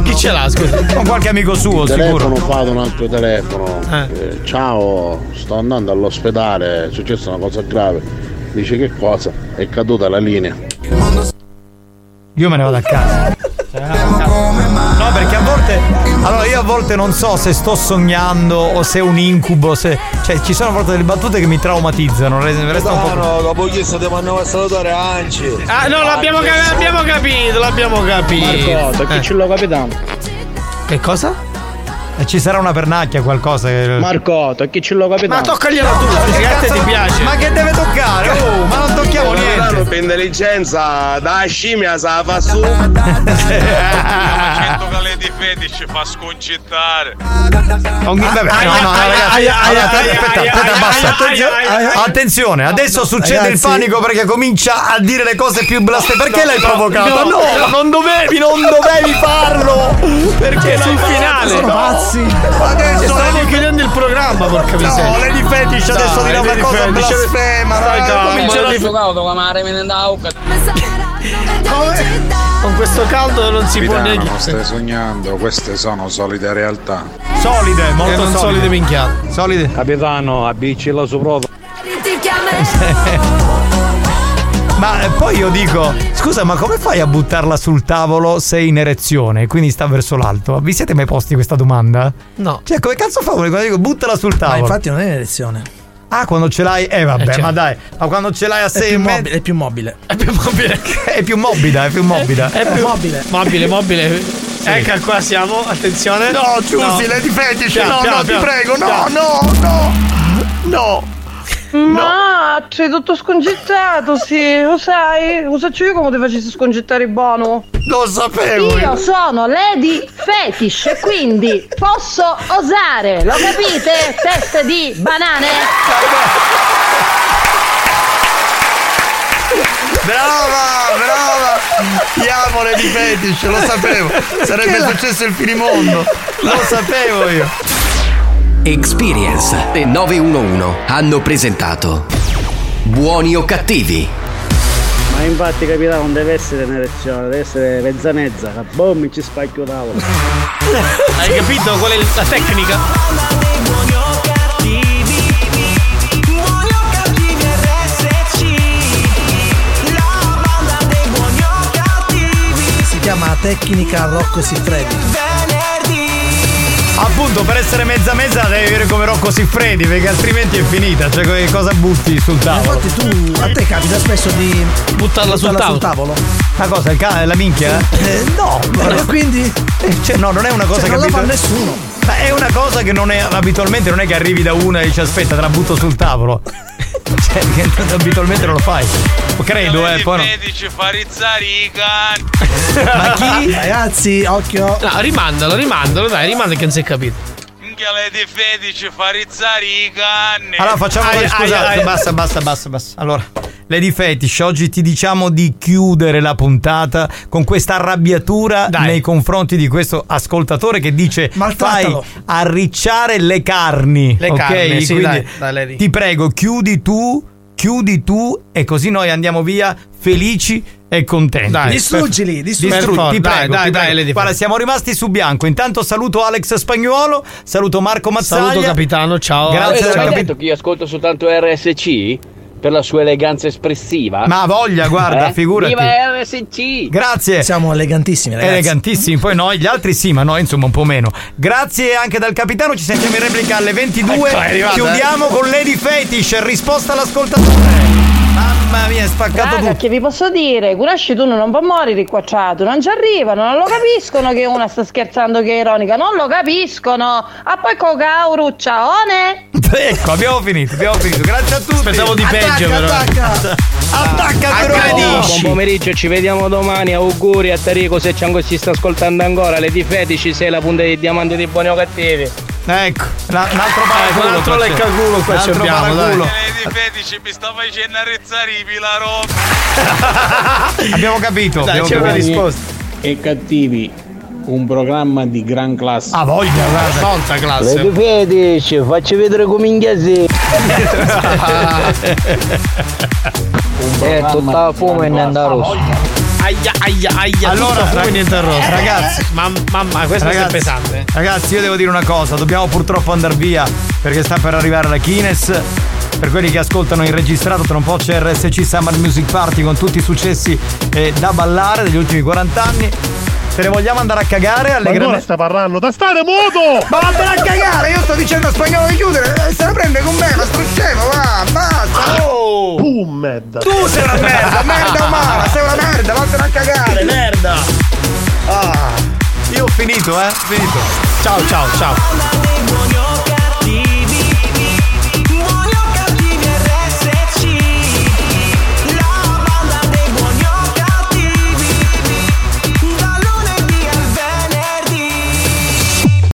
Chi ce l'ha, scusa? Con qualche amico suo, sicuro. telefono fate un altro telefono. Eh, ciao, sto andando all'ospedale, è successa una cosa grave. Dice che cosa? È caduta la linea. Io me ne vado a casa. No, perché a volte. Allora, io a volte non so se sto sognando o se è un incubo. Se, cioè, ci sono a volte delle battute che mi traumatizzano. re- Resta un po'. no, dopo chiesto ti mandavo a salutare Anci. Ah, no, l'abbiamo, cap- l'abbiamo capito, l'abbiamo capito. Marco, chi Eh. ce l'ho capitano? Che cosa? E ci sarà una pernacchia, qualcosa. Che... Marcotto, chi ce l'ho capitano? Ma toccagliela tu, scusi, che a te ti piace. Ma che deve toccare? Oh, ma non tocchiamo niente. Per intelligenza, da scimmia sa fa su. Che lei di fetici fa sconcittare. Ogni- vabbè, no, no, ragazzi, aspetta, aspetta, basta. Attenzione, adesso succede il panico perché comincia a dire le cose più blaste. Perché l'hai provocato? no, no, non dovevi, non dovevi farlo. Perché sul finale. Sono pazzi. Adesso Stavamo chiudendo il programma, porca No, miseria. Lady Fetish adesso dirà una Lady cosa Fetish. blasfema. Stai calmo, Lady giocato con la remina da bocca. Con questo caldo non si può neanche. non stai sognando, queste sono solide realtà. Solide, Eh, molto solide. solide minchiate. Solide. Capitano, abbicci la soprota. Ma eh, poi io dico, scusa, ma come fai a buttarla sul tavolo se è in erezione quindi sta verso l'alto? Vi siete mai posti questa domanda? No. Cioè, come cazzo fa quando dico buttala sul Ma tavolo? infatti non è in elezione. Ah, quando ce l'hai. Eh vabbè, certo. ma dai, ma quando ce l'hai a È 6 più mobile, è più mobile. È più mobile. è più morbida, è più morbida. È più mobile. Mobile, mobile. Ecco qua siamo, attenzione. No, Giusy, Lady Fetish, Piano, no, piano, no, ti piano. prego, no, Piano. no, no, no. Ma sei tutto scongettato, sì, lo sai? Lo so io come ti facessi scongettare il bono? Lo sapevo! Io sono Lady Fetish e quindi posso osare, lo capite? Teste di banane? Brava, brava! Ti amo Lady Fetish, lo sapevo. Sarebbe successo il finimondo. Lo sapevo io. Experience e 911 hanno presentato Buoni o cattivi? Ma infatti capitano non deve essere un'erezione, deve essere mezza mezza, boh mi ci spacchio tavolo. Hai capito qual è la tecnica? Si chiama tecnica Rocco Siffredi. Appunto, per essere mezza mezza devi avere come Rocco Siffredi, perché altrimenti è finita. Cioè, che cosa butti sul tavolo? Infatti tu, a te capita spesso di buttarla, sul tavolo. Ma cosa? Il ca- la minchia? Eh, no, Eh, quindi. Cioè, no, non è una cosa Cioè, che non la fa nessuno. Ma è una cosa che non è abitualmente non è che arrivi da una e dici aspetta, te la butto sul tavolo. Cioè, che abitualmente non lo fai. Credo, eh, poi no. Medici cani. Ma chi? Ragazzi, occhio. No, rimandalo, rimandalo, dai, rimanda che non si è capito. Minchia Lady Fetici farizzare i cani. Allora facciamo così, aia, scusate, basta, basta, basta, basta. Allora, Lady Fetish, oggi ti diciamo di chiudere la puntata con questa arrabbiatura nei confronti di questo ascoltatore che dice fai arricciare le carni. Le ok? carni, sì, Quindi dai, dai, ti prego, chiudi tu, chiudi tu e così noi andiamo via felici e contenti. Dai, Distruggili, distruggili. Ti prego, dai, ti dai, prego. Lady Guarda, siamo rimasti su bianco. Intanto saluto Alex Spagnuolo, saluto Marco Mazzaglia. Saluto capitano, ciao. Grazie Eh, del hai capi- detto che io ascolto soltanto RSC per la sua eleganza espressiva? Ma voglia, guarda, Eh? figurati. Viva RSC! Grazie. Siamo elegantissimi, ragazzi. Elegantissimi, poi noi, gli altri sì, ma noi insomma un po' meno. Grazie anche dal capitano, ci sentiamo in replica alle 22. Ecco, è arrivata, Chiudiamo con Lady Fetish, risposta all'ascoltatore. Mamma mia, è spaccato Raga, tutto. che vi posso dire? Curasci tu non può morire riquacciato, non ci arrivano, non lo capiscono che una sta scherzando che è ironica, non lo capiscono. A poi cocauro, ciaone! Ecco, abbiamo finito, abbiamo finito. Grazie a tutti. Pensavo di peggio, però. Attacca, attacca, Buon pomeriggio, ci vediamo domani. Auguri a Tarico se c'è ancora si sta ascoltando ancora. Le di Fetici sei la punta dei diamanti dei buoni o cattivi. Ecco, un altro paraculo. un altro qua c'è. leccaculo qua Un ci altro abbiamo, dai. paraculo. Lady Fetici mi sta facendo arrezzare i pilarò. Abbiamo capito. Dai, abbiamo c'è una capito. risposta. E cattivi, un programma di gran classe. Ah, voglia, guarda. Molta classe. Le di Fetici, facci vedere come inghia Eh, tutta la fumo e niente rosso. Aia, aia, aia. Allora, fumo e niente arrosto. ragazzi. Mam- mamma, questo è Ragazzi, pesante. Ragazzi, io devo dire una cosa, dobbiamo purtroppo andare via perché sta per arrivare la Kines. Per quelli che ascoltano in registrato, tra un po' c'è RSC Summer Music Party con tutti i successi eh, da ballare degli ultimi 40 anni. Se ne vogliamo andare a cagare alle grandi. sta parlando? Da stare muoto! Ma vattene a cagare, io sto dicendo a spagnolo di chiudere, eh, se la prende con me, ma sto scemo, va, basta. Oh! Boom, merda! Tu sei una merda, merda umana, sei una merda, vattene a cagare, merda. Ah, io ho finito, eh? Finito. Ciao, ciao, ciao.